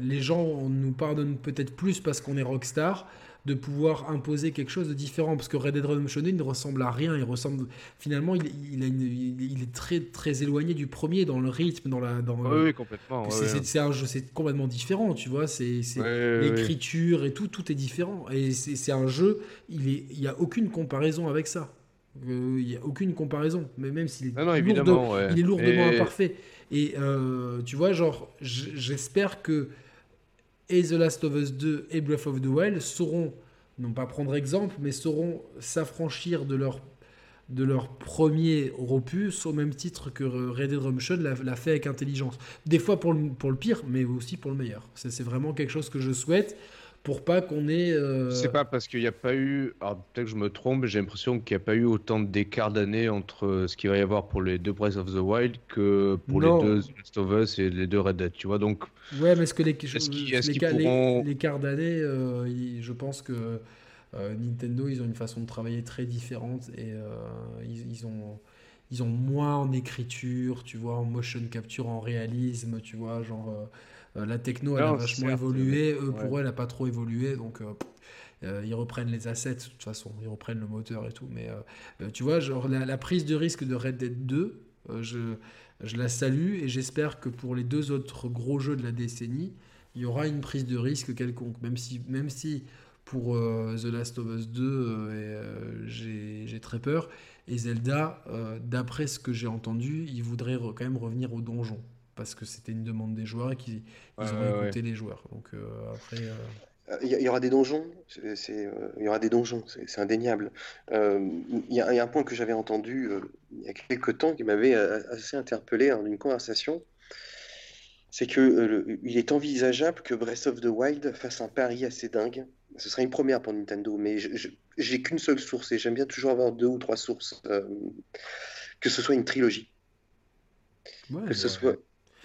les gens nous pardonnent peut-être plus parce qu'on est rockstar. De pouvoir imposer quelque chose de différent. Parce que Red Dead Redemption 2, il ne ressemble à rien. Il ressemble, finalement, il, il, a il, est très, très éloigné du premier dans le rythme, dans la. Dans oui, complètement. c'est un jeu, c'est complètement différent, tu vois. C'est l'écriture et tout, tout est différent. Et c'est un jeu, il n'y a aucune comparaison avec ça. Euh, il n'y a aucune comparaison, mais même s'il est, il est lourdement imparfait. Et euh, tu vois, genre, j'espère que et The Last of Us 2 et Breath of the Wild sauront, non pas prendre exemple, mais sauront s'affranchir de leur, de leur premier opus au même titre que Red Dead Redemption l'a fait avec intelligence. Des fois pour le, pour le pire, mais aussi pour le meilleur. C'est vraiment quelque chose que je souhaite pour pas qu'on ait. Euh... C'est pas parce qu'il n'y a pas eu. Alors peut-être que je me trompe, j'ai l'impression qu'il n'y a pas eu autant d'écart d'années entre ce qu'il va y avoir pour les deux Breath of the Wild que pour les deux Last of Us et les deux Red Dead, tu vois. Donc. Ouais, mais est-ce que les, l'écart d'années, euh, je pense que euh, Nintendo, ils ont une façon de travailler très différente et euh, ils, ils, ont. Ils ont moins en écriture, tu vois, en motion capture, en réalisme, tu vois, genre euh, la techno, elle a vachement évolué. Eux, pour eux, elle n'a pas trop évolué. Donc, euh, euh, ils reprennent les assets, de toute façon. Ils reprennent le moteur et tout. Mais tu vois, genre, la, prise de risque de Red Dead 2, je, je la salue et j'espère que pour les deux autres gros jeux de la décennie, il y aura une prise de risque quelconque. Même si, même si pour The Last of Us 2, j'ai très peur. Et Zelda, d'après ce que j'ai entendu, il voudrait quand même revenir au donjon parce que c'était une demande des joueurs et qu'ils ont écouté les joueurs. Donc euh, après. Euh, euh, il y, aura des donjons, c'est, il y aura des donjons, c'est, indéniable. il, y a, un point que j'avais entendu il y a quelques temps qui m'avait assez interpellé dans une conversation, c'est que il est envisageable que Breath of the Wild fasse un pari assez dingue. Ce serait une première pour Nintendo, mais j'ai qu'une seule source et j'aime bien toujours avoir deux ou trois sources. que ce soit une trilogie. que ce soit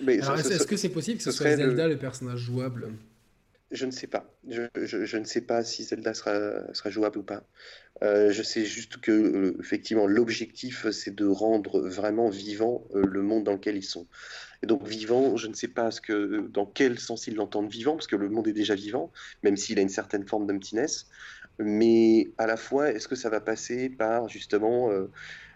est-ce que c'est possible que ce, soit Zelda le... personnage jouable? Je ne sais pas. Je, ne sais pas si Zelda sera, sera jouable ou pas. Euh, je sais juste que euh, effectivement l'objectif c'est de rendre vraiment vivant euh, le monde dans lequel ils sont. Et donc vivant, je ne sais pas ce que, dans quel sens ils l'entendent vivant, parce que le monde est déjà vivant, même s'il a une certaine forme d'emptiness. Mais à la fois, est-ce que ça va passer par justement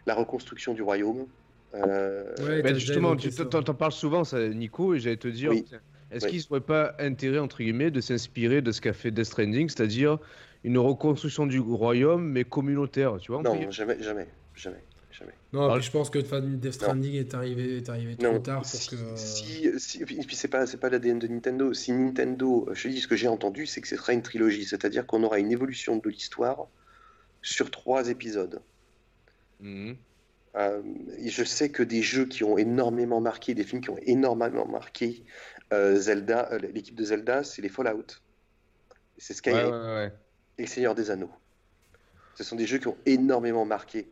la reconstruction du royaume? Euh, bah, justement, tu en parles souvent, ça, Nico, et j'allais te dire, est-ce qu'il ne serait pas intérêt, entre guillemets, de s'inspirer de ce qu'a fait Death Stranding, c'est-à-dire une reconstruction du royaume, mais communicaire, tu vois Non, jamais, jamais, jamais. Jamais. Non, je pense que Death Stranding est arrivé, est arrivé trop tard pour si, que. Si, si, et puis c'est pas, c'est pas l'ADN de Nintendo. Si Nintendo, je te dis ce que j'ai entendu, c'est que ce sera une trilogie, c'est-à-dire qu'on aura une évolution de l'histoire sur trois épisodes. Mmh. Euh, je sais que des jeux qui ont énormément marqué, des films qui ont énormément marqué euh, Zelda, euh, l'équipe de Zelda, c'est les Fallout. C'est Skyrim et le Seigneur des Anneaux. Ce sont des jeux qui ont énormément marqué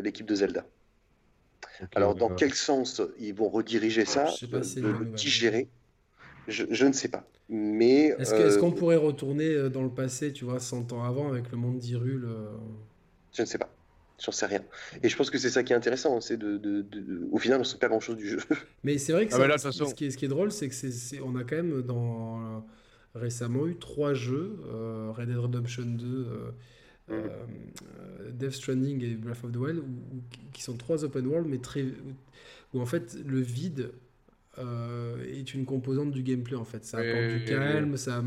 l'équipe de Zelda. Alors, dans quel sens ils vont rediriger ça, le digérer? Je, je, ne sais pas. Mais est-ce qu'on pourrait retourner dans le passé, tu vois, 100 ans avant avec le monde d'Hyrule Je ne sais pas. J'en sais rien. Et je pense que c'est ça qui est intéressant, c'est de, de, au final, on ne sait pas grand-chose du jeu. Mais c'est vrai que ah ce, qui est, ce, qui est, drôle, c'est que c'est, on a quand même dans, récemment eu trois jeux, euh, Red Dead Redemption 2, euh, euh, Death Stranding et Breath of the Wild, qui sont trois open world, mais très, où en fait le vide est une composante du gameplay en fait. Ça apporte du calme, ça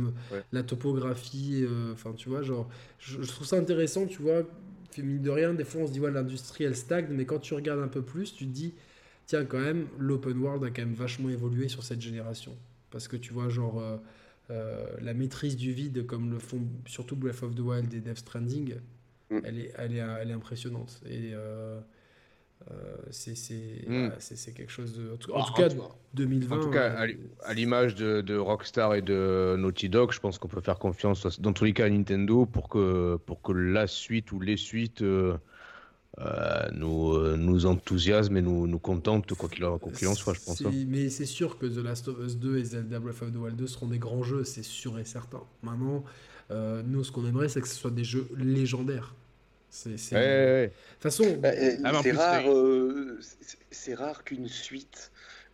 la topographie, enfin tu vois, genre, je, je, trouve ça intéressant, tu vois, mine de rien, des fois on se dit, ouais, l'industrie elle stagne, mais quand tu regardes un peu plus, tu te dis, tiens, quand même, l'open world a quand même vachement évolué sur cette génération. Parce que tu vois, genre, euh, euh, la maîtrise du vide, comme le font surtout Breath of the Wild et Death Stranding, mm. elle, est, elle, est, elle est impressionnante. Et. Euh, euh, hmm. c'est quelque chose de. En tout, cas, 2020. En tout cas, à euh, l'image de, Rockstar et de Naughty Dog, je pense qu'on peut faire confiance, dans tous les cas, à Nintendo pour que, pour que la suite ou les suites euh, nous, nous enthousiasment et nous, nous contentent, quoi qu'il en, soit, je pense. Hein. Mais c'est sûr que The Last of Us 2 et Zelda Breath of the Wild 2 seront des grands jeux, c'est sûr et certain. Maintenant, nous, ce qu'on aimerait, c'est que ce soit des jeux légendaires. C'est, De toute façon, bah, ah, c'est, rare, euh, c'est, rare qu'une suite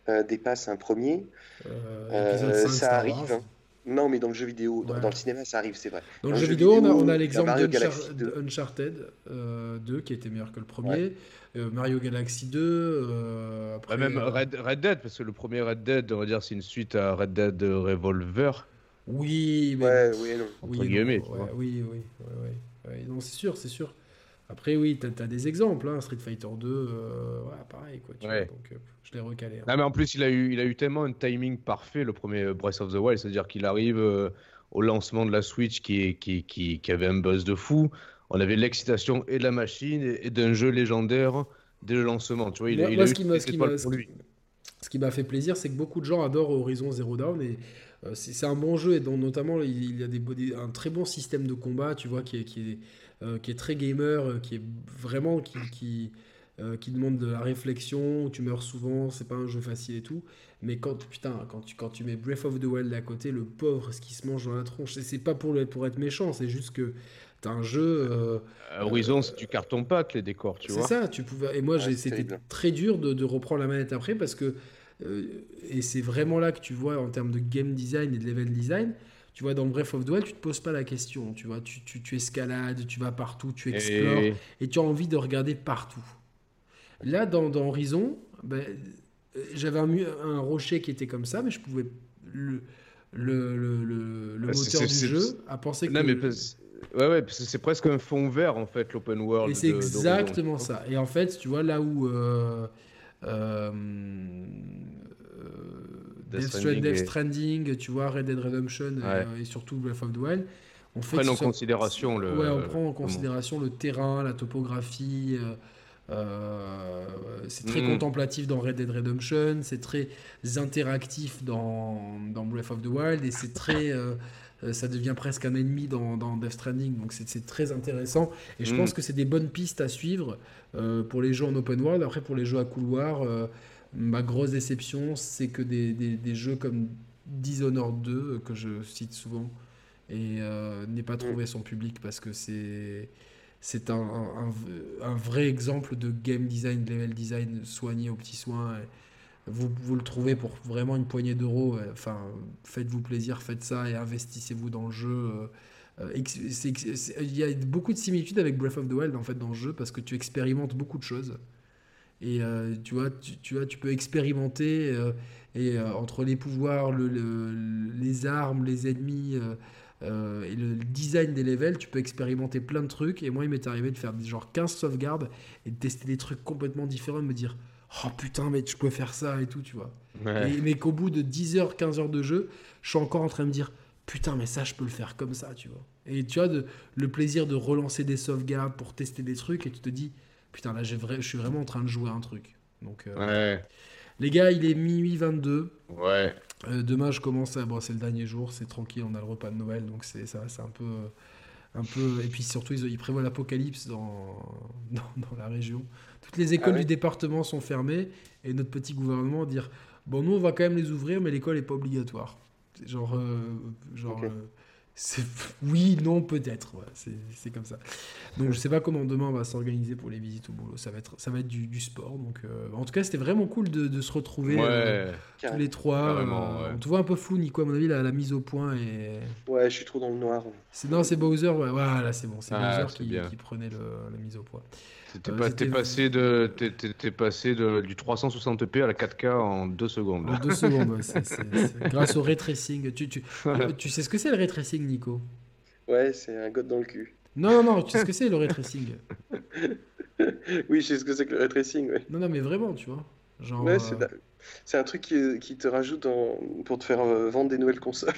euh, dépasse un premier. Euh, ça arrive. Hein. Non, mais dans le jeu vidéo, dans, le cinéma, ça arrive, c'est vrai. Dans, le jeu, vidéo, on a, l'exemple d'Uncharted 2. Euh, qui était meilleur que le premier. Euh, Mario Galaxy 2. Euh, après, même Red, Red, Dead, parce que le premier Red Dead, on va dire, c'est une suite à Red Dead Revolver. Oui, mais. Ouais, oui, non. Entre oui, guillemets. oui, oui, oui, Non, c'est sûr, c'est sûr. Après, oui, tu as, des exemples. Hein, Street Fighter 2, euh, pareil. Quoi, donc, euh, je l'ai recalé. Hein. Non, mais en plus, il a, eu, il a eu tellement un timing parfait, le premier Breath of the Wild. C'est-à-dire qu'il arrive euh, au lancement de la Switch qui, qui, qui, qui, avait un buzz de fou. On avait l'excitation et de la machine et, d'un jeu légendaire dès le lancement. Tu vois, il, a, eu ce qui pour lui. Ce qui m'a fait plaisir, c'est que beaucoup de gens adorent Horizon Zero Dawn et c'est un bon jeu et dont notamment il y a des, un très bon système de combat, tu vois, qui est, qui est euh, qui est très gamer, euh, qui est vraiment qui, qui, euh, qui, demande de la réflexion, tu meurs souvent, c'est pas un jeu facile et tout. Mais quand, putain, quand, tu, quand tu mets Breath of the Wild à côté, le pauvre, ce qui se mange dans la tronche, c'est pas pour, pour être méchant, c'est juste que t'as un jeu. Horizon, c'est du carton pâte les décors, tu vois. C'est ça, tu pouvais. Et moi, c'était très dur de, de, reprendre la manette après parce que. et c'est vraiment là que tu vois en termes de game design et de level design tu vois, dans Breath of the Wild, tu te poses pas la question. Tu vois, tu, tu, tu escalades, tu vas partout, tu explores et... tu as envie de regarder partout. Là, dans, dans Horizon, ben, j'avais un, un, rocher qui était comme ça, mais je pouvais. Le, le, le, le, bah, moteur du jeu à penser que. Non, mais Ouais, ouais, c'est presque un fond vert en fait, l'open world. Et c'est exactement ça. Et en fait, tu vois, là où. Euh, euh, Death, Stranding, tu vois, Red Dead Redemption euh, et, surtout Breath of the Wild. On fait en considération le. Ouais, on prend en considération le terrain, la topographie. Euh, euh, c'est très mm. contemplatif dans Red Dead Redemption, c'est très interactif dans, dans, Breath of the Wild et c'est très. ça devient presque un ennemi dans, dans Death Stranding, donc c'est très intéressant. Et je mm. pense que c'est des bonnes pistes à suivre pour les jeux en open world. Après, pour les jeux à couloir, Ma grosse déception, c'est que des, des, jeux comme Dishonored 2, euh, que je cite souvent, et euh, n'ait pas trouvé son public parce que c'est c'est un, un, vrai exemple de game design, level design soigné aux petits soins. Vous, vous le trouvez pour vraiment une poignée d'euros. Enfin, faites-vous plaisir, faites ça et investissez-vous dans le jeu. Euh, il y a beaucoup de similitudes avec Breath of the Wild en fait dans le jeu parce que tu expérimentes beaucoup de choses. Et euh, tu, vois, tu, vois, tu peux expérimenter euh, et, euh, entre les pouvoirs, le, les armes, les ennemis et le design des levels, tu peux expérimenter plein de trucs. Et moi, il m'est arrivé de faire genre 15 sauvegardes et de tester des trucs complètement différents, de me dire Oh putain, mais je peux faire ça et tout, tu vois. mais qu'au bout de 10 heures, 15 heures de jeu, je suis encore en train de me dire Putain, mais ça, je peux le faire comme ça, tu vois. Et tu vois, de, le plaisir de relancer des sauvegardes pour tester des trucs et tu te dis putain, là, je suis vraiment en train de jouer un truc. Donc, euh, ouais. Les gars, il est minuit 22. Ouais. Euh, demain, je commence à. Bon, c'est le dernier jour, c'est tranquille, on a le repas de Noël, donc c'est ça, c'est un peu. Un peu, et puis surtout, ils, prévoient l'apocalypse dans, dans, la région. Toutes les écoles ah du département sont fermées et notre petit gouvernement dire Bon, nous, on va quand même les ouvrir, mais l'école n'est pas obligatoire. Genre, euh, genre oui, non, peut-être. c'est comme ça. Donc, je sais pas comment demain on va s'organiser pour les visites au boulot. Ça va être, ça va être du, sport. Donc, euh, en tout cas, c'était vraiment cool de, se retrouver euh, tous les trois. Euh, on te voit un peu flou, Nico. À mon avis, la, la, mise au point est. Ouais, je suis trop dans le noir. Non, c'est Bowser. Ouais, voilà, c'est bon. C'est ah, Bowser qui, prenait la mise au point. T'es passé, de, passé de, du 360p à la 4K en 2 secondes. En 2 secondes, ouais, grâce au ray tracing. Tu, tu, tu, sais ce que c'est le ray tracing, Nico? Ouais, c'est un god dans le cul. Non, non, non, tu sais ce que c'est le ray tracing Oui, je sais ce que c'est que le ray tracing, ouais. Non, non, mais vraiment, tu vois. Genre, ouais, c'est, euh, un truc qui, qui te rajoute pour te faire euh, vendre des nouvelles consoles.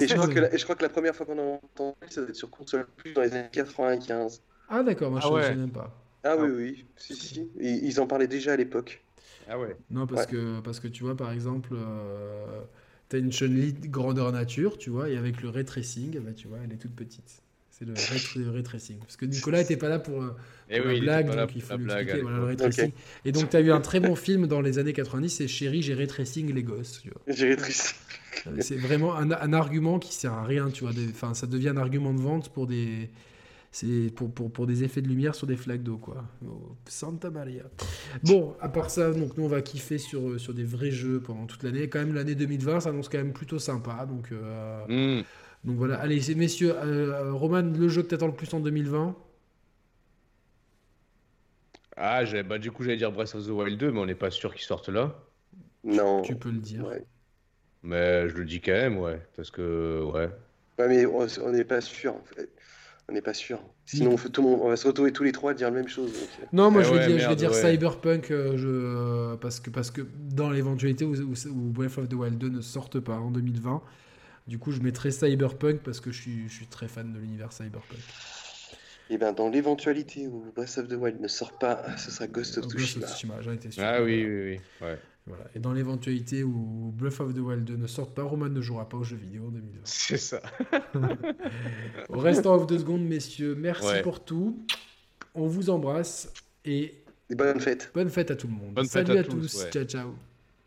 et, je crois que la, je crois que la première fois qu'on a entendu, ça doit être sur console plus dans les années 95. Ah, d'accord, moi je ne sais même pas. Ah oui, oui, si, si. Ils en parlaient déjà à l'époque. Ah ouais. Non, parce, Que, parce que tu vois, par exemple, euh, tu as une Chun-Li grandeur nature, tu vois, et avec le ray tracing, bah, tu vois, elle est toute petite. C'est le ray, tracing. Parce que Nicolas n'était pas là pour, euh, eh la blague, donc il faut lui expliquer voilà, le ray tracing. Et donc, tu as eu un très bon film dans les années 90, c'est Chérie, j'ai ray tracing les gosses. J'ai ray tracing. C'est vraiment un, un, argument qui sert à rien, tu vois. Enfin, ça devient un argument de vente pour des c'est pour, pour, pour, des effets de lumière sur des flaques d'eau, quoi. Oh, Santa Maria. Bon, à part ça, donc nous on va kiffer sur, sur des vrais jeux pendant toute l'année. Quand même, l'année 2020 s'annonce quand même plutôt sympa. Donc, euh, mm. donc voilà. Allez, messieurs, euh, Roman, le jeu que t'attends le plus en 2020 ah, bah, du coup, j'allais dire Breath of the Wild 2, mais on n'est pas sûr qu'il sorte là. Non. Tu peux le dire. Mais je le dis quand même, ouais. Parce que, ouais. Ouais, mais on n'est pas sûr, en fait. On n'est pas sûr. Sinon, on, fait tout on va se retrouver tous les trois à dire la même chose. Euh. Non, moi, eh je, vais dire, je vais dire Cyberpunk euh, je... parce, que, parce que dans l'éventualité où, où, Breath of the Wild 2 ne sorte pas en 2020, du coup, je mettrai Cyberpunk parce que je suis, je suis très fan de l'univers Cyberpunk. Et eh bien, dans l'éventualité où Breath of the Wild ne sort pas, ce sera Ghost of Tsushima. j'en étais sûr. Ah oui, oui, oui. Ouais. Voilà. Et dans l'éventualité où Breath of the Wild 2 ne sort pas, Roman ne jouera pas aux jeux vidéo en 2020. C'est ça. Restons off deux secondes, messieurs. Merci pour tout. On vous embrasse et. Et bonne fête. Bonne fête à tout le monde. Salut à, tous. Ciao, ciao.